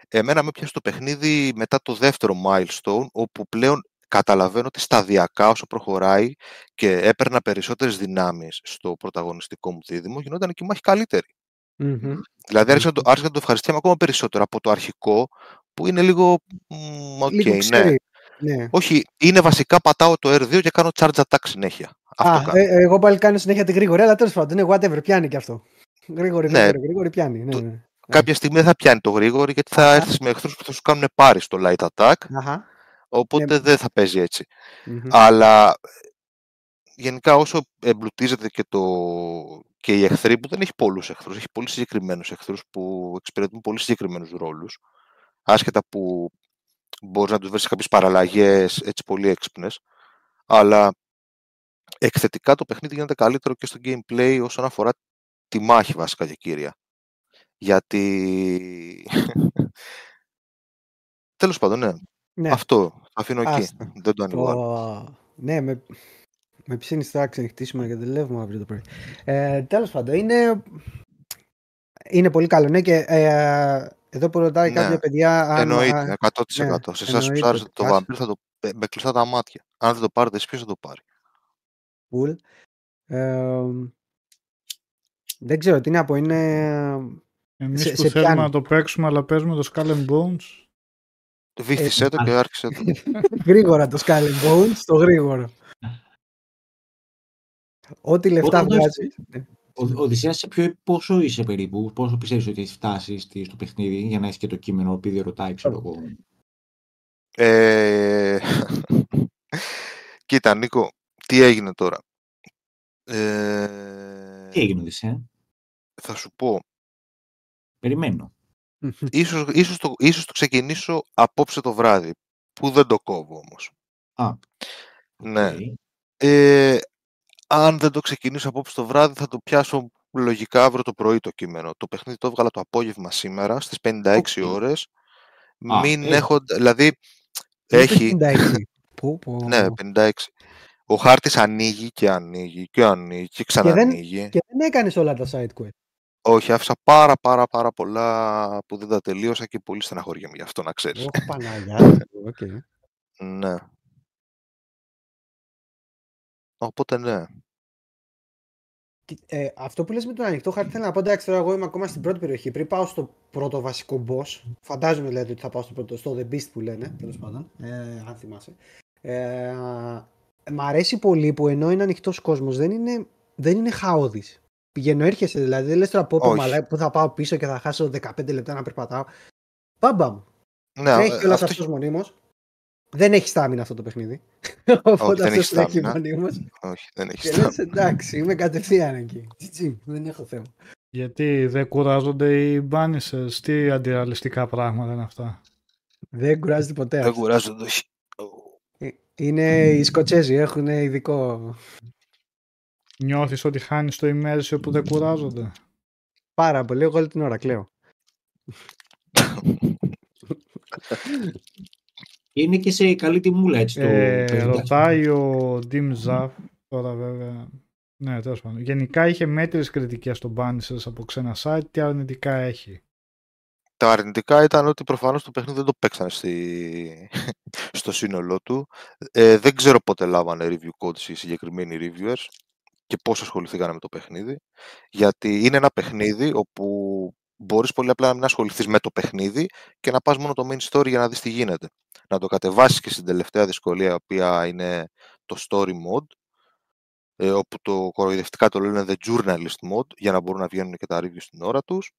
Εμένα με πιάσει το παιχνίδι μετά το δεύτερο milestone, όπου πλέον καταλαβαίνω ότι σταδιακά όσο προχωράει και έπαιρνα περισσότερες δυνάμεις στο πρωταγωνιστικό μου δίδυμο, γινόταν και η μάχη καλύτερη. Mm-hmm. Δηλαδή άρχισα, mm-hmm. να το, το ευχαριστιάμαι ακόμα περισσότερο από το αρχικό, που είναι λίγο... Okay, λίγο ναι. ναι. Όχι, είναι βασικά πατάω το R2 και κάνω charge attack συνέχεια. Αυτό Α, ε, εγώ πάλι κάνω συνέχεια τη γρήγορη, αλλά τέλος πάντων, ναι, whatever, πιάνει και αυτό. Γρήγορη, ναι. γρήγορη, γρήγορη πιάνει. Ναι, ναι. Κάποια στιγμή δεν θα πιάνει το γρήγορη γιατί θα έρθεις με εχθρούς που θα σου κάνουν πάρει στο light attack. Οπότε ναι. δεν θα παίζει Αλλά γενικά όσο εμπλουτίζεται και, το... και η εχθρή που δεν έχει πολλούς εχθρούς, έχει πολύ συγκεκριμένους εχθρούς που εξυπηρετούν πολύ συγκεκριμένους ρόλους, άσχετα που μπορείς να τους βρεις σε κάποιες παραλλαγές έτσι πολύ έξυπνες, αλλά εκθετικά το παιχνίδι γίνεται καλύτερο και στο gameplay όσον αφορά τη μάχη βασικά και κύρια. Γιατί... Τέλος πάντων, ναι. ναι. Αυτό. Αφήνω εκεί. Δεν το ανοίγω. Ναι, με, με ψήνεις τώρα ξενυχτήσουμε γιατί δουλεύουμε αύριο το πρωί. Ε, τέλος πάντων, είναι... Είναι πολύ καλό, ναι, και ε, εδώ που ρωτάει ναι. κάποια παιδιά... Αν, Εννοείται, 100%. Ναι, Σε εσάς που άρεσε το βαμπύρ θα το με κλειστά τα μάτια. Αν δεν το πάρετε εσείς, ποιος θα το πάρει; Cool. Ε, δεν ξέρω τι να πω, είναι... Εμείς σε, που σε θέλουμε πιάνει. να το παίξουμε, αλλά παίζουμε το Skull and Bones. Βήθησέ το και άρχισε το. γρήγορα το Skull and Bones, το γρήγορο. Ό,τι λεφτά βγάζει. Ο Οδυσσέας, σε ποιο, πόσο είσαι περίπου, πόσο πιστεύεις ότι έχεις φτάσει στο παιχνίδι για να έχεις και το κείμενο, επειδή ρωτάει, ξέρω εγώ. Ε... Κοίτα, Νίκο, τι έγινε τώρα; Ε... Τι έγινε, Οδυσσέα; Θα σου πω. Περιμένω. ίσως, ίσως, το, ίσως το ξεκινήσω απόψε το βράδυ, που δεν το κόβω όμως. Α, ναι. Ε, αν δεν το ξεκινήσω απόψε το βράδυ, θα το πιάσω λογικά αύριο το πρωί το κείμενο. Το παιχνίδι το έβγαλα το απόγευμα σήμερα, στις 56 okay. ώρες. Μην ε. έχω, δηλαδή, έχει... 56. Ναι, 56. Ο χάρτης ανοίγει και ανοίγει και ανοίγει και ξανανοίγει. Και δεν, και δεν έκανες όλα τα side quest. Όχι, άφησα πάρα πάρα πάρα πολλά που δεν τα τελείωσα και πολύ στεναχωριέμαι γι' αυτό να ξέρεις. Όχι Παναγιά, okay. ναι. Οπότε ναι. Ε, αυτό που λες με τον ανοιχτό χάρτη θέλω να πω εντάξει τώρα εγώ είμαι ακόμα στην πρώτη περιοχή πριν πάω στο πρώτο βασικό boss φαντάζομαι δηλαδή ότι θα πάω στο πρώτο στο The Beast που λένε τέλος πάντων ε, αν θυμάσαι ε, μ' αρέσει πολύ που ενώ είναι ανοιχτός κόσμος δεν είναι, δεν είναι χαόδης πηγαίνω έρχεσαι δηλαδή δεν λες τώρα πω που θα πάω πίσω και θα χάσω 15 λεπτά να περπατάω μπαμπαμ ναι, έχει όλα αυτό... αυτός μονίμως δεν έχει στάμινα αυτό το παιχνίδι. Οπότε δεν έχει στάμινα. Όχι, δεν έχει στάμινα. εντάξει, είμαι κατευθείαν εκεί. δεν έχω θέμα. Γιατί δεν κουράζονται οι μπάνισες, τι αντιραλιστικά πράγματα είναι αυτά; Δεν κουράζεται ποτέ. Δεν κουράζονται, όχι. Ε, είναι οι Σκοτσέζοι, έχουν ειδικό... Νιώθεις ότι χάνεις το immersion που δεν κουράζονται; Πάρα πολύ, εγώ όλη την ώρα κλαίω. Είναι και σε καλή τιμούλα έτσι το ε, Ρωτάει ο Dim Zaf, τώρα βέβαια. Ναι, τέλος πάντων. Γενικά είχε μέτρες κριτικές στον Banisers από ξένα site. Τι αρνητικά έχει; Τα αρνητικά ήταν ότι προφανώς το παιχνίδι δεν το παίξανε στη... στο σύνολό του. Ε, δεν ξέρω πότε λάβανε review codes οι συγκεκριμένοι reviewers και πώς ασχοληθήκαν με το παιχνίδι. Γιατί είναι ένα παιχνίδι όπου μπορείς πολύ απλά να μην ασχοληθείς με το παιχνίδι και να πας μόνο το main story για να δεις τι γίνεται. Να το κατεβάσεις και στην τελευταία δυσκολία, η οποία είναι το story mode, ε, όπου το κοροϊδευτικά το λένε the journalist mode, για να μπορούν να βγαίνουν και τα reviews στην ώρα τους.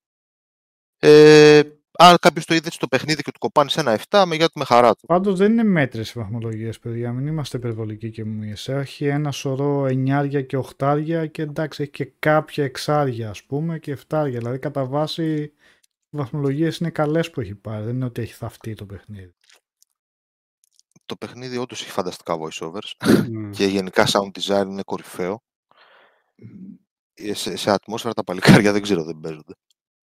Ε, αν κάποιος το είδε στο παιχνίδι και του κοπάνει σε ένα 7, με του με χαρά του. Πάντως δεν είναι μέτρες οι βαθμολογίες, παιδιά. Μην είμαστε υπερβολικοί και εμείς. Έχει ένα σωρό εννιάρια και οχτάρια και εντάξει, έχει και κάποια εξάρια, ας πούμε, και εφτάρια. Δηλαδή, κατά βάση, οι βαθμολογίες είναι καλές που έχει πάρει. Δεν είναι ότι έχει θαυτεί το παιχνίδι. Το παιχνίδι όντως έχει φανταστικά voiceovers mm. και γενικά sound design είναι κορυφαίο. Ε, σε, σε ατμόσφαιρα τα παλικάρια δεν ξέρω, δεν παίζονται.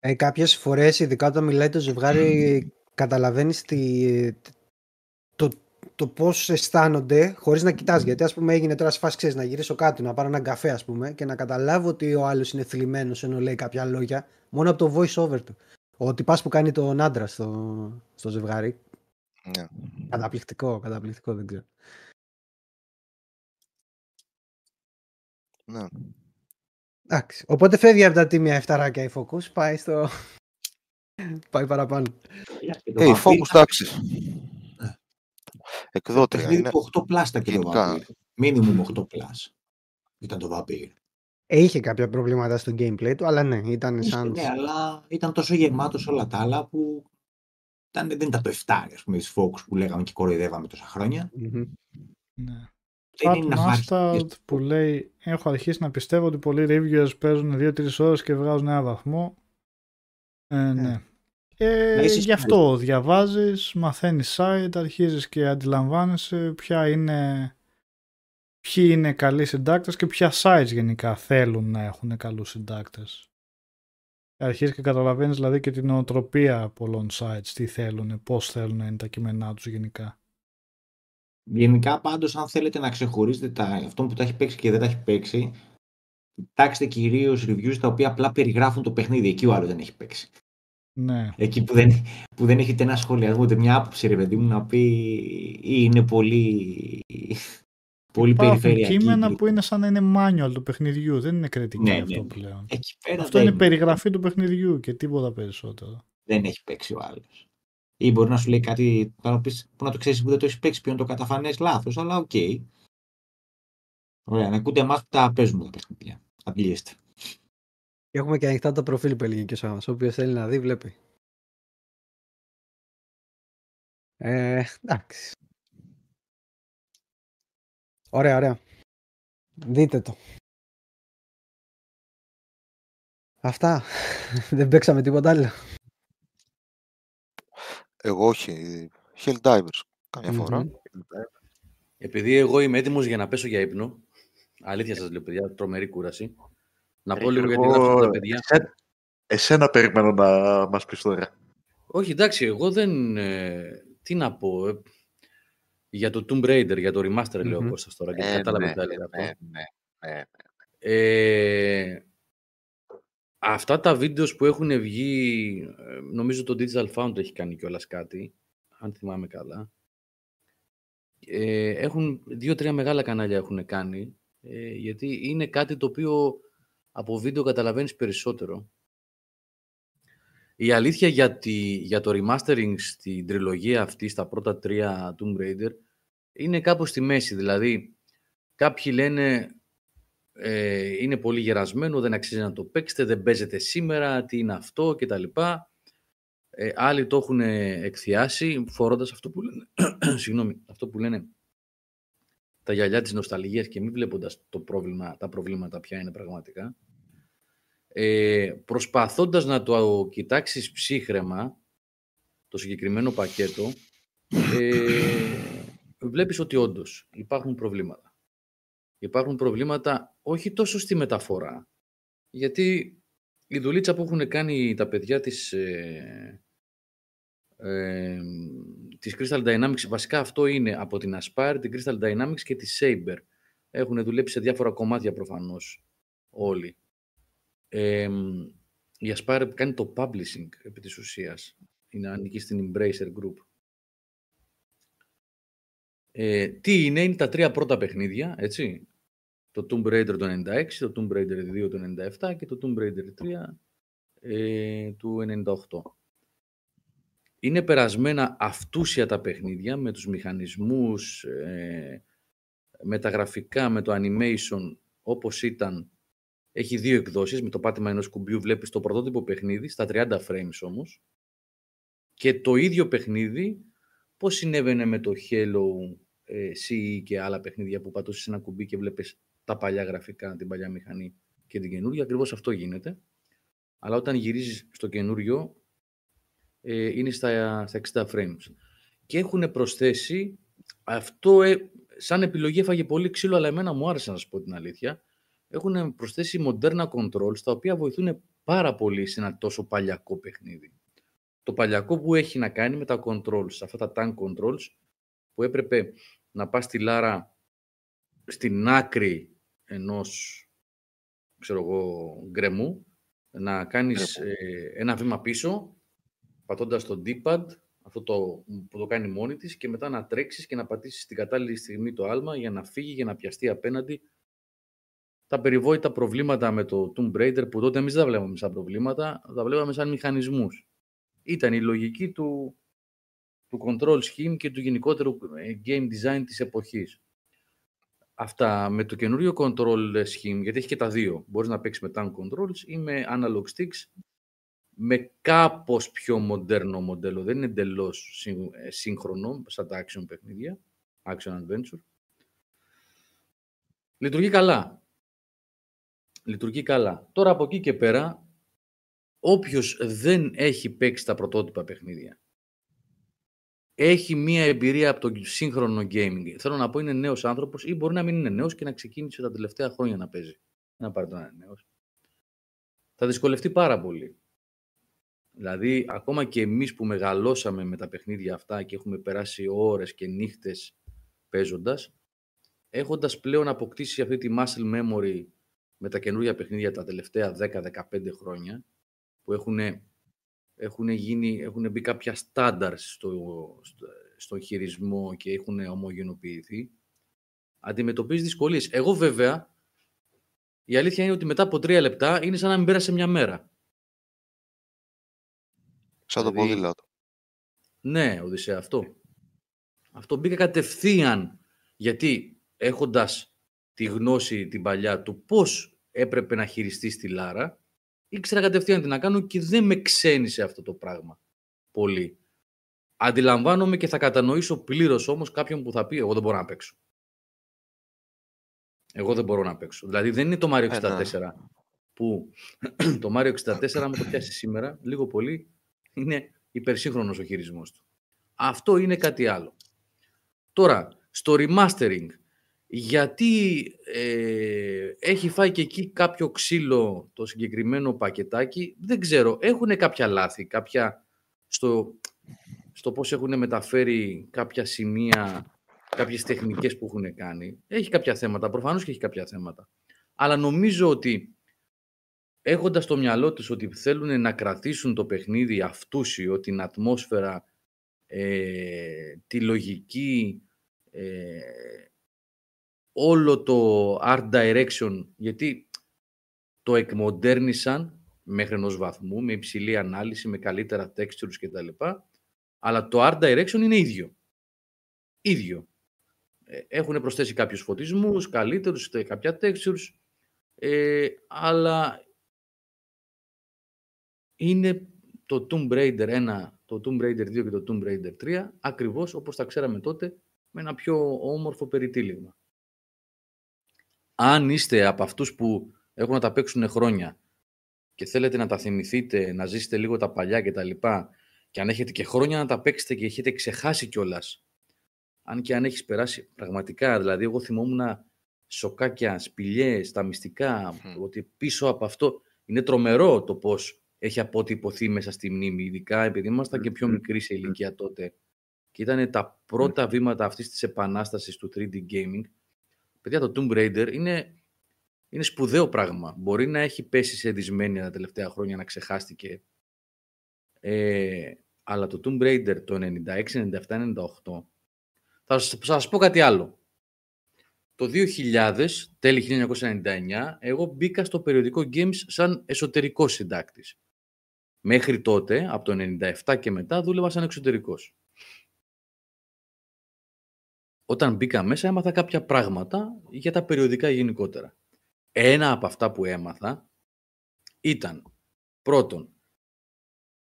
Ε, κάποιες φορές, ειδικά όταν μιλάει το ζευγάρι, καταλαβαίνεις τη, το, το πώς αισθάνονται χωρίς να κοιτάς. Γιατί ας πούμε έγινε τώρα σε φάση ξέρεις, να γυρίσω κάτω, να πάρω έναν καφέ ας πούμε και να καταλάβω ότι ο άλλος είναι θλιμμένος ενώ λέει κάποια λόγια μόνο από το voice over του. Ο τυπάς που κάνει τον άντρα στο, στο ζευγάρι. Ναι. Καταπληκτικό, καταπληκτικό δεν ξέρω. Ναι. Εντάξει. Οπότε φεύγει από τα τίμια εφταράκια η Focus, πάει στο... πάει παραπάνω. Ε, η Focus, εντάξει. Εκδότρια είναι. Είναι 8 πλάστα και το Vampire. Μίνιμουμ 8 πλάς. Ήταν το Vampire. Ε, είχε κάποια προβλήματα στο gameplay του, αλλά ναι, ήταν σαν... Ναι, αλλά ήταν τόσο γεμάτος όλα τα άλλα που ήταν, δεν ήταν το 7, ας πούμε, της Focus που λέγαμε και κοροϊδεύαμε τόσα χρόνια. Mm-hmm. Ναι. Fat που λέει έχω αρχίσει να πιστεύω ότι πολλοί reviewers παίζουν 2-3 ώρες και βγάζουν ένα βαθμό. Ε, ναι. ναι. Ε, γι' αυτό διαβάζεις, μαθαίνεις site, αρχίζεις και αντιλαμβάνεσαι ποια είναι, ποιοι είναι καλοί συντάκτες και ποια sites γενικά θέλουν να έχουν καλούς συντάκτες. Αρχίζεις και καταλαβαίνεις δηλαδή και την οτροπία πολλών sites, τι θέλουν, πώς θέλουν να είναι τα κείμενά τους γενικά. Γενικά πάντως αν θέλετε να ξεχωρίσετε τα, αυτό που τα έχει παίξει και δεν τα έχει παίξει, κοιτάξτε κυρίως reviews τα οποία απλά περιγράφουν το παιχνίδι. Εκεί ο άλλος δεν έχει παίξει. Ναι. Εκεί που δεν, που δεν έχετε ένα σχολιασμό, ούτε μια άποψη, ρε παιδί μου, να πει ή είναι πολύ, πολύ Υπάρχουν περιφερειακή. κείμενα που είναι σαν να είναι manual του παιχνιδιού. Δεν είναι κριτική ναι, αυτό ναι. πλέον. Εκεί πέρα αυτό είναι περιγραφή του παιχνιδιού και τίποτα περισσότερο. Δεν έχει παίξει ο άλλος. Ή μπορεί να σου λέει κάτι που να, πεις, που να το ξέρεις που δεν το έχεις παίξει, ποιον το καταφανές λάθος, αλλά ok. Okay. Ωραία, να ακούτε εμά που τα παίζουμε τα παιχνίδια. At έχουμε και ανοιχτά το προφίλ που έλεγε και ο Σάββας. Όποιος θέλει να δει, βλέπει. Ε, εντάξει. Ωραία, ωραία. Δείτε το. Αυτά. Δεν παίξαμε τίποτα άλλο. Εγώ όχι. Helldivers. Καμιά φορά. Επειδή εγώ είμαι έτοιμος για να πέσω για ύπνο, αλήθεια σας λέω παιδιά, τρομερή κούραση, να πω λίγο γιατί γράψω τα παιδιά. Εσένα περιμένω να μας πεις τώρα. Όχι, εντάξει, εγώ δεν... Ε, τι να πω... Ε, για το Tomb Raider, για το remaster, λέω mm-hmm. Κώστας τώρα, γιατί ε, κατάλαβα ναι, τι ναι, ναι, ναι, ναι, ε, αυτά τα βίντεος που έχουν βγει, ε, νομίζω το Digital Found έχει κάνει κιόλας κάτι, αν θυμάμαι καλά. Ε, έχουν δύο-τρία μεγάλα κανάλια έχουν κάνει Ε, γιατί είναι κάτι το οποίο από βίντεο καταλαβαίνεις περισσότερο. Η αλήθεια για, για το remastering στην τριλογία αυτή, στα πρώτα τρία Tomb Raider, είναι κάπως στη μέση. Δηλαδή, κάποιοι λένε ε, είναι πολύ γερασμένο, δεν αξίζει να το παίξετε, δεν παίζετε σήμερα, τι είναι αυτό κτλ. Ε, άλλοι το έχουν εκθιάσει φορώντας αυτό που λένε, συγγνώμη, αυτό που λένε τα γυαλιά της νοσταλγίας και μη βλέποντας το πρόβλημα, τα προβλήματα ποια είναι πραγματικά. Ε, προσπαθώντας να το κοιτάξεις ψύχρεμα, το συγκεκριμένο πακέτο, ε, βλέπεις ότι όντως υπάρχουν προβλήματα. Υπάρχουν προβλήματα όχι τόσο στη μεταφορά, γιατί η δουλίτσα που έχουν κάνει τα παιδιά της, ε, ε, της Crystal Dynamics, βασικά αυτό είναι από την Aspire, την Crystal Dynamics και τη Saber. Έχουν δουλέψει σε διάφορα κομμάτια προφανώς όλοι. Ε, η Aspire κάνει το publishing επί της ουσίας. Είναι ανήκει στην Embracer Group. Ε, τι είναι, είναι τα τρία πρώτα παιχνίδια, έτσι. Το Tomb Raider το 96, το Tomb Raider 2 το 97 και το Tomb Raider 3 ε, του 98. Είναι περασμένα αυτούσια τα παιχνίδια με τους μηχανισμούς, ε, με τα γραφικά, με το animation όπως ήταν. Έχει δύο εκδόσεις, με το πάτημα ενός κουμπιού βλέπεις το πρωτότυπο παιχνίδι, στα 30 frames όμως. Και το ίδιο παιχνίδι, πώς συνέβαινε με το Halo ε, CE και άλλα παιχνίδια που πατούσες ένα κουμπί και βλέπεις τα παλιά γραφικά, την παλιά μηχανή και την καινούργια. Ακριβώς αυτό γίνεται. Αλλά όταν γυρίζεις στο καινούριο, ε, είναι στα, στα 60 frames. Και έχουν προσθέσει, αυτό ε, σαν επιλογή έφαγε πολύ ξύλο, αλλά εμένα μου άρεσε να σου πω την αλήθεια, έχουν προσθέσει μοντέρνα controls, τα οποία βοηθούν πάρα πολύ σε ένα τόσο παλιακό παιχνίδι. Το παλιακό που έχει να κάνει με τα controls, αυτά τα tank controls, που έπρεπε να πας στη Λάρα στην άκρη ενός, ξέρω εγώ, γκρεμού, να κάνεις ε, ένα βήμα πίσω, πατώντας το D-pad, αυτό το, που το κάνει μόνη της, και μετά να τρέξεις και να πατήσεις την κατάλληλη στιγμή το άλμα για να φύγει, για να πιαστεί απέναντι. Τα περιβόητα προβλήματα με το Tomb Raider, που τότε εμείς δεν τα βλέπαμε σαν προβλήματα, τα βλέπαμε σαν μηχανισμούς. Ήταν η λογική του, του control scheme και του γενικότερου ε, game design της εποχής. Αυτά με το καινούριο control scheme, γιατί έχει και τα δύο. Μπορείς να παίξεις με tank controls ή με analog sticks με κάπως πιο μοντέρνο μοντέλο. Δεν είναι εντελώς ε, σύγχρονο σαν τα action παιχνίδια, action adventure. Λειτουργεί καλά. Λειτουργεί καλά. Τώρα από εκεί και πέρα, όποιος δεν έχει παίξει τα πρωτότυπα παιχνίδια, έχει μία εμπειρία από το σύγχρονο gaming. Θέλω να πω είναι νέος άνθρωπος ή μπορεί να μην είναι νέος και να ξεκίνησε τα τελευταία χρόνια να παίζει. Να πάρει τον νέος. Θα δυσκολευτεί πάρα πολύ. Δηλαδή, ακόμα και εμείς που μεγαλώσαμε με τα παιχνίδια αυτά και έχουμε περάσει ώρες και νύχτες παίζοντας, έχοντας πλέον αποκτήσει αυτή τη muscle memory με τα καινούργια παιχνίδια τα τελευταία 10-15 χρόνια, που έχουν, έχουν, γίνει, έχουν μπει κάποια στάνταρ στο, στο, χειρισμό και έχουν ομογενοποιηθεί, αντιμετωπίζεις δυσκολίες. Εγώ βέβαια, η αλήθεια είναι ότι μετά από τρία λεπτά είναι σαν να μην πέρασε μια μέρα. Σαν το δηλαδή, ποδήλατο. Ναι, Οδυσσέα, αυτό. Αυτό μπήκα κατευθείαν, γιατί έχοντας τη γνώση την παλιά του πώς έπρεπε να χειριστείς τη Λάρα, ήξερα κατευθείαν τι να κάνω και δεν με ξένησε αυτό το πράγμα πολύ. Αντιλαμβάνομαι και θα κατανοήσω πλήρως όμως κάποιον που θα πει εγώ δεν μπορώ να παίξω. Εγώ δεν μπορώ να παίξω. Δηλαδή δεν είναι το Mario 64 ε, ναι. που το Mario 64 μου το πιάσει σήμερα, λίγο πολύ, είναι υπερσύγχρονος ο χειρισμός του. Αυτό είναι κάτι άλλο. Τώρα, στο remastering, γιατί ε, έχει φάει και εκεί κάποιο ξύλο το συγκεκριμένο πακετάκι, δεν ξέρω. Έχουν κάποια λάθη, κάποια στο, στο πώς έχουν μεταφέρει κάποια σημεία, κάποιες τεχνικές που έχουν κάνει. Έχει κάποια θέματα, προφανώς και έχει κάποια θέματα. Αλλά νομίζω ότι έχοντας στο μυαλό τους ότι θέλουν να κρατήσουν το παιχνίδι αυτούσιο, την ατμόσφαιρα, ε, τη λογική, ε, όλο το art direction, γιατί το εκμοντέρνησαν μέχρι ενός βαθμού, με υψηλή ανάλυση, με καλύτερα textures κτλ. Αλλά το art direction είναι ίδιο. Ίδιο. Ε, έχουν προσθέσει κάποιους φωτισμούς, καλύτερους, κάποια textures, ε, αλλά είναι το Tomb Raider 1, το Tomb Raider 2 και το Tomb Raider 3, ακριβώς όπως τα ξέραμε τότε, με ένα πιο όμορφο περιτύλιγμα. Αν είστε από αυτούς που έχουν να τα παίξουν χρόνια και θέλετε να τα θυμηθείτε, να ζήσετε λίγο τα παλιά και τα λοιπά, και αν έχετε και χρόνια να τα παίξετε και έχετε ξεχάσει κιόλας. Αν και αν έχεις περάσει πραγματικά, δηλαδή εγώ θυμόμουν σοκάκια, σπηλιές, τα μυστικά, ότι πίσω από αυτό είναι τρομερό το πώς έχει αποτυπωθεί μέσα στη μνήμη, ειδικά επειδή ήμασταν και πιο μικροί σε ηλικία τότε. Και ήταν τα πρώτα βήματα αυτής της επανάστασης του 3D gaming. Παιδιά, το Tomb Raider είναι, είναι σπουδαίο πράγμα. Μπορεί να έχει πέσει σε δυσμένεια τα τελευταία χρόνια, να ξεχάστηκε. Ε, αλλά το Tomb Raider το 96, 97, 98 θα σας πω κάτι άλλο. Το 2000, τέλη 1999, εγώ μπήκα στο περιοδικό Games σαν εσωτερικός συντάκτης. Μέχρι τότε, από το 97 και μετά, δούλευα σαν εξωτερικός. Όταν μπήκα μέσα, έμαθα κάποια πράγματα για τα περιοδικά γενικότερα. Ένα από αυτά που έμαθα ήταν, πρώτον,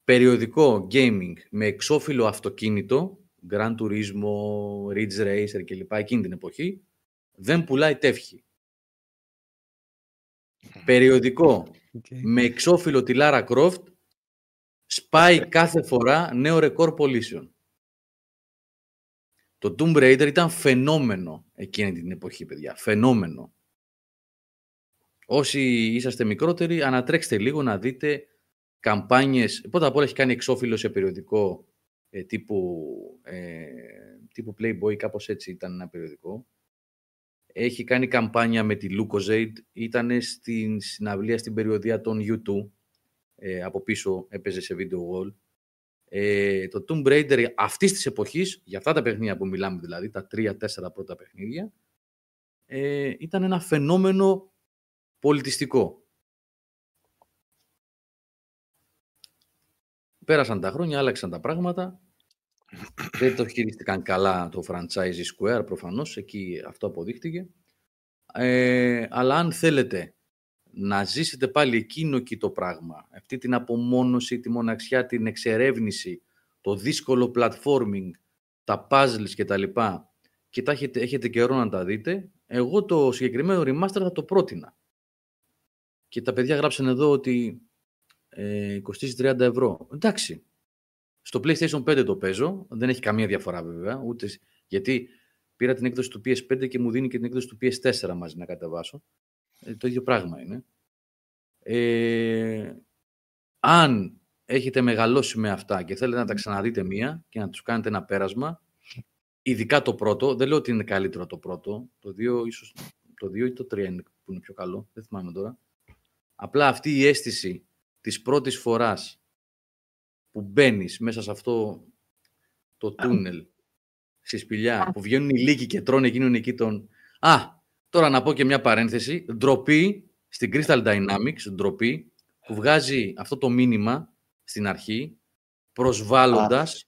περιοδικό gaming με εξώφυλλο αυτοκίνητο, Grand Turismo, Ridge Racer κλπ. εκείνη την εποχή, δεν πουλάει τεύχη. Περιοδικό με εξώφυλλο τη Lara Croft σπάει κάθε φορά νέο ρεκόρ πωλήσεων. Το Tomb Raider ήταν φαινόμενο εκείνη την εποχή, παιδιά. Φαινόμενο. Όσοι είσαστε μικρότεροι, ανατρέξτε λίγο να δείτε καμπάνιες. Πρώτα απ' όλα έχει κάνει εξώφυλλο σε περιοδικό ε, τύπου, ε, τύπου Playboy, κάπως έτσι ήταν ένα περιοδικό. Έχει κάνει καμπάνια με τη Lucozade, ήταν στην συναυλία στην περιοδία των U2, ε, από πίσω έπαιζε σε video wall. Ε, το Tomb Raider αυτής της εποχής, για αυτά τα παιχνίδια που μιλάμε δηλαδή, τα τρία-τέσσερα πρώτα παιχνίδια, ε, ήταν ένα φαινόμενο πολιτιστικό. Πέρασαν τα χρόνια, άλλαξαν τα πράγματα. Δεν το χειρίστηκαν καλά το franchise Square, προφανώς, εκεί αυτό αποδείχτηκε. Ε, αλλά αν θέλετε να ζήσετε πάλι εκείνο και το πράγμα, αυτή την απομόνωση, τη μοναξιά, την εξερεύνηση, το δύσκολο platforming, τα puzzles και τα λοιπά, και τα έχετε, έχετε καιρό να τα δείτε, εγώ το συγκεκριμένο remaster θα το πρότεινα. Και τα παιδιά γράψαν εδώ ότι ε, κοστίζει 30 ευρώ. Εντάξει. Στο PlayStation 5 το παίζω. Δεν έχει καμία διαφορά βέβαια. Ούτε, γιατί πήρα την έκδοση του PS5 και μου δίνει και την έκδοση του PS4 μαζί να κατεβάσω. Ε, το ίδιο πράγμα είναι. Ε, αν έχετε μεγαλώσει με αυτά και θέλετε να τα ξαναδείτε μία και να τους κάνετε ένα πέρασμα, ειδικά το πρώτο, δεν λέω ότι είναι καλύτερο το πρώτο, το δύο ίσως, το δύο ή το τρία είναι που είναι πιο καλό, δεν θυμάμαι τώρα. Απλά αυτή η αίσθηση της πρώτης φοράς που μπαίνεις μέσα σε αυτό το τούνελ, στη σπηλιά, που βγαίνουν οι λύκοι και τρώνε εκείνον εκεί τον... Α, τώρα να πω και μια παρένθεση. Ντροπή στην Crystal Dynamics, ντροπή, που βγάζει αυτό το μήνυμα στην αρχή, προσβάλλοντας,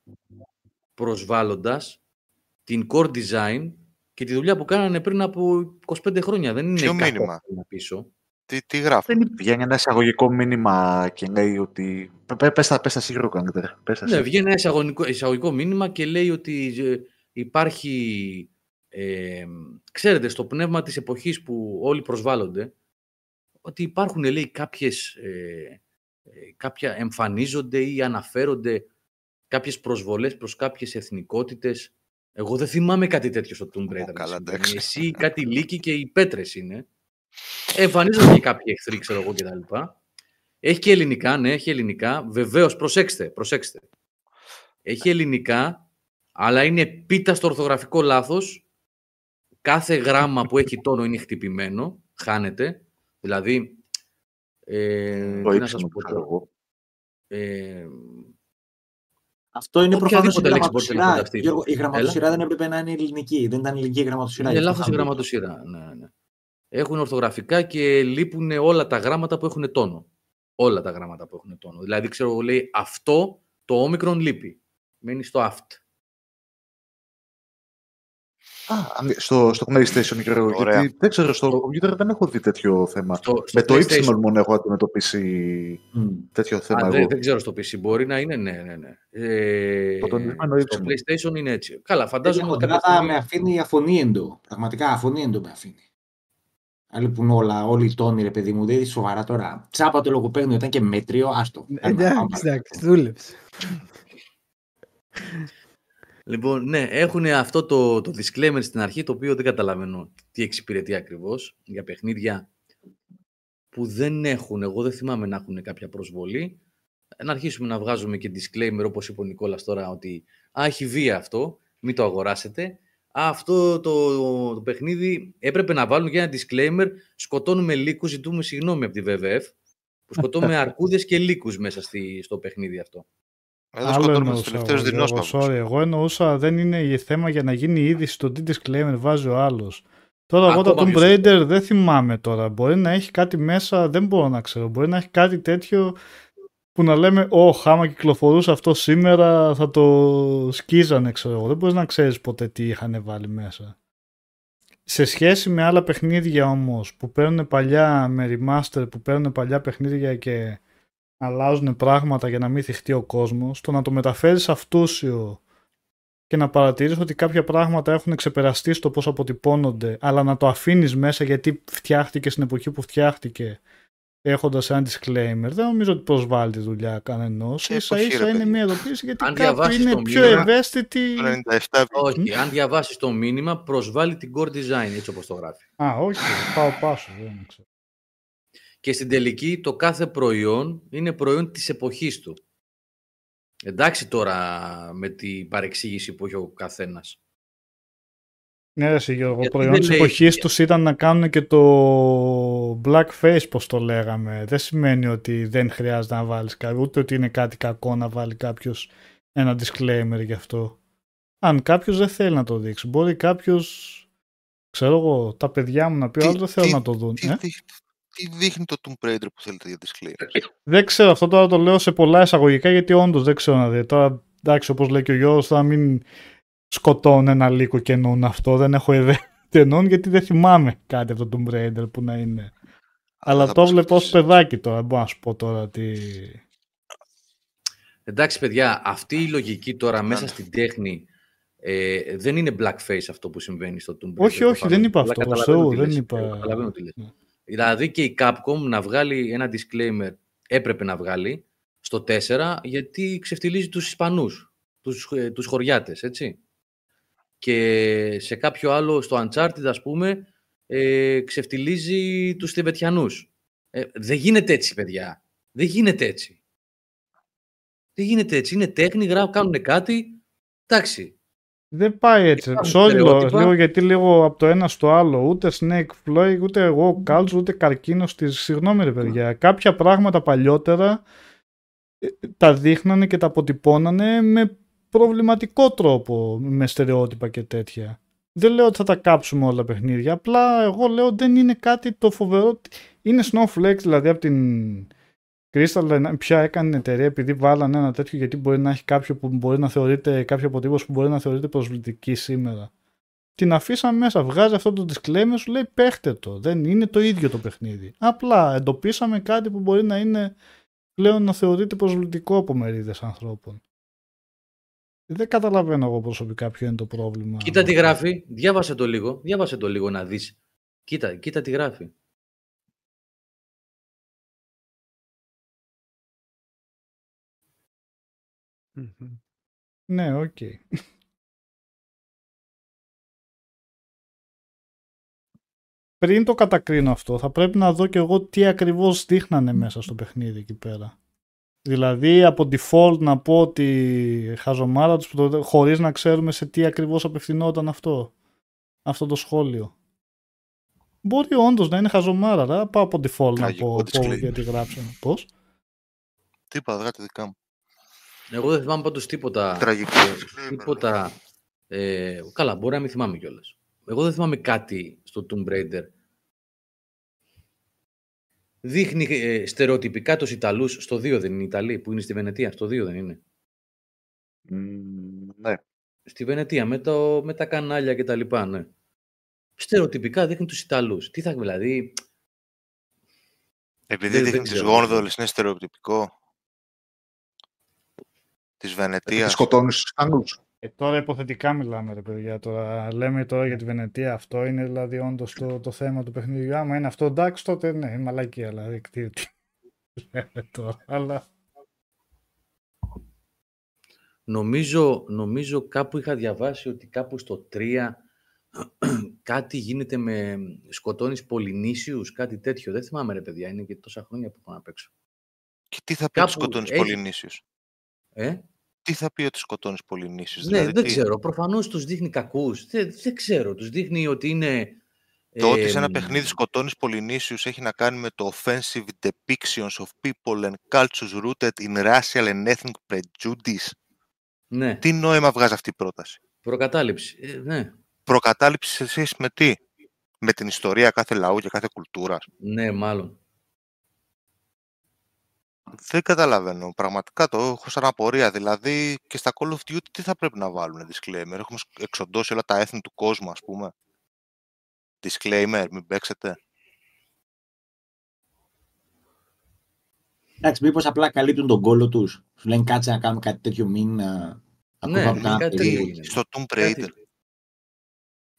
προσβάλλοντας την core design και τη δουλειά που κάνανε πριν από 25 χρόνια. Δεν είναι Ποιο μήνυμα; πίσω. Τι, τι γράφει. Βγαίνει ένα εισαγωγικό μήνυμα και λέει ότι. Πες τα, πες τα σύγχρονο καλύτερα. Ναι, βγαίνει ένα εισαγωγικό, εισαγωγικό μήνυμα και λέει ότι ε, υπάρχει. Ε, ξέρετε, στο πνεύμα της εποχής που όλοι προσβάλλονται, ότι υπάρχουν, λέει, κάποιες, ε, ε, κάποια εμφανίζονται ή αναφέρονται κάποιες προσβολές προς κάποιες εθνικότητες. Εγώ δεν θυμάμαι κάτι τέτοιο στο Tomb Raider. Εσύ, κάτι λύκη και οι πέτρες είναι. Εμφανίζονται και κάποιοι εχθροί, ξέρω εγώ κτλ. Έχει και ελληνικά, ναι, έχει ελληνικά. Βεβαίως, προσέξτε, προσέξτε. Έχει ελληνικά, αλλά είναι πίτα στο ορθογραφικό λάθος. Κάθε γράμμα που έχει τόνο είναι χτυπημένο, χάνεται. Δηλαδή, ε, τι να σας πω τώρα. Ε, Αυτό είναι προφανώς η γραμματοσυρά. η γραμματοσυρά δεν έπρεπε να είναι ελληνική. Δεν ήταν ελληνική η γραμματοσυρά. Είναι λάθος η γραμματοσυρά. Ναι, ναι. Έχουν ορθογραφικά και λείπουν όλα τα γράμματα που έχουν τόνο. Όλα τα γράμματα που έχουν τόνο. Δηλαδή, ξέρω, λέει αυτό το όμικρον λείπει. Μένει στο aft. Α, στο, στο PlayStation Γιώργο, γιατί δεν ξέρω, στο computer δεν έχω δει τέτοιο θέμα. Στο, Με το PlayStation... μόνο έχω αντιμετωπίσει mm. τέτοιο θέμα. Α, εγώ. Δεν, ξέρω στο PC, μπορεί να είναι, ναι, ναι, ναι. Ε, το στο PlayStation είναι έτσι. Καλά, φαντάζομαι ότι κάποια στιγμή... με αφήνει αφωνίεντο, πραγματικά αφωνίεντο με αφήνει. Λείπουν όλα, όλοι οι τόνοι, ρε παιδί μου, δεν είναι σοβαρά τώρα. Τσάπα το λογοπαίγνιο ήταν και μέτριο, άστο. Εντάξει, εντάξει, δούλεψε. Λοιπόν, ναι, έχουν αυτό το, το disclaimer στην αρχή, το οποίο δεν καταλαβαίνω τι εξυπηρετεί ακριβώς για παιχνίδια που δεν έχουν, εγώ δεν θυμάμαι να έχουν κάποια προσβολή. Να αρχίσουμε να βγάζουμε και disclaimer, όπως είπε ο Νικόλας τώρα, ότι α, έχει βία αυτό, μην το αγοράσετε. Α, αυτό το, το, παιχνίδι έπρεπε να βάλουν και ένα disclaimer, σκοτώνουμε λύκους, ζητούμε συγγνώμη από τη WWF, που σκοτώνουμε αρκούδες και λύκους μέσα στη, στο παιχνίδι αυτό. Εδώ Άλλο εννοούσα. Εγώ, sorry, εγώ εννοούσα δεν είναι η θέμα για να γίνει είδηση το τι disclaimer βάζει ο άλλος. Τώρα εγώ το Tomb Raider δεν θυμάμαι τώρα. Μπορεί να έχει κάτι μέσα, δεν μπορώ να ξέρω. Μπορεί να έχει κάτι τέτοιο που να λέμε «Ωχ, άμα κυκλοφορούσε αυτό σήμερα θα το σκίζανε», ξέρω εγώ. Δεν μπορείς να ξέρεις ποτέ τι είχαν βάλει μέσα. Σε σχέση με άλλα παιχνίδια όμως που παίρνουν παλιά με remaster, που παίρνουν παλιά παιχνίδια και αλλάζουν πράγματα για να μην θυχτεί ο κόσμος, το να το μεταφέρεις αυτούσιο και να παρατηρείς ότι κάποια πράγματα έχουν ξεπεραστεί στο πώς αποτυπώνονται, αλλά να το αφήνεις μέσα γιατί φτιάχτηκε στην εποχή που φτιάχτηκε έχοντας ένα disclaimer, δεν νομίζω ότι προσβάλλει τη δουλειά κανενός. σα ίσα είναι μια ειδοποίηση γιατί κάποιοι είναι πιο μήνυμα, ευαίσθητοι. Όχι, αν διαβάσεις το μήνυμα, προσβάλλει την core design έτσι όπως το γράφει. Α, όχι, πάω πάσο. Δεν ξέρω και στην τελική το κάθε προϊόν είναι προϊόν της εποχής του. Εντάξει τώρα με την παρεξήγηση που έχει ο καθένας. Ναι, ρε Γιώργο, ο προϊόν της εποχής τους ήταν να κάνουν και το blackface, πώς το λέγαμε. Δεν σημαίνει ότι δεν χρειάζεται να βάλεις κάτι, ούτε ότι είναι κάτι κακό να βάλει κάποιος ένα disclaimer γι' αυτό. Αν κάποιος δεν θέλει να το δείξει, μπορεί κάποιος, ξέρω εγώ, τα παιδιά μου να πει, άλλο δεν θέλω να το δουν. ε; τι δείχνει το Tomb Raider που θέλετε για disclaimer; Δεν ξέρω, αυτό τώρα το λέω σε πολλά εισαγωγικά γιατί όντως δεν ξέρω να δει. Τώρα, εντάξει, όπως λέει και ο Γιώργο, θα μην σκοτώνω ένα λύκο και εννοούν αυτό. Δεν έχω ιδέα τι εννοούν γιατί δεν θυμάμαι κάτι από το Tomb Raider που να είναι. Αλλά το βλέπω ως παιδάκι τώρα. Μπορώ να σου πω τώρα τι. Εντάξει, παιδιά, αυτή η λογική τώρα μέσα στην τέχνη ε, δεν είναι blackface αυτό που συμβαίνει στο Tomb Raider. Όχι, όχι, δεν είπα αυτό. Δεν είπα. Καταλαβαίνω τι λες. Ναι. Δηλαδή και η Capcom να βγάλει ένα disclaimer έπρεπε να βγάλει στο 4 γιατί ξεφτιλίζει τους Ισπανούς, τους, ε, τους χωριάτες, έτσι. Και σε κάποιο άλλο, στο Uncharted ας πούμε, ε, ξεφτιλίζει τους Θεβετιανούς. Ε, δεν γίνεται έτσι, παιδιά. Δεν γίνεται έτσι. Δεν γίνεται έτσι. Είναι τέχνη, γράφουν, κάνουν κάτι. Εντάξει. Δεν πάει έτσι. Σόλιο, λίγο γιατί λίγο από το ένα στο άλλο. Ούτε Snake Floyd, ούτε εγώ Cults, ούτε καρκίνος τη. Συγγνώμη, ρε παιδιά. Κάποια πράγματα παλιότερα ε, τα δείχνανε και τα αποτυπώνανε με προβληματικό τρόπο, με στερεότυπα και τέτοια. Δεν λέω ότι θα τα κάψουμε όλα τα παιχνίδια. Απλά εγώ λέω δεν είναι κάτι το φοβερό. Είναι Snowflake δηλαδή από την Crystal πια έκανε εταιρεία επειδή βάλανε ένα τέτοιο γιατί μπορεί να έχει κάποιο που μπορεί να θεωρείται, κάποιο αποτύπωση που μπορεί να θεωρείται προσβλητική σήμερα. Την αφήσαμε μέσα, βγάζει αυτό το disclaimer, σου λέει παίχτε το, δεν είναι το ίδιο το παιχνίδι. Απλά εντοπίσαμε κάτι που μπορεί να είναι πλέον να θεωρείται προσβλητικό από μερίδες ανθρώπων. Δεν καταλαβαίνω εγώ προσωπικά ποιο είναι το πρόβλημα. Κοίτα τι γράφει, διάβασε το λίγο, διάβασε το λίγο να δεις. Κοίτα, κοίτα τι γράφει. Ναι, οκ. Πριν το κατακρίνω αυτό, θα πρέπει να δω και εγώ τι ακριβώς δείχνανε μέσα στο παιχνίδι εκεί πέρα. Δηλαδή από default να πω ότι χαζομάρα τους χωρίς να ξέρουμε σε τι ακριβώς απευθυνόταν αυτό. Αυτό το σχόλιο. Μπορεί όντως να είναι χαζομάρα, ρε. πάω από default να πω, πω γιατί γράψαμε. Πώς; Τι είπα, δικά μου. Εγώ δεν θυμάμαι πάντως τίποτα. Τραγικό. τίποτα. Ε, καλά, μπορεί να μην θυμάμαι κιόλας. Εγώ δεν θυμάμαι κάτι στο Tomb Raider. Δείχνει ε, στερεοτυπικά τους Ιταλούς, στο 2 δεν είναι οι Ιταλοί, που είναι στη Βενετία, στο 2 δεν είναι. Mm, ναι. Στη Βενετία, με, το, με τα κανάλια και τα λοιπά, ναι. Στερεοτυπικά δείχνει τους Ιταλούς. Τι θα δηλαδή... Επειδή δείχνει τις γόνδολες, είναι στερεοτυπικό. Της Βενετίας. Σκοτώνεις τους Ισπανούς. Ε, τώρα υποθετικά μιλάμε, ρε παιδιά. Τώρα, λέμε τώρα για τη Βενετία. Αυτό είναι δηλαδή όντως το, το θέμα του παιχνιδιού. Άμα είναι αυτό, εντάξει, τότε ναι, είναι μαλακή, αλλά τι, τι λέμε τώρα. Αλλά... Νομίζω, νομίζω κάπου είχα διαβάσει ότι κάπου στο 3 κάτι γίνεται με σκοτώνεις Πολυνήσιους, κάτι τέτοιο. Δεν θυμάμαι ρε παιδιά, είναι και τόσα χρόνια που έχω να παίξω. Και τι θα πει ότι σκοτώνεις έχει... Πολυνήσιους; Ε; Τι θα πει ότι σκοτώνεις Πολυνήσιου. Ναι, δηλαδή, δεν ξέρω. Προφανώς τους δείχνει κακούς. Δεν, δεν ξέρω. Τους δείχνει ότι είναι. Το ότι σε ένα παιχνίδι σκοτώνεις Πολυνήσιου έχει να κάνει με το offensive depictions of people and cultures rooted in racial and ethnic prejudice. Ναι. Τι νόημα βγάζει αυτή η πρόταση; Προκατάληψη. Ε, ναι. Προκατάληψη σε σχέση με τι; Με την ιστορία κάθε λαού και κάθε κουλτούρας. Ναι, μάλλον. Δεν καταλαβαίνω. Πραγματικά το έχω σαν απορία. Δηλαδή και στα Call of Duty τι θα πρέπει να βάλουν disclaimer; Έχουμε εξοντώσει όλα τα έθνη του κόσμου, ας πούμε. Disclaimer, μην παίξετε. Εντάξει, μήπως απλά καλύπτουν τον κόλλο τους. Σου λένε κάτσε να κάνουμε κάτι τέτοιο, μην... Ναι, κάτι... Στο Tomb Raider.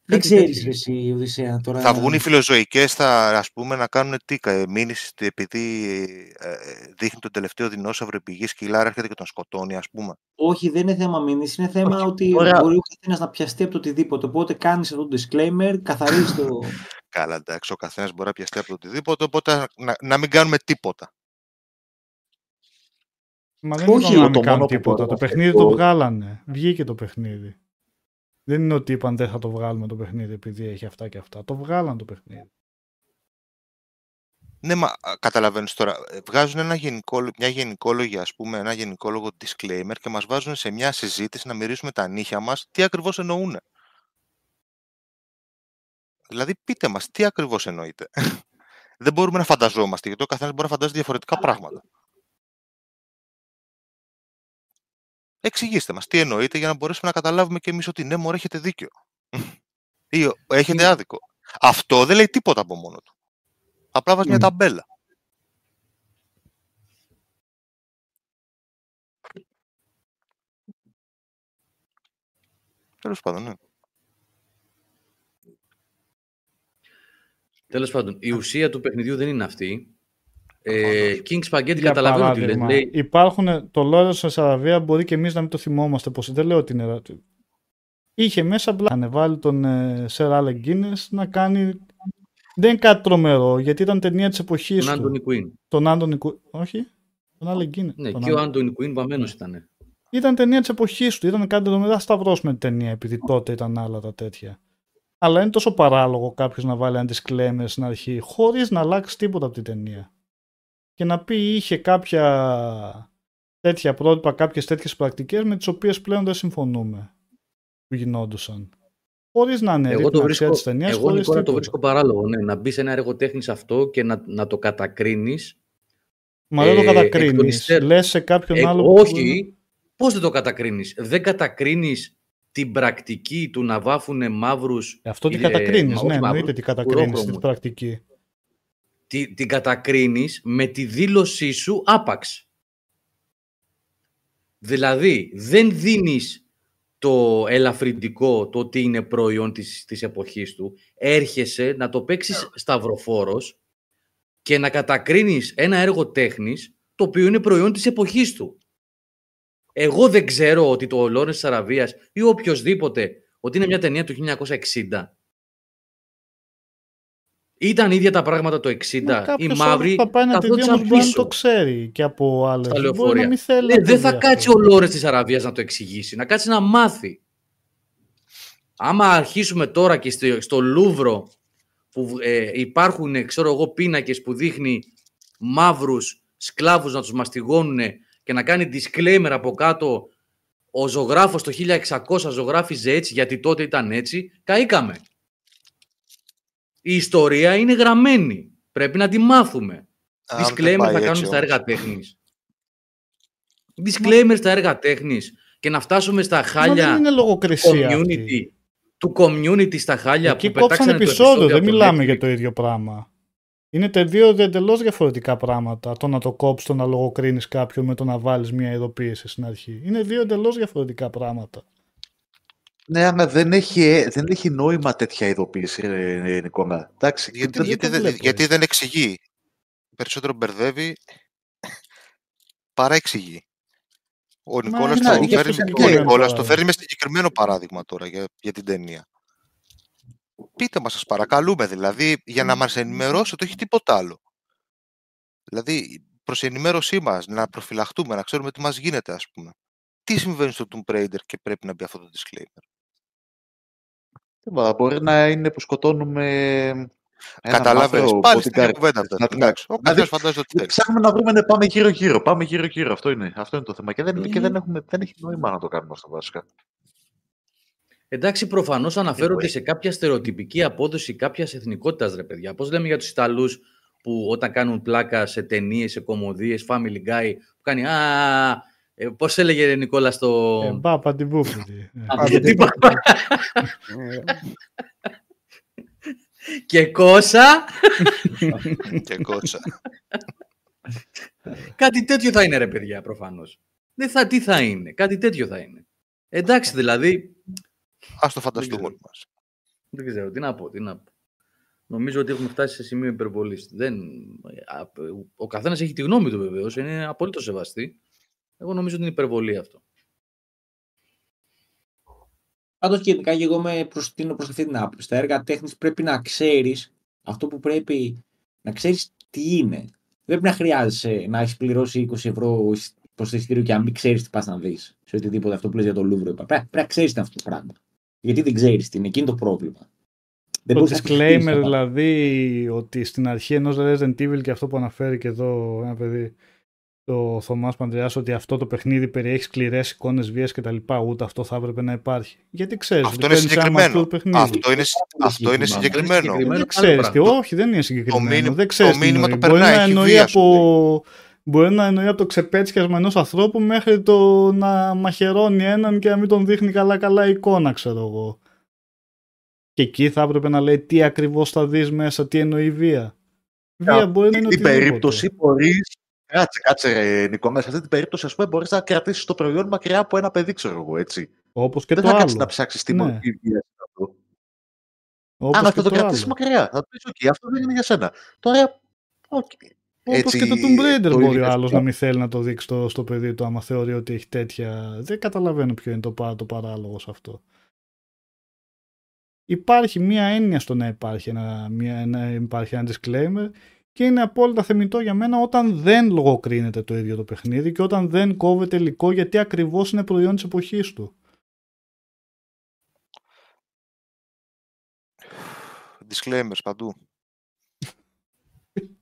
Δεν ξέρεις εσύ, Οδυσσέα, τώρα... Θα βγουν οι φιλοζωικές, θα, ας πούμε, να κάνουν τι, μήνυση, επειδή ε, ε, δείχνει τον τελευταίο δεινόσαυρο πηγή και η Λάρα έρχεται και τον σκοτώνει, ας πούμε. Όχι, δεν είναι θέμα μήνυση, είναι θέμα ότι Ωραία. μπορεί ο καθένας να πιαστεί από το οτιδήποτε. Οπότε κάνεις αυτό το disclaimer, καθαρίζεις το... Καλά, εντάξει, ο καθένας μπορεί να πιαστεί από το οτιδήποτε, οπότε να, να μην κάνουμε τίποτα. Μα δεν Όχι, να μην κάνουμε τίποτα. Το παιχνίδι το βγάλανε. Βγήκε το παιχνίδι. Δεν είναι ότι είπαν δεν θα το βγάλουμε το παιχνίδι επειδή έχει αυτά και αυτά. Το βγάλαν το παιχνίδι. Ναι, μα καταλαβαίνεις τώρα, ε, βγάζουν ένα γενικό, μια γενικόλογη, ας πούμε, ένα γενικόλογο disclaimer και μας βάζουν σε μια συζήτηση να μυρίσουμε τα νύχια μας τι ακριβώς εννοούν. Δηλαδή πείτε μας τι ακριβώς εννοείτε. Δεν μπορούμε να φανταζόμαστε, γιατί ο καθένας μπορεί να φαντάζει διαφορετικά πράγματα. Εξηγήστε μας τι εννοείτε για να μπορέσουμε να καταλάβουμε και εμείς ότι ναι, μωρέ, έχετε δίκιο. Ή έχετε άδικο. Αυτό δεν λέει τίποτα από μόνο του. Απλά βάζει μια ταμπέλα. Τέλος πάντων, ναι. Τέλος πάντων, η ουσία του παιχνιδιού δεν είναι αυτή. Ε, King Spaghetti καταλαβαίνω τι λέει. Υπάρχουν, το λόγο σε Σαραβία μπορεί και εμείς να μην το θυμόμαστε πως δεν λέω ότι είναι Είχε μέσα απλά ανεβάλει τον ε, Σερ Άλεν να κάνει δεν είναι κάτι τρομερό, γιατί ήταν ταινία της εποχής του. Τον Άντωνι Κουίν. Τον Άντωνι Κουίν. Όχι. Τον Άλεν Ναι, τον και ο Άντωνι Κουίν βαμμένος ήταν. Ήταν ταινία της εποχής του. Ήταν κάτι τρομερό. Δεν σταυρώσουμε την ταινία, επειδή τότε ήταν άλλα τα τέτοια. Αλλά είναι τόσο παράλογο κάποιος να βάλει ένα disclaimer στην αρχή, χωρίς να αλλάξει τίποτα από την ταινία και να πει είχε κάποια τέτοια πρότυπα, κάποιες τέτοιες πρακτικές με τις οποίες πλέον δεν συμφωνούμε που γινόντουσαν. Χωρίς να είναι εγώ το βρίσκω, της ταινίας, Εγώ λοιπόν το βρίσκω παράλογο. Ναι, να μπεις σε ένα έργο τέχνης αυτό και να, να το κατακρίνεις. Μα δεν το ε, κατακρίνεις. Λες σε κάποιον ε, άλλο. Όχι. Πώς δεν το κατακρίνεις; Δεν κατακρίνεις την πρακτική του να βάφουν μαύρους. Ε, αυτό τι κατακρίνεις. Ναι, εννοείται τι κατακρίνεις την πρακτική τη, την κατακρίνεις με τη δήλωσή σου άπαξ. Δηλαδή, δεν δίνεις το ελαφρυντικό, το ότι είναι προϊόν της, της εποχής του. Έρχεσαι να το παίξεις σταυροφόρος και να κατακρίνεις ένα έργο τέχνης το οποίο είναι προϊόν της εποχής του. Εγώ δεν ξέρω ότι το Λόρες της Αραβίας ή οποιοδήποτε ότι είναι μια ταινία του 1960 ήταν ίδια τα πράγματα το 60. Οι μαύροι θα πάει να τη δει το ξέρει και από άλλες. λεωφορεία. Ναι, δεν θα κάτσει ο Λόρες της Αραβίας να το εξηγήσει. Να κάτσει να μάθει. Άμα αρχίσουμε τώρα και στο, στο Λούβρο που ε, υπάρχουν ξέρω εγώ, πίνακες που δείχνει μαύρους σκλάβους να τους μαστιγώνουν και να κάνει disclaimer από κάτω ο ζωγράφος το 1600 ζωγράφιζε έτσι γιατί τότε ήταν έτσι, καήκαμε. Η ιστορία είναι γραμμένη. Πρέπει να τη μάθουμε. Disclaimer θα κάνουμε στα έργα τέχνης. Disclaimer στα έργα τέχνης και να φτάσουμε στα χάλια δεν είναι λογοκρισία community, του community στα χάλια Εκεί που κόψαν επεισόδιο, δεν μιλάμε για το ίδιο πράγμα. Είναι τε δύο εντελώς διαφορετικά πράγματα. Το να το κόψεις, το να λογοκρίνεις κάποιον με το να βάλεις μια ειδοποίηση στην αρχή. Είναι δύο εντελώς διαφορετικά πράγματα. Ναι, αλλά δεν έχει, δεν έχει νόημα τέτοια ειδοποίηση, Νικόλα. Εντάξει, γιατί, δεν, γιατί, δεν, γιατί δεν εξηγεί. Περισσότερο μπερδεύει παρά εξηγεί. Ο Νικόλας, το, φέρνει, το φέρνει με συγκεκριμένο παράδειγμα τώρα για, για την ταινία. Πείτε μας, σας παρακαλούμε, δηλαδή, για να μας ενημερώσετε, όχι τίποτα άλλο. Δηλαδή, προς ενημέρωσή μας, να προφυλαχτούμε, να ξέρουμε τι μας γίνεται, ας πούμε. Τι συμβαίνει στο Tomb Raider και πρέπει να μπει αυτό το disclaimer; Μα, μπορεί να είναι που σκοτώνουμε Καταλαβαίνεις, πάλι στην κουβέντα αυτά. Εντάξει, ο καθένας φαντάζεται ότι θέλει. Ψάχνουμε να βρούμε να πάμε γύρω-γύρω. Πάμε γύρω-γύρω. Αυτό είναι, αυτό είναι το θέμα. Και δεν, και δεν, έχουμε, δεν έχει νόημα να το κάνουμε αυτό βασικά. Εντάξει, προφανώς αναφέρονται σε κάποια στερεοτυπική απόδοση κάποιας εθνικότητας, ρε παιδιά. Πώς λέμε για τους Ιταλούς που όταν κάνουν πλάκα σε ταινίες, σε κομμωδίες, Family Guy, που κάνει Α, ε, Πώς έλεγε Νικόλα στο. Ε, Πάπα την Και κόσα. Και κόσα. Κάτι τέτοιο θα είναι ρε παιδιά προφανώς. Δεν θα, τι θα είναι. Κάτι τέτοιο θα είναι. Εντάξει δηλαδή. Ας το φανταστούμε όλοι μας. Δεν ξέρω. Τι να πω. Τι να πω. Νομίζω ότι έχουμε φτάσει σε σημείο υπερβολής. Δεν... Ο καθένας έχει τη γνώμη του βεβαίως. Είναι απολύτως σεβαστή. Εγώ νομίζω ότι είναι υπερβολή αυτό. Πάντως και γενικά και εγώ με προστείνω προς αυτή την άποψη. Στα έργα τέχνης πρέπει να ξέρεις αυτό που πρέπει να ξέρεις τι είναι. Δεν πρέπει να χρειάζεσαι να έχεις πληρώσει 20 ευρώ προς το εισιτήριο και να μην ξέρεις τι πας να δεις σε οτιδήποτε αυτό που λες για το Λούβρο. Πρέπει, πρέπει να ξέρεις αυτό το πράγμα. Γιατί δεν ξέρεις τι είναι, εκείνο το πρόβλημα. Δεν το disclaimer δηλαδή ότι στην αρχή ενός Resident Evil και αυτό που αναφέρει και εδώ ένα παιδί το Θωμάς Παντρεά ότι αυτό το παιχνίδι περιέχει σκληρές εικόνες βίας κτλ. Ούτε αυτό θα έπρεπε να υπάρχει. Γιατί ξέρεις. Αυτό είναι συγκεκριμένο. Αυτό, αυτό, είναι, αυτό είναι συγκεκριμένο. Δεν ξέρεις. Όχι, δεν είναι συγκεκριμένο. δεν ξέρεις το μήνυμα το περνάει. Μπορεί να εννοεί από. Μπορεί να εννοεί από το ξεπέτσιασμα ενός ανθρώπου μέχρι το να μαχαιρώνει έναν και να μην τον δείχνει καλά-καλά εικόνα, ξέρω εγώ. Και εκεί θα έπρεπε να λέει τι ακριβώς θα δεις μέσα, τι εννοεί βία. Βία μπορεί να είναι οτιδήποτε. Στην περίπτωση μπορείς Κάτσε, κάτσε, ρε, Νικό. Μέσα σε αυτή την περίπτωση, ας πούμε, μπορείς να κρατήσεις το προϊόν μακριά από ένα παιδί, ξέρω εγώ, έτσι. Όπως και Δεν το θα κάτσεις να ψάξεις τη ναι. μορφή βία αυτό. Αν αυτό το, το κρατήσεις μακριά, θα πεις: OK, αυτό δεν είναι για σένα. Τώρα, okay. Όπως και το Tomb Raider το μπορεί ο άλλος να μην θέλει να το δείξει στο, στο παιδί του, άμα θεωρεί ότι έχει τέτοια. Δεν καταλαβαίνω ποιο είναι το, το παράλογο σε αυτό. Υπάρχει μία έννοια στο να υπάρχει ένα, μία, να υπάρχει ένα disclaimer και είναι απόλυτα θεμητό για μένα όταν δεν λογοκρίνεται το ίδιο το παιχνίδι και όταν δεν κόβεται υλικό γιατί ακριβώς είναι προϊόν της εποχής του. Disclaimers παντού.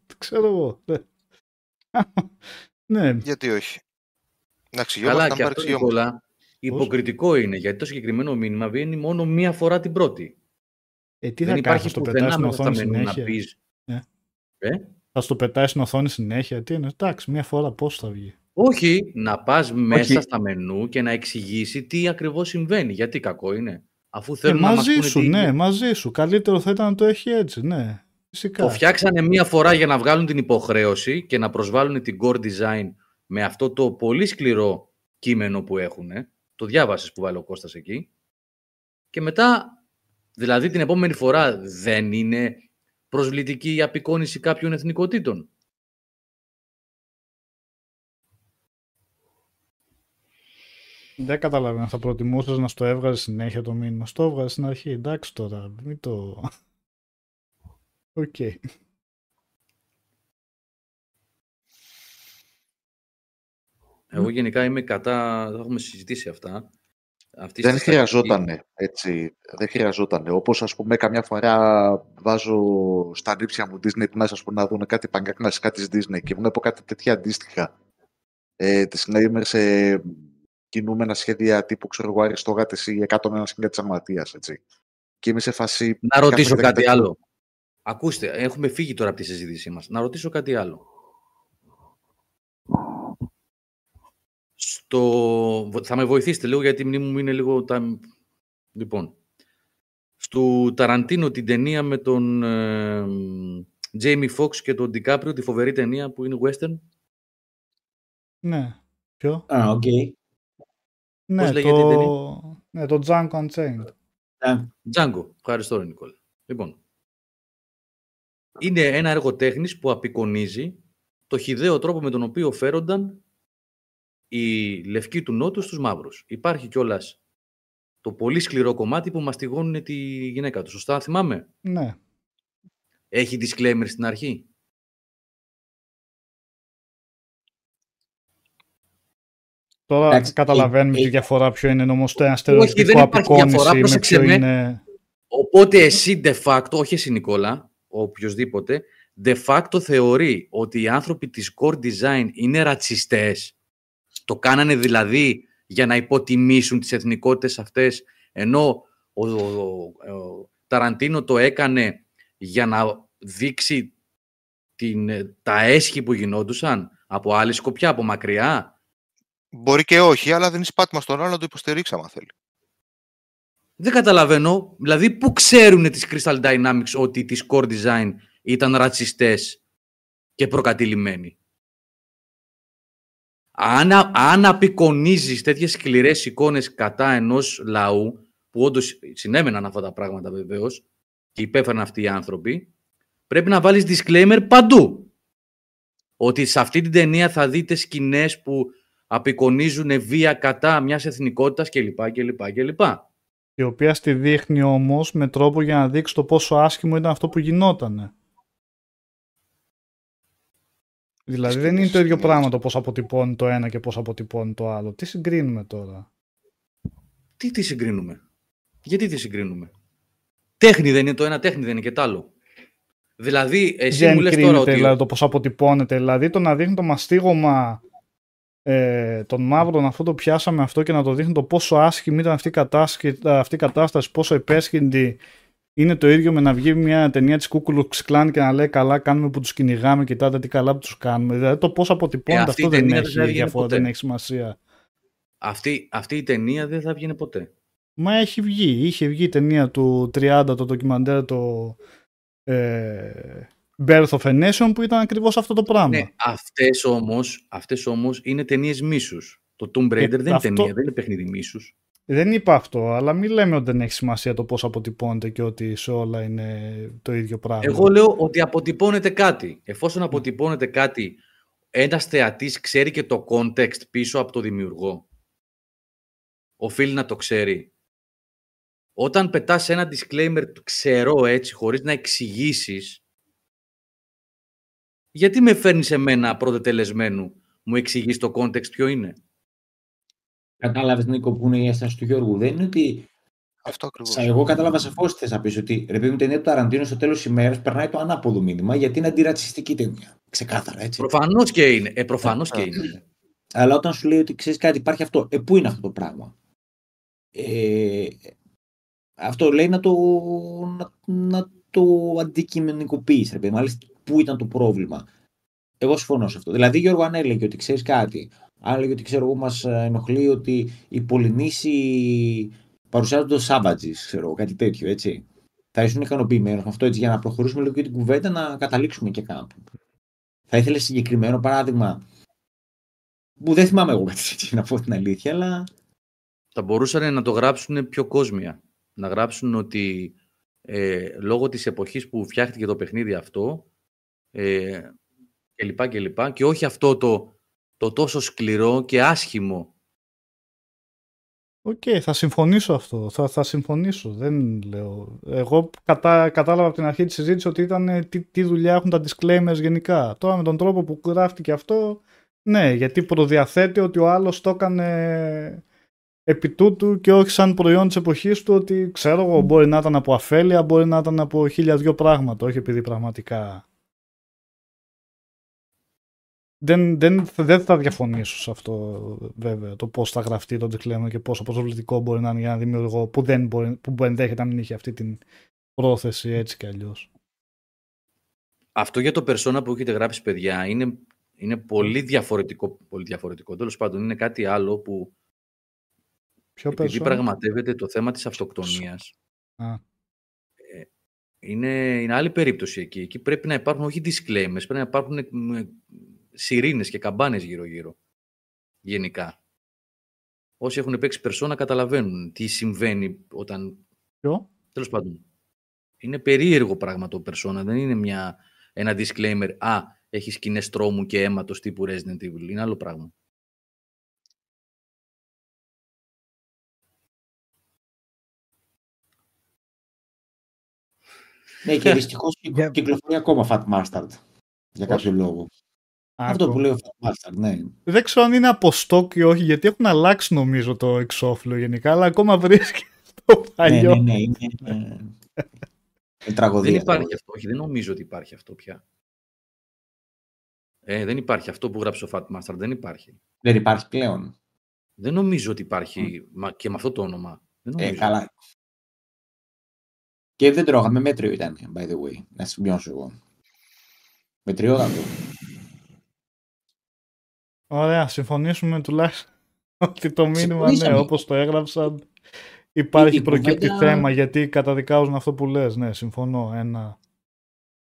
Το ξέρω εγώ. Ναι. ναι. Γιατί όχι. Εντάξει, Καλά και αυτό Νικόλα, υποκριτικό είναι γιατί το συγκεκριμένο μήνυμα βγαίνει μόνο μία φορά την πρώτη. Ε, τι δεν θα υπάρχει στο πετάς στην οθόνη συνέχεια. Να πεις, ε. Ε; Θα στο πετάει στην οθόνη συνέχεια. Τι είναι, εντάξει, μία φορά πώς θα βγει. Όχι, να πας μέσα στα μενού και να εξηγήσει τι ακριβώς συμβαίνει. Γιατί κακό είναι. Αφού θέλουν ε, μαζί να μας σου, ναι, μαζί σου. Καλύτερο θα ήταν να το έχει έτσι, ναι. Φυσικά. Το φτιάξανε μία φορά για να βγάλουν την υποχρέωση και να προσβάλλουν την core design με αυτό το πολύ σκληρό κείμενο που έχουν. Το διάβασες που βάλει ο Κώστας εκεί. Και μετά, δηλαδή την επόμενη φορά δεν είναι προσβλητική η απεικόνηση κάποιων εθνικότητων. Δεν καταλαβαίνω. Θα προτιμούσες να στο έβγαζες συνέχεια το μήνυμα. Στο έβγαζες στην αρχή. Εντάξει τώρα. Μην το... Ok. Okay. Εγώ γενικά είμαι κατά, θα έχουμε συζητήσει αυτά, αυτής δεν χρειαζόταν έτσι. Δεν χρειαζόταν. Όπως ας πούμε καμιά φορά βάζω στα ανίψια μου Disney Plus ας πούμε, να δουν κάτι παγκλασικά της Disney και βλέπω κάτι τέτοια αντίστοιχα ε, disclaimer σε κινούμενα σχέδια τύπου ξέρω εγώ Αριστόγατες ή 101 σχέδια της Αγματίας, έτσι. Και είμαι σε φάση... Να ρωτήσω κάτι άλλο. Ακούστε, έχουμε φύγει τώρα από τη συζήτησή μας. Να ρωτήσω κάτι άλλο. Στο... Θα με βοηθήσετε λίγο γιατί η μνήμη μου είναι λίγο... Τα... Λοιπόν, στο Ταραντίνο την ταινία με τον ε, Jamie Foxx και τον Ντικάπριο, τη φοβερή ταινία που είναι western. Ναι. Ποιο; Α, οκ. Ναι, Πώς λέγεται το... η ταινία; Ναι, το Django Unchained. Django. Ευχαριστώ, ρε Νικόλα. Λοιπόν, είναι ένα έργο τέχνης που απεικονίζει το χυδαίο τρόπο με τον οποίο φέρονταν οι λευκοί του Νότου στους μαύρους. Υπάρχει κιόλας το πολύ σκληρό κομμάτι που μαστιγώνουν τη γυναίκα τους. Σωστά θυμάμαι; Ναι. Έχει disclaimer στην αρχή; Τώρα Εντάξει, καταλαβαίνουμε ε, τη ε, διαφορά ποιο είναι όμως το ένα δεν στερεοτυπικό υπάρχει διαφορά, απεικόνηση με πρόσεξε ποιο με. είναι... Οπότε εσύ de facto, όχι εσύ Νικόλα, ο οποιοδήποτε, de facto θεωρεί ότι οι άνθρωποι της Core Design είναι ρατσιστές. Το κάνανε δηλαδή για να υποτιμήσουν τις εθνικότητες αυτές, ενώ ο, ο, ο- ο Ταραντίνο το έκανε για να δείξει την, τα έσχη που γινόντουσαν από άλλη σκοπιά, από μακριά. Μπορεί και όχι, αλλά δεν είσαι πάτημα στον άλλο να το υποστηρίξει άμα θέλει. Δεν καταλαβαίνω. Δηλαδή, πού ξέρουν τις Crystal Dynamics ότι τις Core Design ήταν ρατσιστές και προκατηλημένοι; Αν, α- αν απεικονίζεις τέτοιες σκληρές εικόνες κατά ενός λαού, που όντως συνέβαιναν αυτά τα πράγματα βεβαίως και υπέφεραν αυτοί οι άνθρωποι, πρέπει να βάλεις disclaimer παντού. Ότι σε αυτή την ταινία θα δείτε σκηνές που απεικονίζουν βία κατά μιας εθνικότητας κλπ. κλπ, κλπ. η οποία στη δείχνει όμως με τρόπο για να δείξει το πόσο άσχημο ήταν αυτό που γινότανε. Δηλαδή δεν είναι το ίδιο πράγμα το πώς αποτυπώνει το ένα και πώς αποτυπώνει το άλλο. Τι συγκρίνουμε τώρα; Τι τι συγκρίνουμε; Γιατί τι συγκρίνουμε; Τέχνη δεν είναι το ένα, τέχνη δεν είναι και το άλλο. Δηλαδή, εσύ δεν μου λες κρίνεται τώρα ότι... δηλαδή, το πώς αποτυπώνεται. Δηλαδή το να δείχνει το μαστίγωμα ε, των μαύρων αυτό το πιάσαμε αυτό και να το δείχνει το πόσο άσχημη ήταν αυτή η κατάσταση, αυτή η κατάσταση πόσο επέσχυντη είναι το ίδιο με να βγει μια ταινία της Κούκουλουξ Κλάν και να λέει καλά κάνουμε που τους κυνηγάμε, κοιτάτε τι καλά που τους κάνουμε. Δηλαδή το πώς αποτυπώνεται Ε, αυτή αυτό η δεν ταινία έχει δεν θα έβγαινε διαφορά, ποτέ. δεν έχει σημασία. Αυτή, αυτή η ταινία δεν θα βγαίνει ποτέ. Μα έχει βγει. Είχε βγει η ταινία του 30, το ντοκιμαντέρ, το ε, Birth of a Nation, που ήταν ακριβώς αυτό το πράγμα. Ναι, αυτές όμως, αυτές όμως είναι ταινίες μίσους. Το Tomb Raider δεν είναι Ε, αυτό- ταινία, δεν είναι παιχνίδι μίσους. Δεν είπα αυτό, αλλά μην λέμε ότι δεν έχει σημασία το πώς αποτυπώνεται και ότι σε όλα είναι το ίδιο πράγμα. Εγώ λέω ότι αποτυπώνεται κάτι. Εφόσον αποτυπώνεται κάτι, ένας θεατής ξέρει και το context πίσω από το δημιουργό. Οφείλει να το ξέρει. Όταν πετάς ένα disclaimer ξέρω έτσι, χωρίς να εξηγήσεις, γιατί με φέρνεις εμένα πρώτο τελεσμένου, μου εξηγείς το context ποιο είναι; Κατάλαβες, Νίκο, που είναι η αίσθηση του Γιώργου. Δεν είναι ότι. Αυτό ακριβώς. Σα, εγώ κατάλαβα σαφώς τι θες να πεις. Ότι ρε παιδί μου, η ταινία του Ταραντίνο στο τέλος της ημέρας περνάει το ανάποδο μήνυμα γιατί είναι αντιρατσιστική ταινία. Ξεκάθαρα έτσι. Προφανώς και είναι. Ε, προφανώς και είναι. Αλλά όταν σου λέει ότι ξέρεις κάτι, υπάρχει αυτό. Ε, πού είναι αυτό το πράγμα; Ε, αυτό λέει να το, να, να το αντικειμενικοποιήσει. Ρε παιδί, μου. μάλιστα, πού ήταν το πρόβλημα. Εγώ συμφωνώ σε αυτό. Δηλαδή, Γιώργο, αν έλεγε ότι ξέρεις κάτι, αν έλεγε ότι ξέρω εγώ, μας ενοχλεί ότι οι Πολυνήσοι παρουσιάζονται ως savages, ξέρω εγώ, κάτι τέτοιο, έτσι. Θα ήσουν ικανοποιημένο με αυτό έτσι, για να προχωρήσουμε λίγο και την κουβέντα να καταλήξουμε και κάπου. Θα ήθελε συγκεκριμένο παράδειγμα που δεν θυμάμαι εγώ κάτι τέτοιο, να πω την αλήθεια, αλλά Θα μπορούσαν να το γράψουν πιο κόσμια. Να γράψουν ότι ε, λόγω της εποχής που φτιάχτηκε το παιχνίδι αυτό ε, και λοιπά και λοιπά και όχι αυτό το, το τόσο σκληρό και άσχημο. Οκ, θα συμφωνήσω αυτό. Θα, θα συμφωνήσω. Δεν λέω. Εγώ κατά, κατάλαβα από την αρχή της συζήτησης ότι ήταν ε, τι, τι δουλειά έχουν τα disclaimers γενικά. Τώρα με τον τρόπο που γράφτηκε αυτό, ναι, γιατί προδιαθέτει ότι ο άλλος το έκανε επί τούτου και όχι σαν προϊόν της εποχής του ότι ξέρω εγώ μπορεί να ήταν από αφέλεια, μπορεί να ήταν από χίλια δυο πράγματα, όχι επειδή πραγματικά δεν, δεν, δεν θα διαφωνήσω σε αυτό βέβαια το πώς θα γραφτεί το disclaimer και πόσο προσβλητικό μπορεί να είναι για ένα δημιουργό που, δεν μπορεί, που ενδέχεται να μην είχε αυτή την πρόθεση έτσι κι αλλιώς. Αυτό για το persona που έχετε γράψει παιδιά είναι, είναι πολύ διαφορετικό, πολύ διαφορετικό. Τέλος πάντων είναι κάτι άλλο που Ποιο επειδή persona? πραγματεύεται το θέμα της αυτοκτονίας Α. Ε, είναι, είναι άλλη περίπτωση εκεί. Εκεί πρέπει να υπάρχουν όχι disclaimers, πρέπει να υπάρχουν σιρήνες και καμπάνες γύρω-γύρω. Γενικά. Όσοι έχουν παίξει περσόνα καταλαβαίνουν τι συμβαίνει όταν... Ποιο; Τέλος πάντων. Είναι περίεργο πράγμα το περσόνα. Δεν είναι μια, ένα disclaimer «Α, έχεις σκηνές τρόμου και αίματος τύπου Resident Evil». Είναι άλλο πράγμα. Ναι, και δυστυχώς κυκλοφορεί ακόμα Fat Mustard για κάποιο λόγο. Αυτό που λέει ο Φατμάσταρ, ναι. Δεν ξέρω αν είναι από στόκ ή όχι, γιατί έχουν αλλάξει νομίζω το εξώφυλλο γενικά, αλλά ακόμα βρίσκει το παλιό. Ναι, ναι, ναι, είναι, είναι, είναι τραγωδία. Δεν υπάρχει αυτό, όχι, δεν νομίζω ότι υπάρχει αυτό πια. Ε, δεν υπάρχει αυτό που γράψει ο Fatmaster, δεν υπάρχει. Δεν υπάρχει πλέον. Δεν νομίζω ότι υπάρχει mm. και με αυτό το όνομα. Δεν ε, καλά. Και δεν τρώγαμε, μέτριο ήταν, by the way, να σημειώσω εγώ. Μετριόταν το. Ωραία, συμφωνήσουμε τουλάχιστον ότι το μήνυμα, ναι, όπως το έγραψαν, υπάρχει, προκύπτει θέμα, γιατί καταδικάζουν αυτό που λες. Ναι, συμφωνώ. Ένα...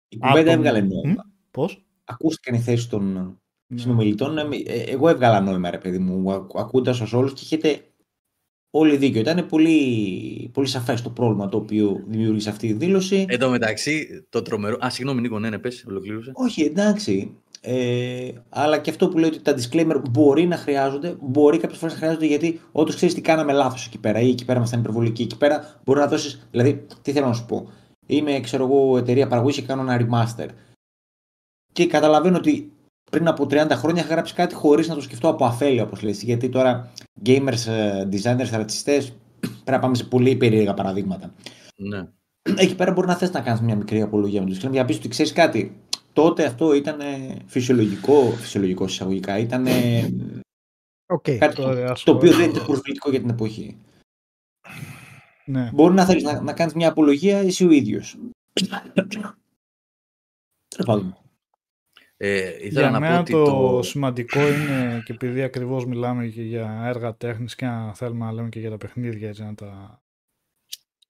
Η κουβέντα έβγαλε νόημα. Πώς; Ακούστηκαν οι θέσεις των ναι. συνομιλητών. Ε, ε, εγώ έβγαλα νόημα, ρε παιδί μου, ακούγοντα ως όλους και έχετε όλοι δίκιο. Ήταν πολύ, πολύ σαφές το πρόβλημα το οποίο δημιούργησε αυτή η δήλωση. Εν τω μεταξύ, το τρομερό. Α, συγγνώμη, Νίκο, ναι, ναι, πες, ολοκλήρωσε. Όχι, εντάξει. Ε, αλλά και αυτό που λέει ότι τα disclaimer μπορεί να χρειάζονται, μπορεί κάποιες φορές να χρειάζονται γιατί όντως ξέρεις τι κάναμε λάθος εκεί πέρα ή εκεί πέρα ήμασταν υπερβολικοί. Εκεί πέρα μπορεί να δώσεις. Δηλαδή, τι θέλω να σου πω. Είμαι, ξέρω εγώ, εταιρεία παραγωγής και κάνω ένα remaster. Και καταλαβαίνω ότι πριν από 30 χρόνια είχα γράψει κάτι χωρίς να το σκεφτώ από αφέλεια, όπως λέει. Γιατί τώρα gamers, ε, designers, ρατσιστές πρέπει να πάμε σε πολύ περίεργα παραδείγματα. Ναι. Εκεί πέρα μπορεί να θες να κάνεις μια μικρή απολογία με του για να πεις ότι ξέρεις κάτι τότε αυτό ήταν φυσιολογικό, φυσιολογικό εισαγωγικά, ήταν okay, κάτι το, το οποίο δεν ήταν προσβλητικό για την εποχή. Ναι. Μπορεί να θέλεις να, να κάνεις μια απολογία εσύ ο ίδιος. Ε, για να μένα το, το σημαντικό είναι και επειδή ακριβώς μιλάμε και για έργα τέχνης και αν θέλουμε να λέμε και για τα παιχνίδια έτσι να τα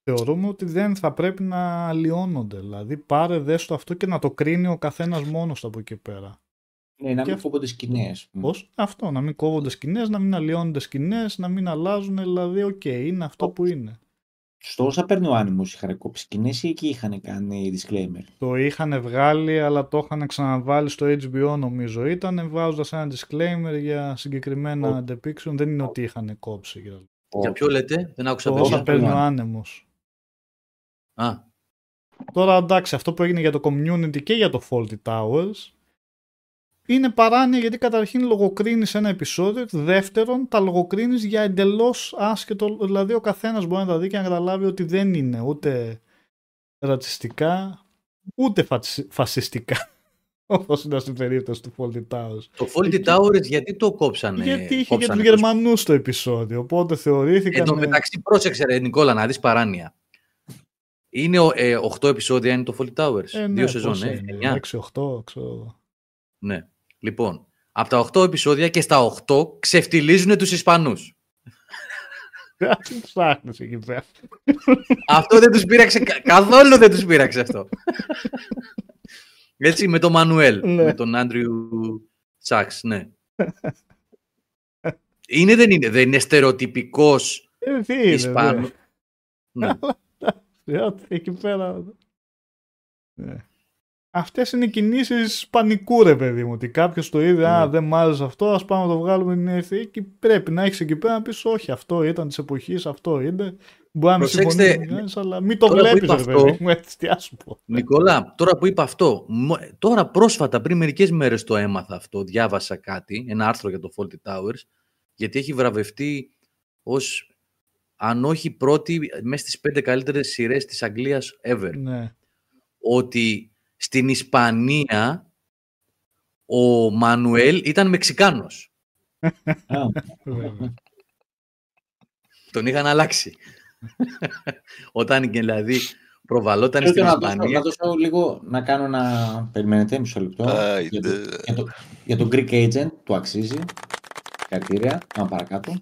θεωρούμε ότι δεν θα πρέπει να αλλοιώνονται. Δηλαδή πάρε δες το αυτό και να το κρίνει ο καθένας μόνος από εκεί πέρα. Ναι, να μην κόβονται σκηνές. Πώς; Αυτό, να μην κόβονται σκηνές, να μην αλλοιώνονται σκηνές, να μην αλλάζουν. Δηλαδή, OK, okay, είναι αυτό που είναι. Στο όσα παίρνει ο άνεμος είχαν κόψει σκηνές ή εκεί είχαν κάνει disclaimer; Το είχαν βγάλει, αλλά το είχαν ξαναβάλει στο HBO, νομίζω. Ήταν βάζοντας ένα disclaimer για συγκεκριμένα oh. depiction. Δεν είναι ότι είχαν κόψει. Για ποιο λέτε, δεν άκουσα Το όσα παίρνει ο άνεμος. Α. Τώρα εντάξει, αυτό που έγινε για το community και για το Faulty Towers είναι παράνοια γιατί καταρχήν λογοκρίνεις ένα επεισόδιο, δεύτερον τα λογοκρίνεις για εντελώς άσχετο, δηλαδή ο καθένας μπορεί να τα δει και να καταλάβει ότι δεν είναι ούτε ρατσιστικά, ούτε φασιστικά. Όπως ήταν στην περίπτωση του Faulty Towers. Το Faulty Towers γιατί το κόψανε. Γιατί είχε και τους Γερμανούς το επεισόδιο. Οπότε θεωρήθηκαν. Εν τω μεταξύ, πρόσεξε, ρε, Νικόλα, να δεις παράνοια. Είναι ε, 8 επεισόδια είναι το Fawlty Towers. Ε, ναι, Δύο σεζόν, ε, 6-8, ξέρω. Ναι. Λοιπόν, από τα 8 επεισόδια και στα 8 ξεφτιλίζουν τους Ισπανούς. Ψάχνεις εκεί πέρα. αυτό δεν τους πείραξε, καθόλου δεν τους πείραξε αυτό. Έτσι, με τον Μανουέλ, ναι. με τον Άντριου Σάξ, ναι. είναι, δεν είναι, δεν είναι στερεοτυπικός ε, Ισπανός. Ναι. Εκεί πέρα. Ναι. Αυτές είναι οι κινήσεις πανικού, ρε παιδί μου. Ότι κάποιος το είδε, Α, ναι. δεν μ' άρεσε αυτό, ας πάμε να το βγάλουμε την ευθύνη. Και πρέπει να έχεις εκεί πέρα να πεις, Όχι, αυτό ήταν της εποχής, αυτό είναι. Μπορεί να μην συμφωνήσει, αλλά μην το βλέπεις, ρε παιδί μου. Έτσι, τι σου πω. Νικόλα, τώρα που είπα αυτό, τώρα πρόσφατα, πριν μερικές μέρες το έμαθα αυτό, διάβασα κάτι, ένα άρθρο για το Faulty Towers, γιατί έχει βραβευτεί ως αν όχι πρώτη, μέσα στις πέντε καλύτερες σειρές της Αγγλίας ever. Ναι. Ότι στην Ισπανία ο Μανουέλ ήταν Μεξικάνος. Τον είχαν αλλάξει. Όταν δηλαδή προβαλόταν στην Ισπανία. Να δώσω λίγο να κάνω ένα. Περιμένετε, μισό λεπτό. για, το, για, το, για τον Greek Agent του αξίζει. Συγχαρητήρια. Πάμε παρακάτω.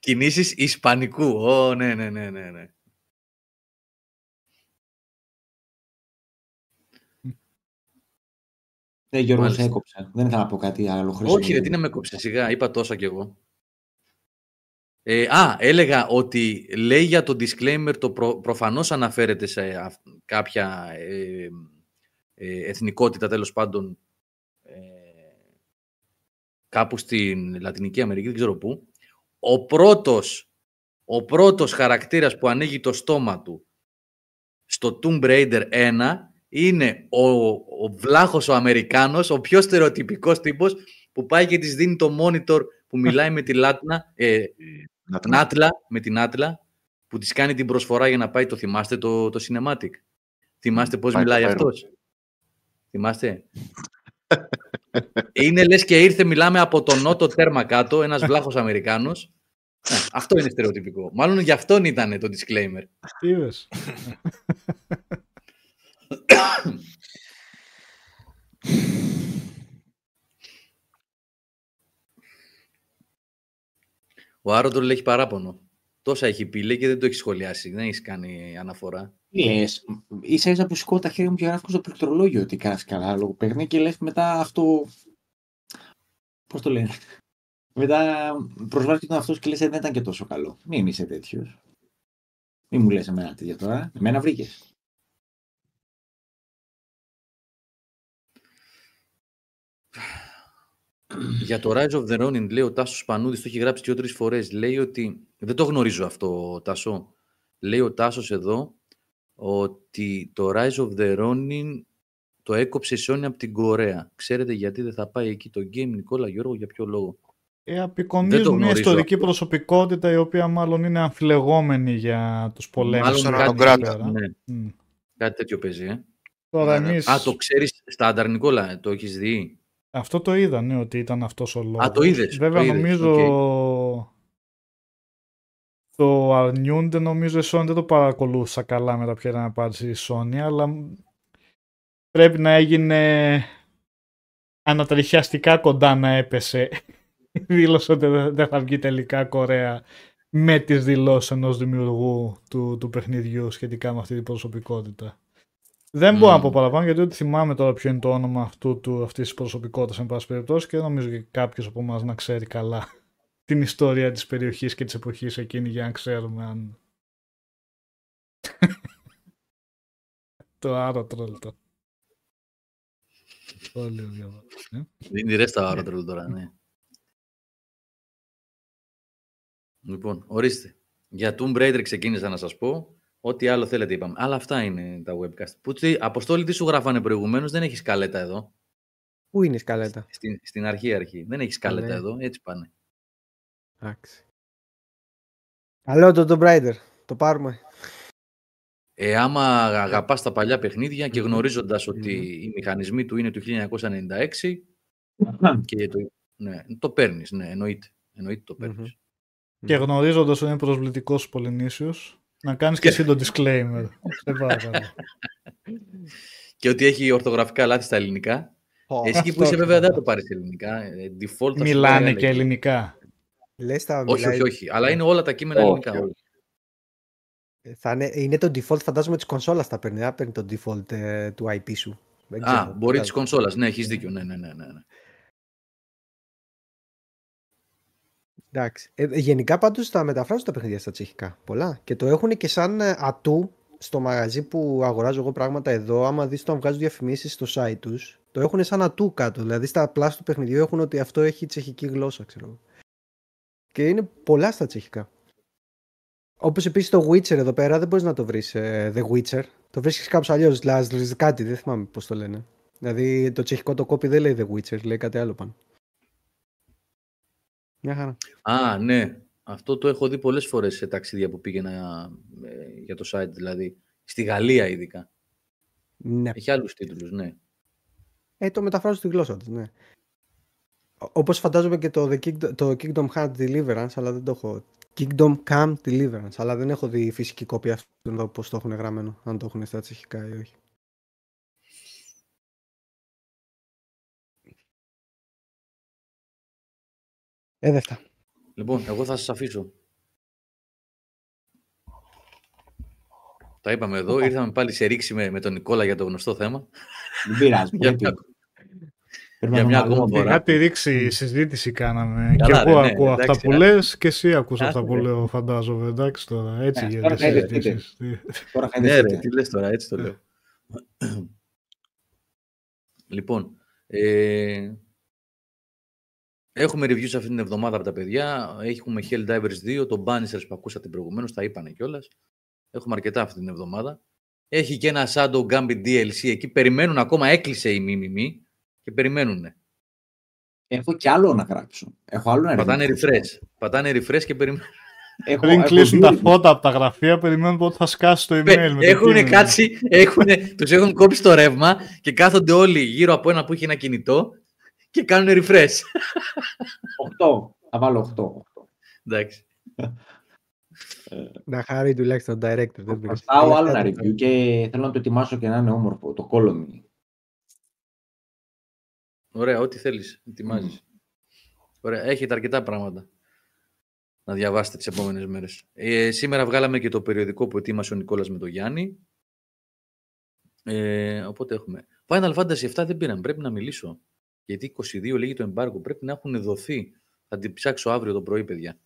Κινήσεις Ισπανικού. Ω, ναι, ναι, ναι, ναι. ναι. Ναι, Γιώργος, σε έκοψε. Δεν ήθελα να πω κάτι άλλο χρήσιμο. Όχι, ρε, τι να με κόψε. Σιγά, είπα τόσα κι εγώ. Ε, α, έλεγα ότι λέει για το disclaimer, το προ, προφανώς αναφέρεται σε κάποια ε, ε, εθνικότητα, τέλος πάντων, ε, κάπου στην Λατινική Αμερική, δεν ξέρω πού. Ο πρώτος, ο πρώτος χαρακτήρας που ανοίγει το στόμα του στο Tomb Raider 1 είναι ο, ο βλάχος ο Αμερικάνος, ο πιο στερεοτυπικός τύπος που πάει και της δίνει το monitor που μιλάει με τη Λάτνα, ε, Νάτλα, με την Άτλα, που της κάνει την προσφορά για να πάει, το θυμάστε το, το cinematic; Θυμάστε πώς μιλάει αυτός; Θυμάστε; είναι λες και ήρθε, μιλάμε από τον νότο τέρμα κάτω, ένας βλάχος Αμερικάνος. Ε, αυτό είναι στερεοτυπικό. Μάλλον γι' αυτόν ήταν το disclaimer. Είδες. Ο Άροντρολ έχει παράπονο. Τόσα έχει πει, λέει, και δεν το έχει σχολιάσει. Δεν έχεις κάνει αναφορά. Λες, ίσα ίσα που σηκώ τα χέρια μου και γράφω στο πληκτρολόγιο ότι κάνεις καλά λόγο παιχνίδι και λες μετά αυτό. Πώς το λένε. Μετά προσβάλλεις τον αυτό και λες «Ε, δεν ήταν και τόσο καλό. Μην είσαι τέτοιος. Μην μου λες εμένα τέτοια τώρα. Εμένα βρήκες. Για το Rise of the Ronin, λέει ο Τάσος Πανούδης, το έχει γράψει δύο-τρει φορές. Λέει ότι. Δεν το γνωρίζω αυτό, Τάσο. Λέει ο Τάσος εδώ ότι το Rise of the Ronin το έκοψε η Sony από την Κορέα. Ξέρετε γιατί δεν θα πάει εκεί το game, Νικόλα Γιώργο, για ποιο λόγο; Ε, απεικονίζουν μια ιστορική προσωπικότητα η οποία μάλλον είναι αμφιλεγόμενη για τους πολέμους. Μάλλον κάτι, ναι. Mm. κάτι τέτοιο παίζει, ε. Τώρα ναι, ναι. Α, το ξέρεις, Στάνταρ Νικόλα, το έχεις δει; Αυτό το είδα, ναι, ότι ήταν αυτός ο λόγος. Α, το είδες. Βέβαια, το νομίζω okay. το αρνιούνται, νομίζω η Sony δεν το παρακολούθησα καλά μετά ποια ήταν απάντηση η Sony, αλλά πρέπει να έγινε ανατριχιαστικά κοντά να έπεσε. Δήλωσε ότι δεν θα βγει τελικά Κορέα με τις δηλώσεις ενός δημιουργού του, του παιχνιδιού σχετικά με αυτή την προσωπικότητα. Δεν μπορώ να πω παραπάνω γιατί ότι θυμάμαι τώρα ποιο είναι το όνομα αυτού του, αυτής της προσωπικότητας εν πάση περιπτώσει και δεν νομίζω και κάποιος από εμάς να ξέρει καλά την ιστορία της περιοχής και της εποχής εκείνη για να ξέρουμε αν... το άρο τρόλτο. Πολύ διαβάζω. Είναι ρες στα άρο τρόλτο τώρα, ναι. Λοιπόν, ορίστε. Για Tomb Raider ξεκίνησα να σας πω. Ό,τι άλλο θέλετε είπαμε. Αλλά αυτά είναι τα webcast. Που, Αποστόλη, τι σου γράφανε προηγουμένως, δεν έχεις σκαλέτα εδώ. Πού είναι η σκαλέτα; Στην, στην αρχή αρχή. Δεν έχεις σκαλέτα ναι. εδώ, έτσι πάνε. Εντάξει. Καλό το Tomb Raider. Το πάρουμε. Ε, άμα αγαπάς τα παλιά παιχνίδια και γνωρίζοντας ότι οι μηχανισμοί του είναι του 1996 και το, ναι, το παίρνεις, ναι, εννοείται. εννοείται το παίρνεις. Και γνωρίζοντας ότι είναι προσβλητικός ο Πολυνήσιος, να κάνεις και εσύ το disclaimer. και ότι έχει ορθογραφικά λάθη στα ελληνικά. Εσύ που είσαι βέβαια δεν το πάρεις ελληνικά. Ε, default Μιλάνε και ελληνικά. Λες τα όχι, όχι, όχι. Αλλά είναι όλα τα κείμενα ελληνικά. Ε, θα είναι, είναι το default φαντάζομαι της κονσόλας τα παίρνει. Δεν παίρνει το default ε, του IP σου. Α, μπορεί της κονσόλας. Ναι, έχεις δίκιο. Ναι, ναι, ναι, ναι. Εντάξει. Ε, γενικά πάντως τα μεταφράζουν τα παιχνίδια στα τσεχικά. Πολλά. Και το έχουν και σαν ε, ατού στο μαγαζί που αγοράζω εγώ πράγματα εδώ. Άμα δεις το βγάζουν διαφημίσεις στο site τους, το έχουν σαν ατού κάτω. Δηλαδή στα πλάσια του παιχνιδιού έχουν ότι αυτό έχει τσεχική γλώσσα, ξέρω. Και είναι πολλά στα τσεχικά. Όπως επίσης το Witcher εδώ πέρα δεν μπορείς να το βρεις ε, The Witcher. Το βρίσκεις κάπως αλλιώς, δηλαδή κάτι, δεν θυμάμαι πώς το λένε. Δηλαδή το τσεχικό το κόπι δεν λέει The Witcher, λέει κάτι άλλο πάνω. Μια χαρά. Α, ναι. Αυτό το έχω δει πολλές φορές σε ταξίδια που πήγαινα ε, για το site, δηλαδή. Στη Γαλλία ειδικά. Ναι. Έχει άλλους τίτλους, ναι. Ε, το μεταφράζω στη γλώσσα του, ναι. όπως φαντάζομαι και το, The το Kingdom Hearts Deliverance, αλλά δεν το έχω. Kingdom Come Deliverance, αλλά δεν έχω δει φυσική κόπια αυτού εδώ πώς το έχουν γραμμένο, αν το έχουν στα τσεχικά ή όχι. Ε, δεν Λοιπόν, εγώ θα σας αφήσω. Τα είπαμε εδώ, ήρθαμε πάλι σε ρήξη με, με τον Νικόλα για το γνωστό θέμα. Δεν πειράζει. για μια, για μια ακόμα φορά. Κάτι ρήξη συζήτηση κάναμε. Καλά, και εγώ ναι, ακούω αυτά που λες και εσύ ακούς αυτά που λέω, φαντάζομαι. Εντάξει τώρα, έτσι ναι, γίνεται. συζητήσεις. Ναι, ρε, τι λες τώρα, έτσι το λέω. λοιπόν, ε, Έχουμε reviews αυτή την εβδομάδα από τα παιδιά. Έχουμε Helldivers 2, το Bannisters που ακούσατε προηγουμένως, τα είπανε κιόλας. Έχουμε αρκετά αυτή την εβδομάδα. Έχει και ένα Shadow Gambit DLC εκεί. Περιμένουν ακόμα, έκλεισε η Μιμιμή και περιμένουν. Έχω κι άλλο να γράψω. Έχω άλλο να Πατάνε refresh. Πατάνε refresh και περιμένουν. Έχω, Πριν κλείσουν τα φώτα από τα γραφεία, περιμένουν πότε θα σκάσει το email. Έχουν κάτσει, έχουνε, τους έχουν κόψει το ρεύμα και κάθονται όλοι γύρω από ένα που έχει ένα κινητό και κάνουν refresh. 8. Θα βάλω 8. Εντάξει. Να χάρη τουλάχιστον director. Δεν πάω άλλο ένα review και θέλω να το ετοιμάσω και να είναι όμορφο. Το Colony. Ωραία, ό,τι θέλεις. Ετοιμάζεις. Ωραία, έχετε αρκετά πράγματα να διαβάσετε τις επόμενες μέρες. Ε, σήμερα βγάλαμε και το περιοδικό που ετοίμασε ο Νικόλας με τον Γιάννη. Ε, οπότε έχουμε. Final Fantasy 7 δεν πήραμε, πρέπει να μιλήσω. Γιατί 22 λέγει το εμπάργκο. Πρέπει να έχουν δοθεί. Θα την ψάξω αύριο το πρωί, παιδιά.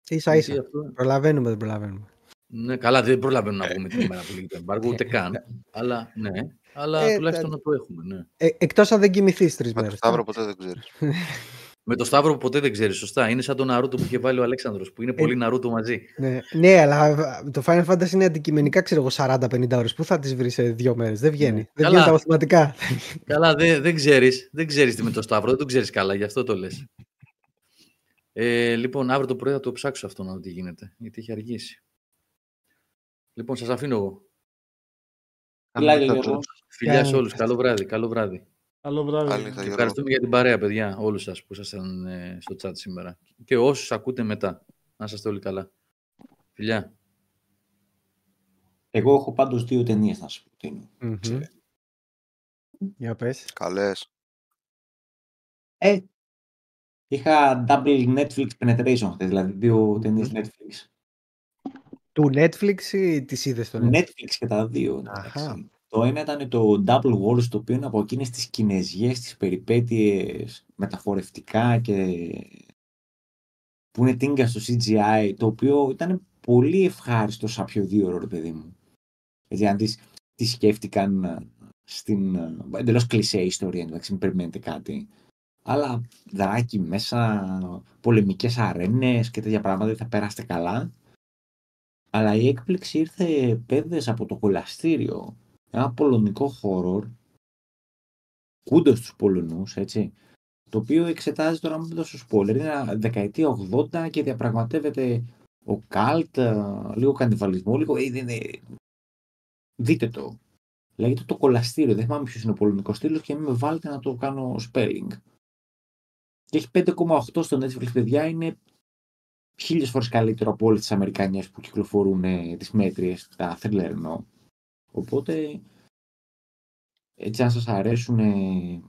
σα ίσα. Αυτό... Προλαβαίνουμε, δεν προλαβαίνουμε. Ναι, καλά, δεν προλαβαίνουμε να πούμε την ημέρα που λέγει το εμπάργκο, ούτε καν. αλλά ναι, αλλά ε, τουλάχιστον να το έχουμε. Ναι. Ε, Εκτός αν δεν κοιμηθείς τρεις μέρε. Με το Σταύρο ποτέ δεν ξέρεις. Με το Σταύρο ποτέ δεν ξέρεις, σωστά. Είναι σαν τον Ναρούτο που είχε βάλει ο Αλέξανδρος, που είναι ε, πολύ Ναρούτο μαζί. Ναι, ναι, αλλά το Final Fantasy είναι αντικειμενικά, ξέρω εγώ, 40-50 ώρες. Πού θα τις βρεις σε δύο μέρες, δεν βγαίνει. Ναι. Δεν βγαίνει τα μαθηματικά. Καλά, δεν, δεν ξέρεις δεν ξέρεις τι με το Σταύρο, δεν το ξέρεις καλά, γι' αυτό το λες. Ε, λοιπόν, αύριο το πρωί θα το ψάξω αυτό να δω τι γίνεται, γιατί έχει αργήσει. Λοιπόν, σας αφήνω εγώ. Φιλιά σε όλους. Καλό βράδυ. Καλό βράδυ. Καλό βράδυ. Ευχαριστούμε για την παρέα, παιδιά, όλους σας που ήσασταν ε, στο chat σήμερα. Και όσους ακούτε μετά. Να είστε όλοι καλά. Φιλιά. Εγώ έχω πάντως δύο ταινίες να σου προτείνω. Mm-hmm. Για πες. Καλές. Ε, είχα double Netflix penetration δηλαδή δύο ταινίες Netflix. Του Netflix ή τις είδες στο Netflix? Netflix και τα δύο. Αχα. Το ένα ήταν το Double Wars, το οποίο είναι από εκείνες τις κινέζιες, τις περιπέτειες μεταφορευτικά και που είναι τίνκα στο CGI, το οποίο ήταν πολύ ευχάριστο σαν πιο δύο ρε παιδί μου. Έτσι, αν τις, τις σκέφτηκαν ε, στην ε, εντελώς κλεισέ ιστορία, εντάξει, μην περιμένετε κάτι. Αλλά δράκι μέσα, πολεμικές αρένες και τέτοια πράγματα δεν θα περάσετε καλά. Αλλά η έκπληξη ήρθε πέδες από το κολαστήριο ένα πολωνικό horror, κούντος στους Πολωνούς, έτσι, το οποίο εξετάζει τώρα με δώσω spoiler, είναι δεκαετία 80 και διαπραγματεύεται ο Καλτ, λίγο καντιβαλισμό, λίγο... Είναι... Δείτε το. Λέγεται το κολαστήριο, δεν θυμάμαι ποιος είναι ο πολωνικός στήλος και μην με βάλετε να το κάνω spelling. Και έχει 5,8 στο Netflix, παιδιά, είναι χίλιες φορές καλύτερο από όλες τις Αμερικανιές που κυκλοφορούν ε, τις μέτριες, τα thriller εννοώ. Οπότε, έτσι αν σας αρέσουν ε,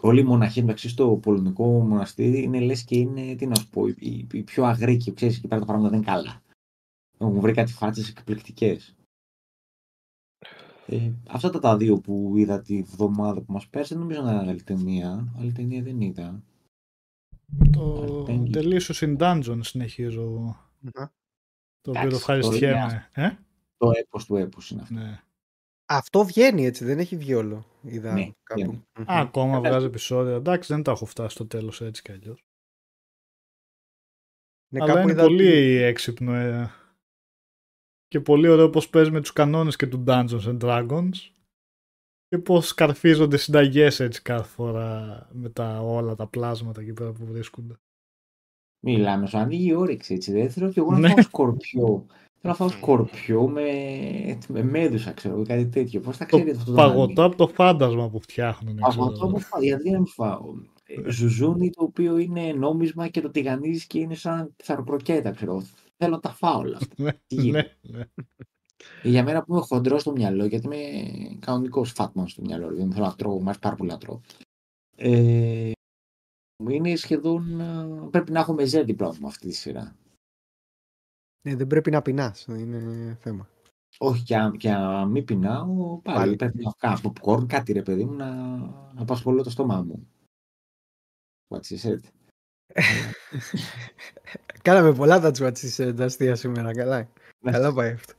όλοι οι μοναχοί μεταξύ στο πολωνικό μοναστήρι είναι λες και είναι, τι να σου πω, οι, οι πιο αγροί και ξέρεις εκεί πέρα τα πράγματα δεν είναι καλά. Έχουν βρει κάτι φάτσες εκπληκτικές. Ε, αυτά τα, τα δύο που είδα τη βδομάδα που μας πέρασε, νομίζω να είναι άλλη ταινία. Άλλη ταινία δεν είδα. Το Delicious in Dungeon συνεχίζω. Το οποίο το ευχαριστιέμαι. Ε; Το έπος του έπους είναι αυτό. Ναι. Αυτό βγαίνει έτσι, δεν έχει βγει όλο. Είδα ναι, κάπου. ακόμα βγάζει επεισόδια. Εντάξει, δεν τα έχω φτάσει στο τέλος έτσι κι αλλιώς. Ναι, Αλλά είναι πολύ έξυπνο. Ε. Και πολύ ωραίο πώς παίζεις με τους κανόνες και του Dungeons and Dragons. Και πώς καρφίζονται συνταγές έτσι κάθε φορά με τα, όλα τα πλάσματα εκεί πέρα που βρίσκονται. Μιλάμε, σου ανοίγει η όρεξη έτσι. Δεν θέλω και εγώ να ναι. σκορπιό Θέλω να φάω σκορπιό με, με μέδουσα, ξέρω, κάτι τέτοιο. Πώς θα ξέρει αυτό το Παγωτό από το φάντασμα που φτιάχνουν. Παγωτό από φάντασμα, γιατί να μην φάω; Ε, ζουζούνι το οποίο είναι νόμισμα και το τηγανίζεις και είναι σαν ψαροπροκέτα, ξέρω. Θέλω να τα φάω όλα αυτά. ναι, ναι. Για μένα που είμαι χοντρό στο μυαλό, γιατί είμαι κανονικός φάτμαν στο μυαλό, δεν θέλω να τρώω, μου πάρα πολύ να τρώω. Ε, είναι σχεδόν. Ε, πρέπει να έχουμε ζέτη πρώτα αυτή τη σειρά. Ναι, δεν πρέπει να πεινάς. Είναι θέμα. Όχι, και αν, και αν μην πεινάω, πάλι, πάλι. πρέπει να κάνω popcorn, κάτι ρε παιδί μου, να, να απασχολώ το στόμα μου. What she said. Κάναμε πολλά τα τσουατσί τα αστεία σήμερα. Καλά. Ναι. Καλά πάει αυτό.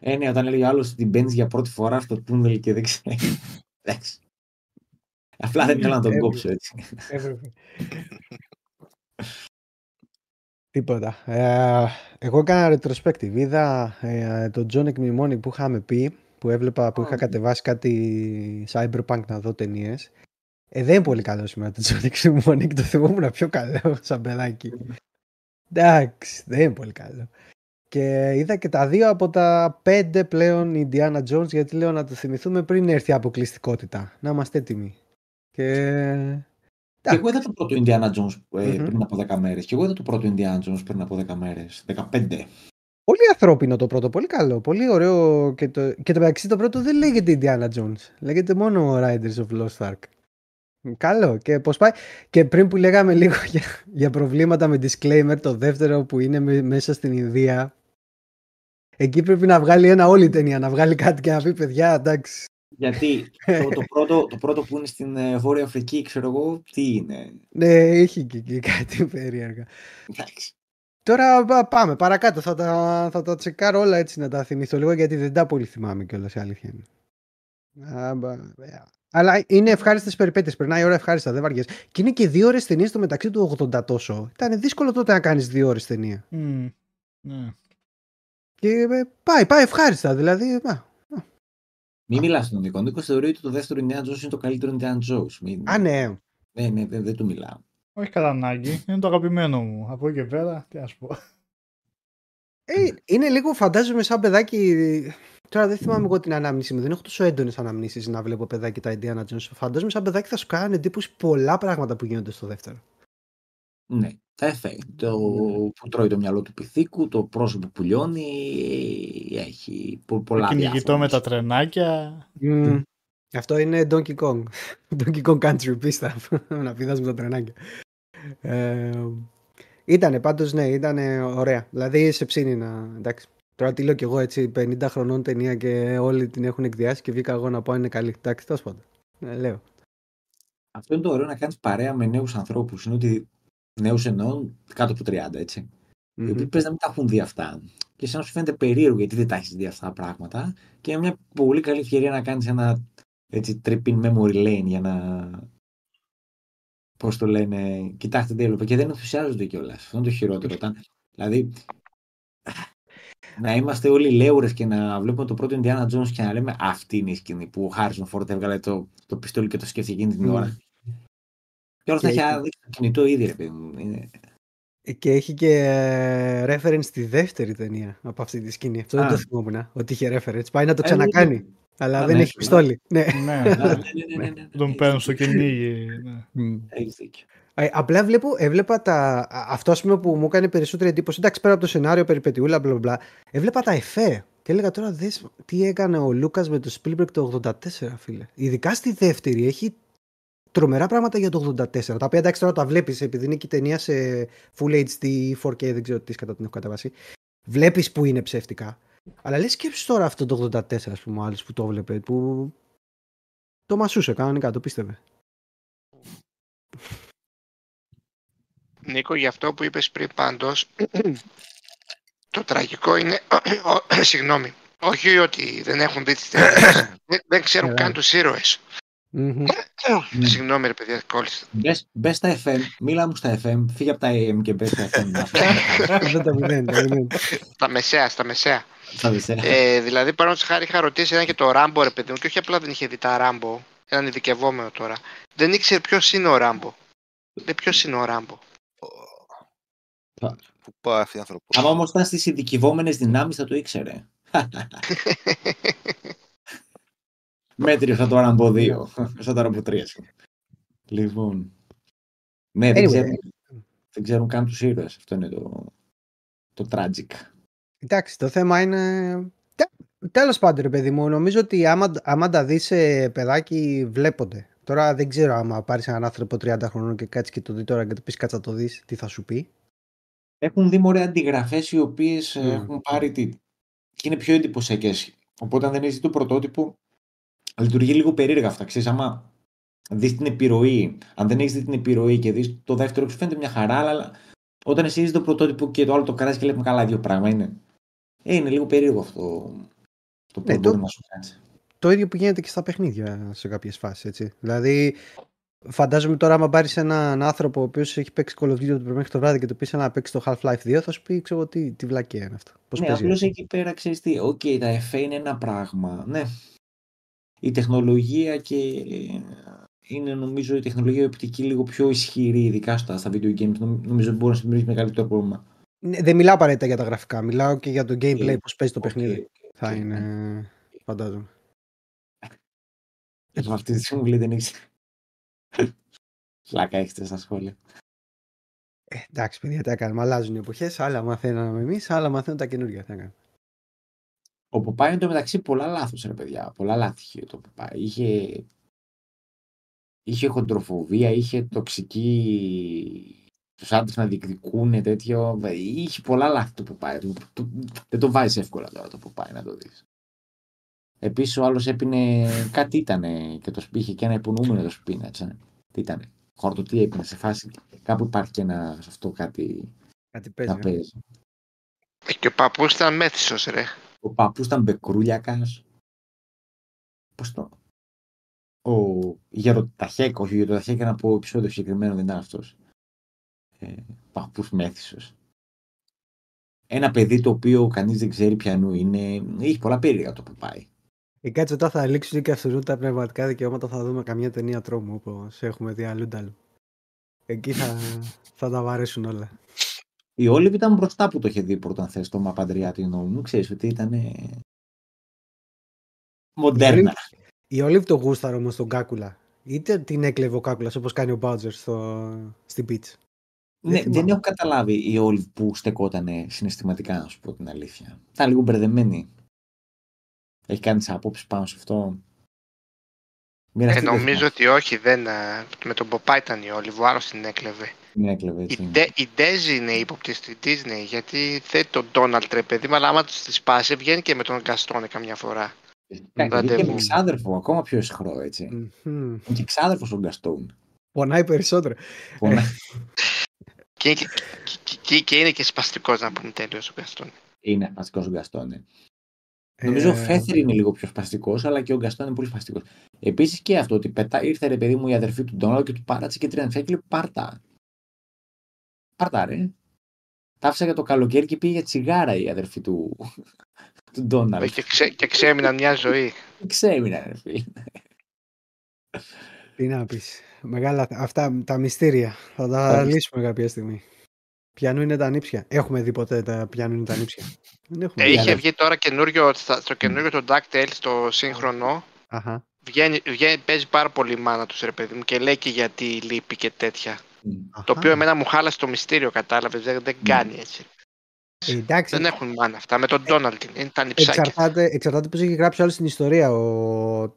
Ε, ναι, όταν έλεγε άλλος ότι μπαίνει για πρώτη φορά στο τούνελ και δεν ξέρει. Εντάξει. Απλά δεν ήθελα να τον κόψω έτσι. Τίποτα. Ε, εγώ έκανα retrospective. Είδα ε, τον John Εκμημόνι που είχαμε πει, που έβλεπα, που είχα κατεβάσει κάτι cyberpunk να δω ταινίες. Ε, δεν είναι πολύ καλό σήμερα το John Εκμημόνι και το θυμόμουν πιο καλό σαν παιδάκι. Εντάξει, δεν είναι πολύ καλό. Και είδα και τα δύο από τα πέντε πλέον Indiana Jones γιατί λέω να το θυμηθούμε πριν έρθει η αποκλειστικότητα. Να είμαστε έτοιμοι. Και... Και εγώ είδα το πρώτο Indiana Jones ε, πριν από 10 μέρες. Και εγώ είδα το πρώτο Indiana Jones πριν από 10 μέρες. 15. Πολύ ανθρώπινο το πρώτο, πολύ καλό. Πολύ ωραίο. Και το, και το μεταξύ το πρώτο δεν λέγεται Indiana Jones. Λέγεται μόνο Riders of Lost Ark. Καλό. Και, πώς πάει. και πριν που λέγαμε λίγο για, για προβλήματα με disclaimer, το δεύτερο που είναι μέσα στην Ινδία, Εκεί πρέπει να βγάλει ένα όλη ταινία, να βγάλει κάτι και να πει παιδιά, εντάξει. Γιατί το, το, πρώτο, το πρώτο που είναι στην ε, Βόρεια Αφρική, ξέρω εγώ, τι είναι; Ναι, έχει και εκεί κάτι περίεργα. Εντάξει. Τώρα πάμε παρακάτω. Θα τα, θα τα τσεκάρω όλα έτσι να τα θυμηθώ λίγο γιατί δεν τα πολύ θυμάμαι κιόλας η αλήθεια είναι. Αλλά είναι ευχάριστες περιπέτειες. Περνάει η ώρα ευχάριστα, δεν βαριέσαι. Και είναι και δύο ώρες ταινία στο μεταξύ του 80 τόσο. Ήταν δύσκολο τότε να κάνεις δύο ώρες ταινία. Mm. Ναι. Και ε, πάει, πάει ευχάριστα. Δηλαδή. Α, μην μιλάς στον Νίκο. Ο Νίκος θεωρεί ότι το δεύτερο Indiana Jones είναι το καλύτερο Indiana Jones. Μην... Α, ναι. Ναι, ναι, δεν, δεν του μιλάω. Όχι κατά ανάγκη. Είναι το αγαπημένο μου. Από εκεί και πέρα, τι ας πω. Ε, είναι λίγο, φαντάζομαι, σαν παιδάκι. Τώρα δεν θυμάμαι εγώ την ανάμνηση μου. Δεν έχω τόσο έντονες αναμνήσεις να βλέπω παιδάκι τα Indiana Jones. Φαντάζομαι, σαν παιδάκι θα σου κάνει εντύπωση πολλά πράγματα που γίνονται στο δεύτερο. Ναι, τα εφέ. Το που τρώει το μυαλό του πυθίκου, το πρόσωπο που λιώνει, έχει πολλά Το κυνηγητό με τα τρενάκια. Mm. Αυτό είναι Donkey Kong. Donkey Kong Country, πίστα. να πηδάς με τα τρενάκια. Ε, ήτανε πάντως, ναι, ήτανε ωραία. Δηλαδή σε ψήνει να... Εντάξει. Τώρα τι λέω κι εγώ έτσι, 50 χρονών ταινία και όλοι την έχουν εκδιάσει και βγήκα εγώ να πω είναι καλή. Εντάξει, τόσο πάντων. Ε, λέω. Αυτό είναι το ωραίο να κάνεις παρέα με νέους ανθρώπους. Είναι ότι νέους εννοώ κάτω από 30, έτσι. Mm-hmm. Οι οποίοι πες να μην τα έχουν δει αυτά. Και σαν να σου φαίνεται περίεργο γιατί δεν τα έχεις δει αυτά τα πράγματα. Και είναι μια πολύ καλή ευκαιρία να κάνεις ένα έτσι tripping memory lane για να. Πώς το λένε, κοιτάξτε τι έλοπα. Και δεν ενθουσιάζονται κιόλας. Αυτό είναι το χειρότερο. Όταν, δηλαδή, να είμαστε όλοι λέουρες και να βλέπουμε το πρώτο Indiana Jones και να λέμε αυτή είναι η σκηνή που ο Χάρισον Φόρτ έβγαλε το, το πιστόλι και το σκέφτηκε εκείνη την ώρα. Και όλο θα έχει δει το κινητό ήδη, ρε παιδί μου. Ε, και έχει και ε, reference στη δεύτερη ταινία από αυτή τη σκηνή. Αυτό δεν το θυμόμουν. Ότι είχε reference. Πάει να το ε, ξανακάνει. Αλλά δεν ναι, έχει πιστόλι. Ναι, ναι. ναι Τον παίρνουν στο κυνήγι. Έχει δίκιο. Απλά βλέπω, έβλεπα τα. Αυτό πούμε, που μου έκανε περισσότερη εντύπωση. Εντάξει, πέρα από το σενάριο περιπετειούλα, μπλα μπλα. Έβλεπα τα εφέ. Και έλεγα τώρα, δες τι έκανε ο Λούκας με το Spielberg το 84, φίλε. Ειδικά στη δεύτερη έχει τρομερά πράγματα για το 84. Τα οποία εντάξει τώρα τα βλέπεις επειδή είναι και η ταινία σε Full HD 4K, δεν ξέρω τι κατά την έχω καταβάσει. Βλέπεις που είναι ψεύτικα. Αλλά λες σκέψεις τώρα αυτό το 84, ας πούμε, άλλος που το βλέπει, που το μασούσε κανονικά, το πίστευε. Νίκο, για αυτό που είπες πριν πάντως, το τραγικό είναι, συγγνώμη, όχι ότι δεν έχουν δει τις ταινίες, δεν ξέρουν καν τους ήρωες. Mm-hmm. Συγγνώμη ρε παιδιά, κόλλησα. Μπες στα FM, μίλα μου στα FM, φύγε από τα AM και μπες στα FM. Δεν τα μηδέν, Τα μεσαία, στα μεσαία. Ε, δηλαδή, παραδείγματο χάρη, είχα ρωτήσει ένα και το Ράμπο, ρε παιδί μου, και όχι απλά δεν είχε δει τα Ράμπο, έναν ειδικευόμενο τώρα. Δεν ήξερε ποιος είναι ο Ράμπο. Δεν ποιος είναι ο Ράμπο. που πάει αυτή η ανθρωπότητα. Αν όμως ήταν στις ειδικευόμενες δυνάμεις, θα το ήξερε. Μέτριο θα το από 2. Σαν το από 3. Λοιπόν. Ναι, δεν, ξέρουν, δεν ξέρουν καν τους ήρωες. Αυτό είναι το, το tragic. Εντάξει, το θέμα είναι. Τέλος πάντων, ρε παιδί μου, νομίζω ότι άμα, άμα τα δεις παιδάκι, βλέπονται. Τώρα δεν ξέρω άμα πάρεις έναν άνθρωπο 30 χρονών και κάτσεις και το δεις τώρα και το πεις κάτσα το δεις, τι θα σου πει. Έχουν δει μωρέ αντιγραφές οι οποίες mm. έχουν πάρει τι. και είναι πιο εντυπωσιακές. Οπότε αν δεν έχεις το πρωτότυπο, λειτουργεί λίγο περίεργα αυτά. Ξέρεις, άμα δεις την επιρροή, αν δεν έχεις δει την επιρροή και δεις το δεύτερο, σου φαίνεται μια χαρά, αλλά όταν εσύ δεις το πρωτότυπο και το άλλο το καράζει και λέμε καλά, δύο πράγμα είναι. Ε, είναι λίγο περίεργο αυτό το ναι, το, σου Το ίδιο που γίνεται και στα παιχνίδια σε κάποιες φάσεις. Έτσι. Δηλαδή, φαντάζομαι τώρα, άμα πάρεις έναν άνθρωπο ο οποίος έχει παίξει Call of Duty το μέχρι το βράδυ και του πεις να παίξει το Half-Life 2, θα σου πει ξέρω, τι, τι βλακεία είναι αυτό. Πώς ναι, απλώς εκεί πέρα ξέρεις τι. OK, okay, τα εφέ είναι ένα πράγμα. Ναι. Η τεχνολογία και είναι νομίζω η τεχνολογία οπτική λίγο πιο ισχυρή, ειδικά στα, στα video games. Νομίζω μπορεί να δημιουργήσει μεγαλύτερο πρόβλημα. Ναι, δεν μιλάω απαραίτητα για τα γραφικά. Μιλάω και για το gameplay, okay. πώς παίζει το παιχνίδι. Okay. Θα είναι. Ναι. Φαντάζομαι. με αυτή τη συμβουλή δεν έχει. Φλάκα έχετε στα σχόλια. Ε, εντάξει, παιδιά, τα έκαναμε. Αλλάζουν οι εποχές. Άλλα μαθαίναμε εμείς, άλλα μαθαίνουν τα καινούργια. Θα Ο Ποπάι είναι το μεταξύ πολλά λάθος, ρε παιδιά. Πολλά λάθη είχε το Ποπάι. Είχε είχε χοντροφοβία, είχε τοξική τους άντρες να διεκδικούν τέτοιο. Είχε πολλά λάθη το Ποπάι. Δεν το βάζεις εύκολα τώρα το Ποπάι να το δεις. Επίσης ο άλλος έπινε. Κάτι ήταν και το είχε και ένα υπονοούμενο το σπίνα. Τι ήταν. Χόρτο, τι έπινε σε φάση. Κάπου υπάρχει και ένα σε αυτό κάτι. Κάτι παίζει. Να ε. παίζει. Ε, και ο παππούς ήταν μέθησος, ρε. Ο παππούς ήταν μπεκρούλιακας. Πώς το ο Γεροταχέκ, όχι Γεροταχέκ, να πω επεισόδιο συγκεκριμένο δεν ήταν αυτός. Ε, Παππούς μέθησος. Ένα παιδί το οποίο κανείς δεν ξέρει ποιανού είναι. Έχει πολλά περίεργα το που πάει. Ε, κάτσε τώρα θα λήξουν και αυτούς τα πνευματικά δικαιώματα. Θα δούμε καμιά ταινία τρόμου όπως έχουμε δει αλλού Εκεί θα, θα τα βαρέσουν όλα. Η Όλιβ ήταν μπροστά που το είχε δει πρώτα, αν θες, το Μαπαντριάτινο μου. Ξέρεις ότι ήταν μοντέρνα. Η Όλιβ το γούσταρε όμως τον Κάκουλα. Είτε την έκλεβε ο Κάκουλας όπως κάνει ο Μπάουτζερ στο... στην πίτσα. Ναι, δεν, δεν έχω καταλάβει η Όλιβ που στεκόταν συναισθηματικά, να σου πω την αλήθεια. Ήταν λίγο μπερδεμένη. Έχει κάνει τις απόψεις πάνω σε αυτό. Ε, νομίζω ότι όχι, δεν, ε, με τον Ποπά ήταν η Όλιβ, ο άλλος την έκλεβε. Την έκλεβε, έτσι. Η, η Ντέζη είναι ύποπτη στη Disney, γιατί δεν τον Ντόναλτ ρε παιδί, αλλά άμα τους τη σπάσει βγαίνει και με τον Γκαστόνε καμιά φορά. Είναι και ξάδερφο, ακόμα πιο ισχυρό έτσι. Mm-hmm. Και ξάδερφος ο Γκαστόν. Πονάει περισσότερο. και, και, και, είναι και σπαστικός να πούμε τέλειος ο Γκαστόν. Είναι σπαστικός ο Γκαστόν. Ε... Νομίζω ο Φέθρ είναι λίγο πιο σπαστικός, αλλά και ο Γκαστόν είναι πολύ σπαστικός. Επίσης και αυτό ότι πετά, ήρθε ρε παιδί μου η αδερφή του Ντόναλτ και του πάράτσε και τριαντφιά και λέει Πάρτα. Πάρτα, ρε. Τα άφησα για το καλοκαίρι και πήγε για τσιγάρα η αδερφή του, του Ντόναλτ. Και, ξέ, και ξέμειναν μια ζωή. ξέμειναν, ρε φίλε. Τι να πεις. Μεγάλα αυτά τα μυστήρια. Θα τα λύσουμε κάποια στιγμή. Πιανού είναι τα νύψια. Έχουμε δει ποτέ τα πιανού είναι τα νύψια. Δεν έχουμε ε, είχε βγει τώρα καινούριο, στο καινούριο το DuckTales, στο σύγχρονο. Αχα. Βγαίνει, βγαίνει, παίζει πάρα πολύ η μάνα τους ρε παιδί μου και λέει και γιατί λείπει και τέτοια. Αχα. Το οποίο εμένα μου χάλασε το μυστήριο, κατάλαβες. Δεν, δεν κάνει έτσι. Ε, εντάξει. Δεν έχουν μάνα αυτά. Με τον Ντόναλτ είναι τα νυψάκια. Εξαρτάται, εξαρτάται πώς έχει γράψει όλη την ιστορία. Ο...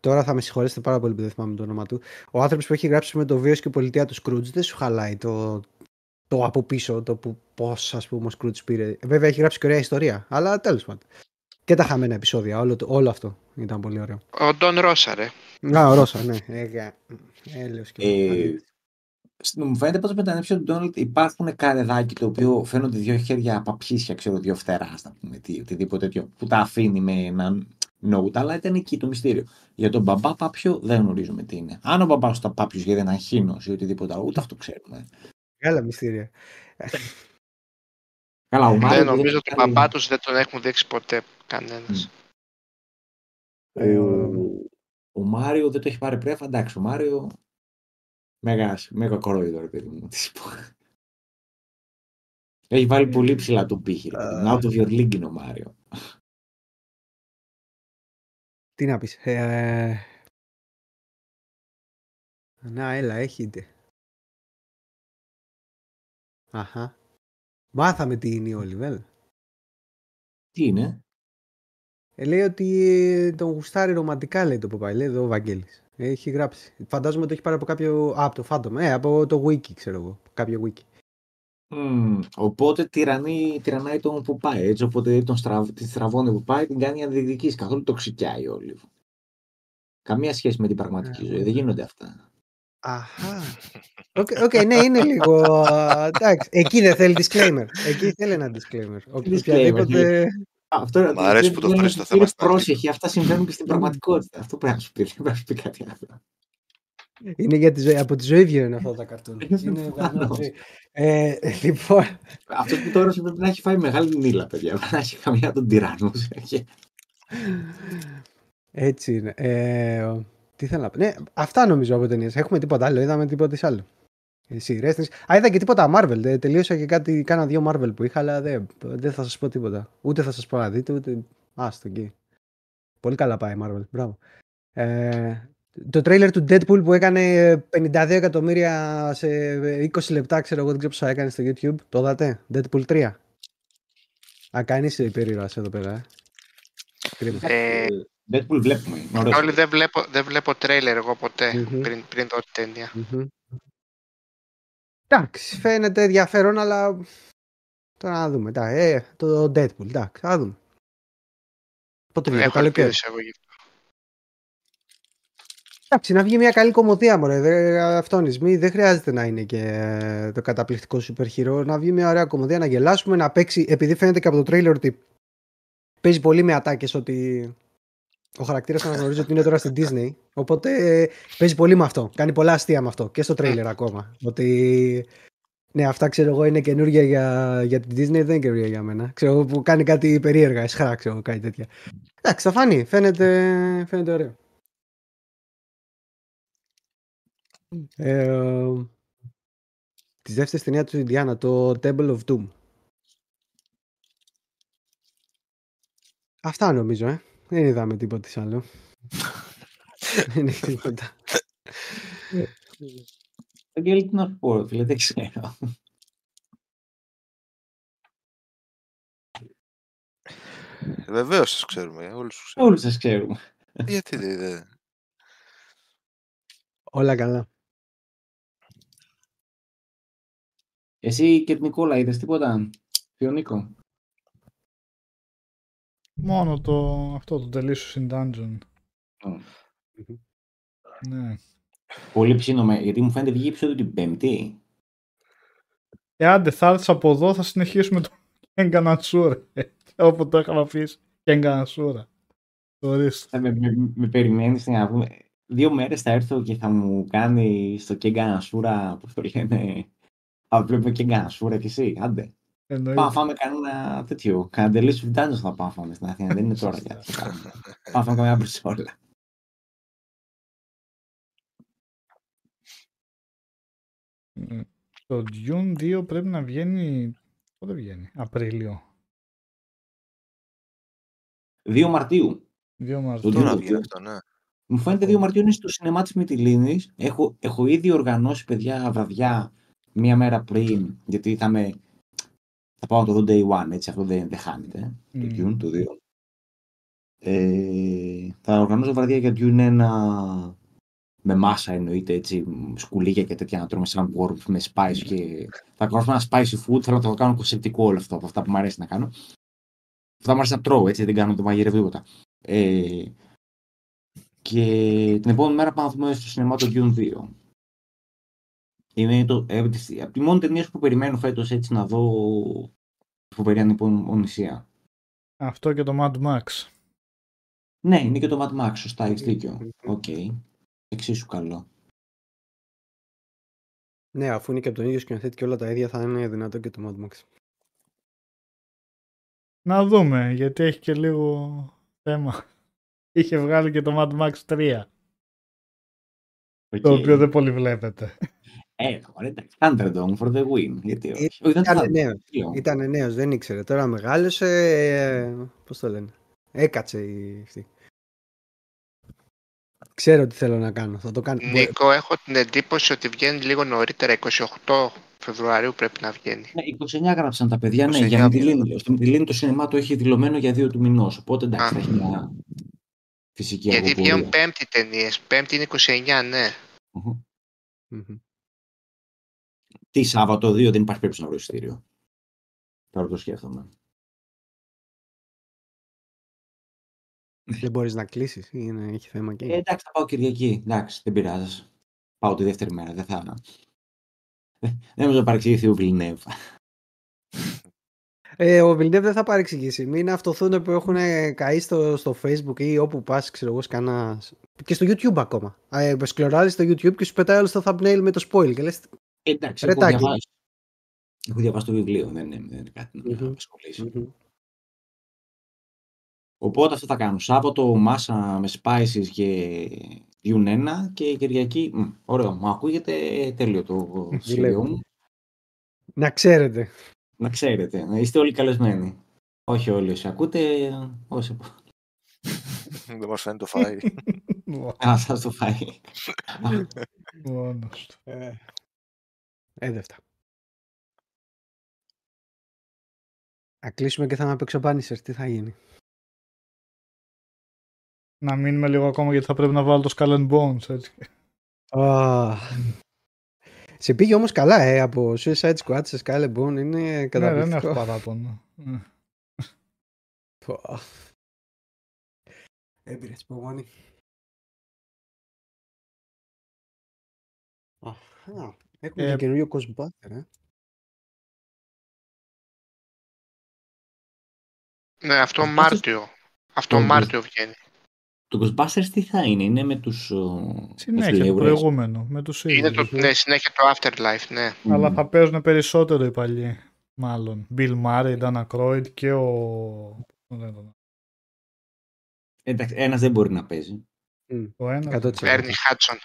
Τώρα θα με συγχωρέσετε πάρα πολύ που δεν θυμάμαι το όνομα του. Ο άνθρωπος που έχει γράψει με το βίος και πολιτεία του Σκρούτζ δεν σου χαλάει το, το από πίσω, το που πώς ας πούμε ο Σκρούτζ πήρε. Βέβαια έχει γράψει και ωραία ιστορία, αλλά τέλος πάντων. Και τα χαμένα επεισόδια, όλο, όλο αυτό ήταν πολύ ωραίο. Ο Ντόν Ρώσα, ρε. Α, ο Ρώσα, ναι. Ε, έλεος και ε, μου φαίνεται πως με τα νύψια του Ντόναλτ υπάρχουν καρεδάκι το οποίο φαίνονται δύο χέρια παπίσια, ξέρω, δύο φτεράς, να πούμε, τι, οτιδήποτε τέτοιο, που τα αφήνει με ένα note, αλλά ήταν εκεί το μυστήριο. Για τον μπαμπά πάπιο δεν γνωρίζουμε τι είναι. Αν ο μπαμπάς ήταν πάπιος για ένα χίνο ή οτιδήποτε άλλο, ούτε αυτό ξέρουμε. Καλά μυστήρια. Καλά, ο Μάριο. Δεν νομίζω ότι τον μπαμπά τους δεν τον έχουν δείξει ποτέ κανένας. Ο, ο Μάριο δεν το έχει πάρει πρέφα. Εντάξει, ο Μάριο Μέγα, μέγα κορόιδο, ρε παιδί μου. Έχει βάλει πολύ ψηλά το πύχη. Out of your league είναι ο Μάριο. Τι να πεις. Ε... Να, έλα, έχετε. Αχα. Μάθαμε τι είναι η Όλιβελ. Τι είναι; Ε, λέει ότι τον γουστάρει ρομαντικά, λέει το Ποπάι. Λέει εδώ ο Βαγγέλης. Έχει γράψει. Φαντάζομαι ότι έχει πάρει από κάποιο. Α, από το Phantom. Ε, από το Wiki, ξέρω εγώ. Κάποιο Wiki. Mm, οπότε τυραννεί, τυραννάει τον που πάει. Έτσι, οπότε τον στραβ, τη στραβώνει που πάει, την κάνει αντιδική. Καθόλου το ξικιάει όλοι. Καμία σχέση με την πραγματική ζωή. Δεν γίνονται αυτά. Αχά. OK, okay, okay, ναι, είναι λίγο. Εντάξει, εκεί δεν θέλει disclaimer. Εκεί θέλει ένα disclaimer. Οποιαδήποτε. Αυτό Μ' αρέσει που το φέρει στο θέμα. Πρόσεχε, αυτά συμβαίνουν και στην πραγματικότητα. Αυτό πρέπει να σου πει. Δεν πρέπει να σου πει κάτι άλλο. Είναι για τη ζωή. Από τη ζωή βγαίνουν αυτά τα καρτούν. είναι ε, λοιπόν. Αυτό που τώρα σου πρέπει να έχει φάει μεγάλη νίλα, παιδιά. Να έχει καμιά τον τυράννο. Έτσι είναι. Ε, τι θέλω να πω. Ναι, αυτά νομίζω από ταινίες. Έχουμε τίποτα άλλο. Είδαμε τίποτα άλλο. Σειρές. Α, είδα και τίποτα Marvel. τελείωσα και κάτι, κάνα δύο Marvel που είχα, αλλά δεν, δεν θα σας πω τίποτα. Ούτε θα σας πω να δείτε, ούτε. Άστο εκεί. Πολύ καλά πάει η Marvel. Μπράβο. Ε, το τρέιλερ του Deadpool που έκανε 52 εκατομμύρια σε 20 λεπτά, ξέρω εγώ, δεν ξέρω πόσα έκανε στο YouTube. Το είδατε, Deadpool 3. Α, κάνεις περίεργα εδώ πέρα. Ε. Ε, Deadpool βλέπουμε. Όλοι δεν βλέπω, δεν βλέπω τρέιλερ εγώ ποτέ mm-hmm. πριν, πριν δω την ταινία. Mm-hmm. Εντάξει, φαίνεται ενδιαφέρον, αλλά τώρα να δούμε. ε, το Deadpool, εντάξει, θα δούμε. Πότε βγαίνει το καλοκαίρι. Εντάξει, να βγει μια καλή κομμωδία, μωρέ. Δε, αυτόνισμη. Δεν χρειάζεται να είναι και το καταπληκτικό super hero. Να βγει μια ωραία κομμωδία, να γελάσουμε, να παίξει. Επειδή φαίνεται και από το τρέιλερ ότι παίζει πολύ με ατάκες ότι ο χαρακτήρας αναγνωρίζει ότι είναι τώρα στην Disney. Οπότε παίζει πολύ με αυτό. Κάνει πολλά αστεία με αυτό και στο τρέιλερ ακόμα. Ότι ναι, αυτά ξέρω εγώ είναι καινούργια για, για την Disney, δεν είναι καινούργια για μένα. Ξέρω που κάνει κάτι περίεργα, εσχρά, ξέρω κάτι τέτοια. Εντάξει, θα φανεί. Φαίνεται, φαίνεται ωραίο. Ε, τη δεύτερη ταινία του Ιντιάνα, το Temple of Doom. Αυτά νομίζω, ε. Δεν είδαμε τίποτα άλλο. Δεν έχει τίποτα. Αγγέλη, τι να σου πω, φίλε, δεν ξέρω. Βεβαίως σας ξέρουμε, όλους τους ξέρουμε. Όλους σας ξέρουμε. Γιατί δεν... Όλα καλά. Εσύ και την Νικόλα είδες τίποτα, Νίκο; Μόνο το, αυτό το Delicious in Dungeon. Ναι. Πολύ ψήνομαι, γιατί μου φαίνεται βγει επεισόδιο την Πέμπτη. Ε, άντε, θα έρθεις από εδώ, θα συνεχίσουμε το Κέγκανατσούρα. Όπου το είχαμε αφήσει. Κέγκανατσούρα. Ορίστε. Με, με, με περιμένεις να πούμε. Δύο μέρες θα έρθω και θα μου κάνει στο Κέγκανατσούρα, πώς το λένε, θα βλέπουμε Κέγκανατσούρα κι εσύ, άντε. Πάμε να φάμε κανένα τέτοιο. Κανένα τελείω βιντάζο θα πάμε φάμε στην Αθήνα. Δεν είναι τώρα για αυτό. Πάμε να φάμε καμιά μπρισόλα. Το Dune 2 πρέπει να βγαίνει. Πότε βγαίνει, Απρίλιο. 2 Μαρτίου. 2 Μαρτίου. Τώρα βγαίνει αυτό, ναι. Μου φαίνεται 2 Μαρτίου είναι στο σινεμά της Μυτιλίνης. Έχω, έχω ήδη οργανώσει παιδιά βραδιά μία μέρα πριν, γιατί θα με θα πάω να το δω day one, έτσι, αυτό δεν, δεν χάνεται, mm. το Dune, το 2. Ε, θα οργανώσω βραδιά για Dune 1 με μάσα εννοείται, έτσι, σκουλίκια και τέτοια να τρώμε σαν warp με spice και θα κάνω ένα spicy food, θέλω να το κάνω κοσεπτικό όλο αυτό, από αυτά που μου αρέσει να κάνω. Αυτά μου αρέσει να τρώω, έτσι, δεν κάνω το μαγειρεύω τίποτα. Ε, και την επόμενη μέρα πάμε να δούμε στο σινεμά το Dune 2. Είναι το, ε, από τη μόνη ταινία που περιμένω φέτος έτσι να δω φοβερή ανυπομονησία. Αυτό και το Mad Max. Ναι, είναι και το Mad Max, σωστά, έχεις δίκιο. OK. Okay. Εξίσου καλό. Ναι, αφού είναι και από τον ίδιο σκηνοθέτη και όλα τα ίδια θα είναι δυνατό και το Mad Max. Να δούμε, γιατί έχει και λίγο θέμα. Είχε βγάλει και το Mad Max 3. Okay. Το οποίο δεν πολύ βλέπετε. Ε, ωραία, εντάξει. Thunderdome for the win. Γιατί όχι. Ήταν νέος. Ήταν νέος, δεν ήξερε. Τώρα μεγάλωσε, ε, πώς το λένε. Έκατσε η αυτή. Ξέρω τι θέλω να κάνω. Θα το κάνω. Νίκο, έχω την εντύπωση ότι βγαίνει λίγο νωρίτερα. 28 Φεβρουαρίου πρέπει να βγαίνει. Ναι, 29 γράψαν τα παιδιά. Ναι, για Μιτιλίνη. Στο Μιτιλίνη το σινεμά το έχει δηλωμένο για δύο του μηνός. Οπότε εντάξει, θα έχει μια φυσική Γιατί βγαίνουν πέμπτη ταινίες. Πέμπτη είναι 29, ναι. Τι Σάββατο 2 δεν υπάρχει περίπτωση να βρω εισιτήριο. Τώρα το σκέφτομαι. Δεν μπορείς να κλείσεις ή να έχει θέμα και. Ε, εντάξει, θα πάω Κυριακή. Εντάξει, δεν πειράζει. Πάω τη δεύτερη μέρα. Δεν θα. Δεν νομίζω να παρεξηγηθεί ο Βιλνεύ. Ε, ο Βιλνεύ δεν θα παρεξηγήσει. Μην αυτοθούν που έχουν καεί στο, στο facebook ή όπου πας, ξέρω εγώ, κανένας. Και στο YouTube ακόμα. Ε, σκλωράζει στο YouTube και σου πετάει όλο στο thumbnail με το spoil. Και λες, Εντάξει, έχω διαβάσει. έχω διαβάσει το βιβλίο. Δεν είναι, δεν είναι κάτι να με απασχολήσει. Οπότε αυτό θα κάνω. Σάββατο μάσα με spices και Dune 1 και Κυριακή. Μ, ωραίο, μου ακούγεται τέλειο το σχέδιό μου. Να ξέρετε. Να ξέρετε. Να είστε όλοι καλεσμένοι. Όχι όλοι όσοι ακούτε, όσοι... Δεν μας φαίνεται το φάι. Α, σας το φάει. Μόνος. Ε, έδευτα. Θα κλείσουμε και θα με παίξω μπάνισερ. Τι θα γίνει να μείνουμε λίγο ακόμα γιατί θα πρέπει να βάλω το Skull and Bones. Έτσι. Oh. Σε πήγε όμως καλά, ε, από Suicide Squad σε Skull and Bones είναι καταπληκτικό. Ναι, δεν έχω παράπονο. Έμπειρες υπομονή. Έχουμε ε, καινούριο Ghostbuster, ε. Ναι, αυτό Μάρτιο. Αυτό Μάρτιο βγαίνει. Το Ghostbusters τι θα είναι, είναι με τους Συνέχεια, το προηγούμενο, με τους Είναι το, ναι, συνέχεια το Afterlife, ναι. Αλλά θα παίζουν περισσότερο οι παλιοί, μάλλον. Bill Murray, Dana Croyd και ο... Εντάξει, ένας δεν μπορεί να παίζει. Ο ένας. Έρνη Χάτσον.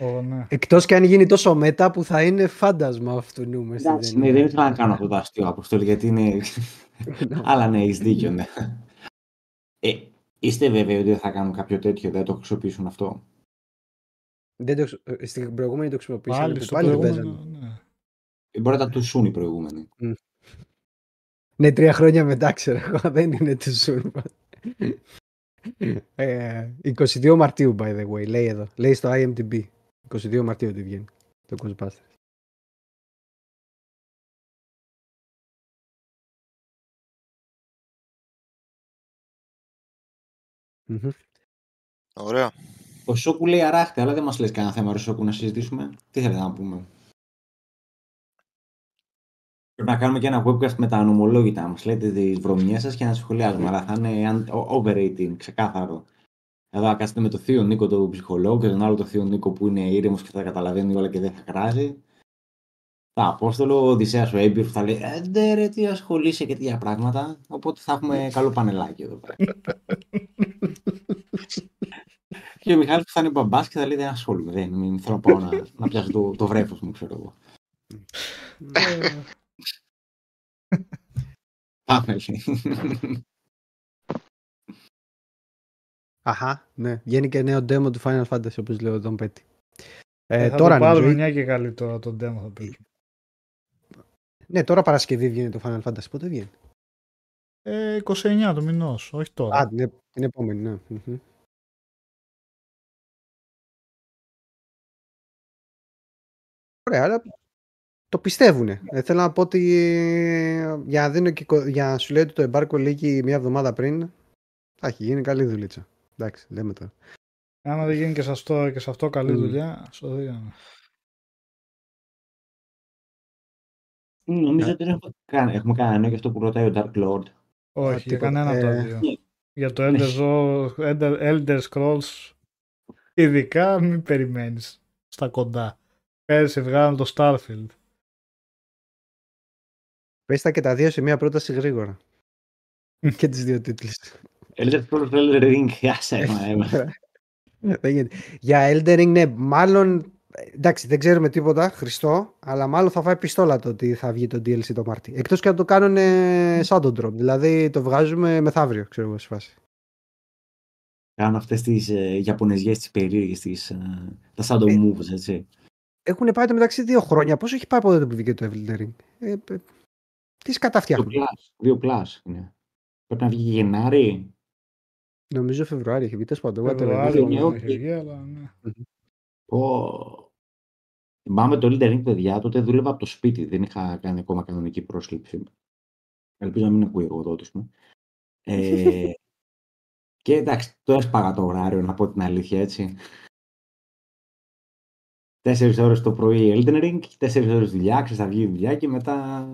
Oh, ναι. Εκτός και αν γίνει τόσο μετά που θα είναι φάντασμα αυτού νου Εντάξει, ναι, δεν ήθελα να κάνω αυτό το αστείο αποστόλη γιατί είναι... Αλλά ναι, έχεις δίκιο, ναι. Ε, Είστε βέβαιοι ότι δεν θα κάνουν κάποιο τέτοιο, δεν το χρησιμοποιήσουν αυτό; Δεν το, ε, στην προηγούμενη το χρησιμοποιήσαν. Πάλι, στο πάλι προηγούμενο, ναι. Ε, μπορεί να τα τουσούν οι προηγούμενοι. Mm. Ναι, τρία χρόνια μετά ξέρω εγώ, δεν είναι τουσούν. ε, 22 Μαρτίου, by the way, λέει εδώ. Λέει στο IMDb. 22 Μαρτίου ότι βγαίνει το Ghostbusters. Mm-hmm. Ωραία. Ο Σόκου λέει αράχτε, αλλά δεν μας λες κανένα θέμα, Σόκου, να συζητήσουμε. Τι θέλετε να πούμε; Πρέπει να κάνουμε και ένα webcast με τα ανομολόγητα. Μας λέτε τις βρωμιές σας και να σχολιάζουμε. Αλλά θα είναι overrating, ξεκάθαρο. Εδώ κάτσετε με το θείο Νίκο τον ψυχολόγο και τον άλλο το θείο Νίκο που είναι ήρεμος και θα καταλαβαίνει όλα και δεν θα κράζει. Τα Απόστολο, ο Οδυσσέας ο έμπειρος θα λέει «Ε, ρε, τι ασχολείσαι και τέτοια πράγματα». Οπότε θα έχουμε καλό πανελάκι εδώ πέρα. και ο Μιχάλης που θα είναι μπαμπάς και θα λέει «Δεν ασχολούμαι, δεν μην θέλω να πάω να, να πιάσω το, το βρέφος μου, ξέρω εγώ». Πάμε, Αχα, ναι. Βγαίνει και νέο demo του Final Fantasy, όπως λέω τον Πέτη. Ε, ε, θα τώρα το πάρουμε μια και καλή τώρα το demo θα παίξουμε. Ναι, τώρα Παρασκευή βγαίνει το Final Fantasy. Πότε βγαίνει; Ε, 29 το μηνός, όχι τώρα. Α, την, την επόμενη, ναι. Ωραία, αλλά το πιστεύουνε. Ε, θέλω να πω ότι για να, δίνω και, για να σου λέει ότι το εμπάρκο λύγει μία εβδομάδα πριν, θα έχει γίνει καλή δουλίτσα. Εντάξει, λέμε τώρα. Άμα δεν γίνει και σε αυτό, και σε αυτό καλή mm. δουλειά, στο Νομίζω ότι έχουμε κάνει, έχουμε κάνει για αυτό που ρωτάει ο Dark Lord. Όχι, για κανένα από τα ε, δύο. Για το Elder, Elder Scrolls, ειδικά μην περιμένεις στα κοντά. Πέρσι βγάλαν το Starfield. Πες τα και τα δύο σε μια πρόταση γρήγορα. και τις δύο τίτλες. Elder Scrolls, Elder Ring, άσε, Για Elder Ring, ναι, μάλλον εντάξει, δεν ξέρουμε τίποτα, Χριστό, αλλά μάλλον θα φάει πιστόλα το ότι θα βγει το DLC το Μάρτι. Εκτός και αν το κάνουν shadow drop, δηλαδή το βγάζουμε μεθαύριο, ξέρω εγώ, σε φάση. Κάνουν αυτές τις ε, Ιαπωνεζιές, τις περίεργες, ε, τα shadow ε, moves, έτσι. Έχουν πάει το μεταξύ δύο χρόνια. Πόσο έχει πάει από τότε που βγήκε το Evil Ring; Ε, ε, τι σκαταφτιάχνουν; Δύο plus είναι. Πρέπει να βγει Γενάρη. Νομίζω Φεβρουάριο έχει βγει. Τέλος πάντων. Φεβρουάριο έχει βγει, αλλά ναι. Θυμάμαι το Elden Ring, παιδιά, τότε δούλευα από το σπίτι. Δεν είχα κάνει ακόμα κανονική πρόσκληση. Ελπίζω να μην ακούει εγώ τότε. Ε, και εντάξει, το έσπαγα το ωράριο, να πω την αλήθεια, έτσι. Τέσσερις ώρες το πρωί Elden Ring, τέσσερις ώρες δουλειά, ξέρει, θα βγει δουλειά και μετά.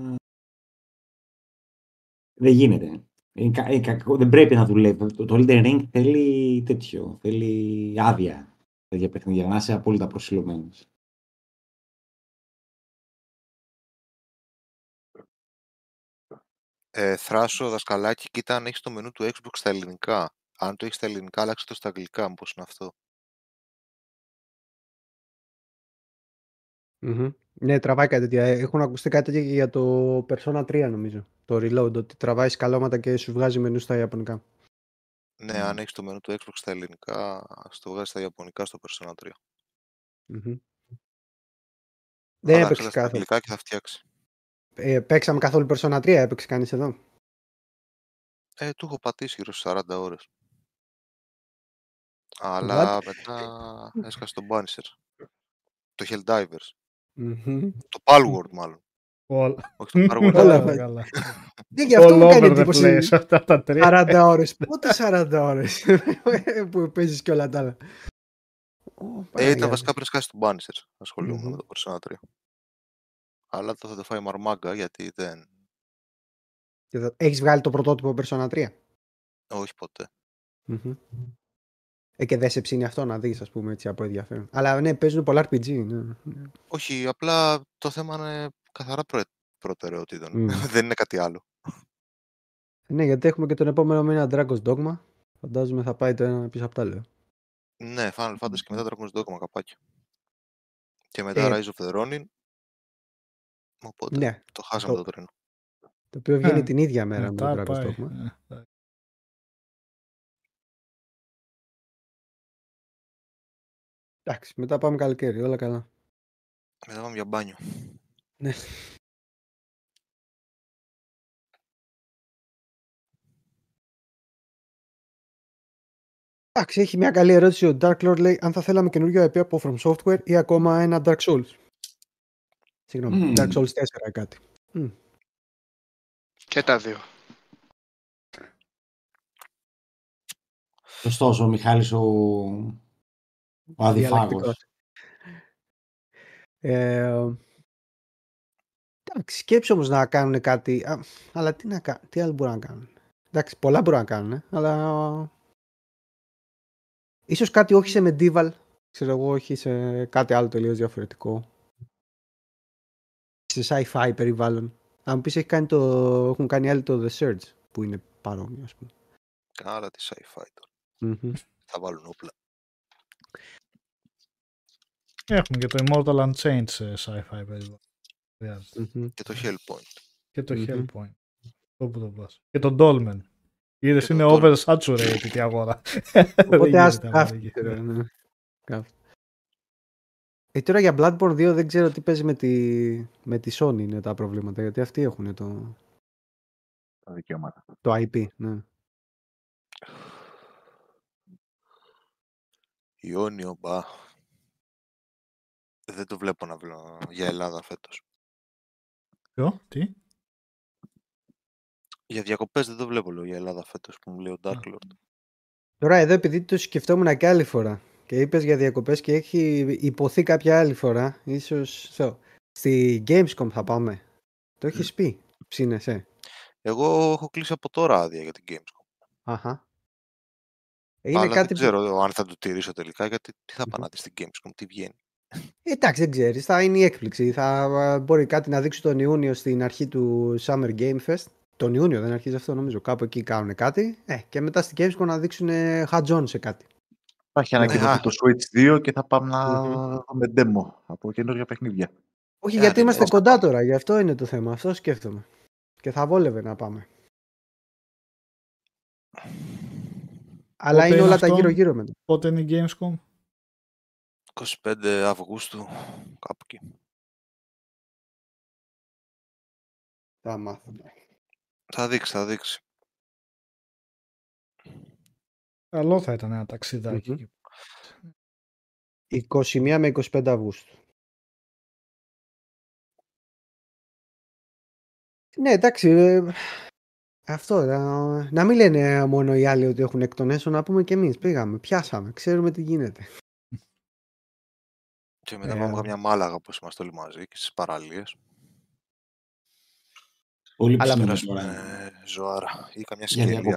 Δεν γίνεται. Δεν πρέπει να δουλεύει. Το Elden Ring θέλει τέτοιο. Θέλει άδεια για παιχνίδια, να είσαι απόλυτα προσιλωμένος. Ε, θράσο, δασκαλάκι, κοίτα αν έχεις το μενού του Xbox στα ελληνικά. Αν το έχεις στα ελληνικά, άλλαξε το στα αγγλικά, μήπως είναι αυτό. Ναι, τραβάει κάτι τέτοια. Έχουν ακουστεί κάτι τέτοια για το Persona 3, νομίζω. Το Reload, ότι τραβάει σκαλώματα και σου βγάζει μενού στα Ιαπωνικά. Ναι, αν έχεις το μενού του Xbox στα ελληνικά, στο βγάζεις στα Ιαπωνικά στο Persona 3. Mm-hmm. Δεν έπαιξες καθόλου. και θα φτιάξεις. Ε, παίξαμε καθόλου Persona 3, έπαιξες κανείς εδώ; Ε, του έχω πατήσει γύρω στις 40 ώρες. Αλλά μετά έσκασε τον Banisher. Το Helldivers. Mm-hmm. Το Palworld μάλλον. Όλα. Όχι το Palworld. Όλα καλά. Ναι, γι' αυτό μου κάνει εντύπωση. 40 ώρες. Πότε 40 ώρες που παίζεις και όλα τα άλλα. Ε, ήταν βασικά πριν σκάσεις τον Banisher. Ασχολούμαι με το Persona 3 αλλά το θα το φάει μαρμάγκα γιατί δεν... Έχεις βγάλει το πρωτότυπο Persona 3? Όχι ποτέ. Ε, και δεν σε ψήνει αυτό να δεις, ας πούμε, έτσι από ενδιαφέρον. Αλλά ναι, παίζουν πολλά RPG. Ναι. Όχι, απλά το θέμα είναι καθαρά προ... προτεραιότητων. δεν είναι κάτι άλλο. Ναι, γιατί έχουμε και τον επόμενο μήνα Dragon's Dogma. Φαντάζομαι θα πάει το ένα πίσω από τα άλλο. Ναι, Final Fantasy και μετά Dragon's Dogma καπάκι. Και μετά ε, Rise of the Ronin Οπότε ναι. το χάσαμε το, το τρένο. Το οποίο βγαίνει ε, την ίδια μέρα με το Dragon's Dogma. Εντάξει, μετά πάμε καλοκαίρι, όλα καλά. Μετά πάμε για μπάνιο. Ναι. Εντάξει, έχει μια καλή ερώτηση ο Dark Lord λέει αν θα θέλαμε καινούργιο IP από From Software ή ακόμα ένα Dark Souls. Συγγνώμη, mm. Dark Souls 4 κάτι. Mm. Και τα δύο. Σωστός ο Μιχάλης ο, ο αδιφάγος. Ε, εντάξει, σκέψη όμως να κάνουν κάτι, α, αλλά τι, να, τι άλλο μπορούν να κάνουν. Εντάξει, πολλά μπορούν να κάνουν, αλλά ίσως κάτι όχι σε medieval, ξέρω εγώ, όχι σε κάτι άλλο τελείως διαφορετικό σε sci-fi περιβάλλον. Αν πεις έχει κάνει το, έχουν κάνει άλλοι το The Surge που είναι παρόμοιο ας πούμε. Καλά τη sci-fi τώρα. Θα βάλουν όπλα. Έχουμε και το Immortal Unchained σε sci-fi περιβάλλον. Και το Hellpoint. Και το Hellpoint. Όπου το πας. Και το Dolmen. Είδες είναι oversaturated η αγορά. Οπότε ας ε, τώρα για Bloodborne 2 δεν ξέρω τι παίζει με τη, με τη Sony είναι τα προβλήματα, γιατί αυτοί έχουν το... Τα δικαιώματα. Το IP, ναι. Ιόνιο, μπα. Δεν το βλέπω να βλέπω για Ελλάδα φέτος. Ποιο, τι; Για διακοπές δεν το βλέπω λέω, για Ελλάδα φέτος που μου λέει ο Dark Lord. Τώρα εδώ επειδή το σκεφτόμουν και άλλη φορά και είπες για διακοπές και έχει υποθεί κάποια άλλη φορά, ίσως so, στη Gamescom θα πάμε. Το έχεις πει, ψήνεσαι; Εγώ έχω κλείσει από τώρα άδεια για την Gamescom. Αχα. Είναι Αλλά κάτι δεν ξέρω αν θα το τηρήσω τελικά, γιατί τι θα πάνε στην Gamescom, τι βγαίνει; Εντάξει, δεν ξέρεις. Θα είναι η έκπληξη. Θα μπορεί κάτι να δείξει τον Ιούνιο στην αρχή του Summer Game Fest. Τον Ιούνιο δεν αρχίζει αυτό, νομίζω. Κάπου εκεί κάνουν κάτι. Ε, και μετά στην Gamescom να δείξουν χατζόν σε κάτι. Θα έχει ανακοινωθεί το Switch 2 και θα πάμε να δούμε demo από καινούργια παιχνίδια. Όχι, γιατί είμαστε κοντά τώρα, γι' αυτό είναι το θέμα. Αυτό σκέφτομαι. Και θα βόλευε να πάμε. Αλλά είναι όλα τα γύρω-γύρω μετά. Πότε είναι η Gamescom? 25 Αυγούστου, κάπου εκεί. Θα μάθουμε. Θα δείξει, θα δείξει. Καλό θα ήταν ένα ταξιδάκι. 21 με 25 Αυγούστου. Ναι, εντάξει. Ε, αυτό. Να, να μην λένε μόνο οι άλλοι ότι έχουν εκ των έσω, να πούμε και εμείς. Πήγαμε, πιάσαμε, ξέρουμε τι γίνεται. Και μετά πάμε μια μάλαγα που είμαστε όλοι μαζί και στις παραλίες. Πολύ Αλλά περάσουμε ζωάρα ή καμιά σκηνή.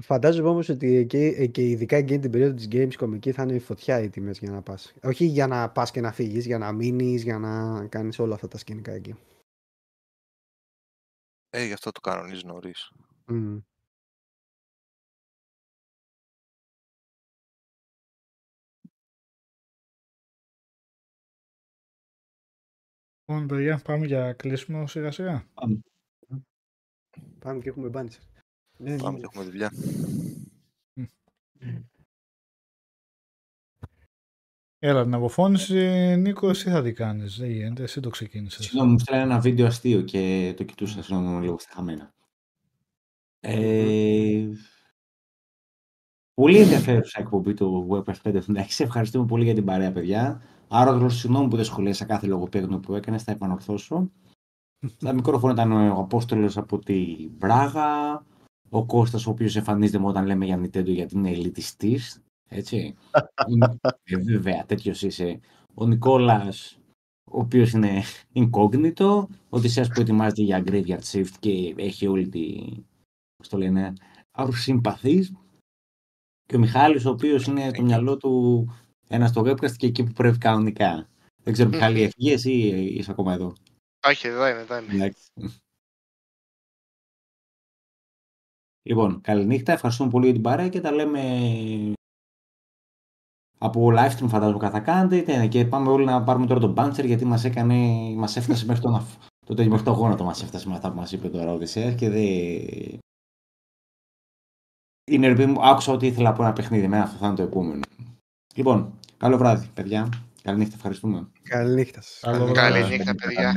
Φαντάζομαι όμως ότι και, και ειδικά εκείνη την περίοδο της Gamescom εκεί θα είναι φωτιά οι τιμές για να πας. Όχι για να πας και να φύγεις, για να μείνεις, για να κάνεις όλα αυτά τα σκηνικά εκεί. Ε, γι' αυτό το κανονίζεις νωρίς. Mm. Λοιπόν, παιδιά, πάμε για κλείσιμο σιγά σιγά. Πάμε. Πάμε και έχουμε μπάντσερ. Ναι, πάμε ναι. και έχουμε δουλειά. Έλα, την αποφώνηση, Νίκος, εσύ θα την κάνεις; Δεν γίνεται, εσύ το ξεκίνησες. Συγγνώμη, μου στέλνει ένα βίντεο αστείο και το κοιτούσα, συγγνώμη, λίγο στα χαμένα. Ε, πολύ ενδιαφέρουσα εκπομπή του WebF 576. Ευχαριστούμε πολύ για την παρέα, παιδιά. Άρα, συγγνώμη που δεν σχολίασα κάθε λογοπαίγνιο που έκανες, θα επανορθώσω. Στα μικρόφωνα ήταν ο Απόστολος από τη Βράγα, ο Κώστας ο οποίος εμφανίζεται όταν λέμε για Nintendo γιατί είναι ελιτιστής, έτσι. ε, βέβαια, τέτοιος είσαι. Ο Νικόλας, ο οποίος είναι incognito, ο Τησέας που ετοιμάζεται για Graveyard Shift και έχει όλη τη, πώς το λένε, συμπαθής. Και ο Μιχάλης, ο οποίος είναι το μυαλό του ένας στο webcast και εκεί που πρέπει κανονικά. Δεν ξέρω, Μιχάλη, έφυγες ή είσαι ακόμα εδώ; Όχι, εδώ είμαι, εδώ είμαι. Λοιπόν, καληνύχτα, ευχαριστούμε πολύ για την παρέα και τα λέμε από live stream φαντάζομαι θα κάνετε και πάμε όλοι να πάρουμε τώρα τον Bancher γιατί μας έκανε, μας έφτασε μέχρι τον το τέλειο μέχρι το γόνατο μας έφτασε με αυτά που μας είπε τώρα ο Οδυσσέας και δεν... Είναι ρε μου, άκουσα ότι ήθελα από ένα παιχνίδι, με αυτό θα είναι το επόμενο. Λοιπόν, καλό βράδυ, παιδιά. Καληνύχτα, ευχαριστούμε. Καληνύχτα. Καληνύχτα, παιδιά.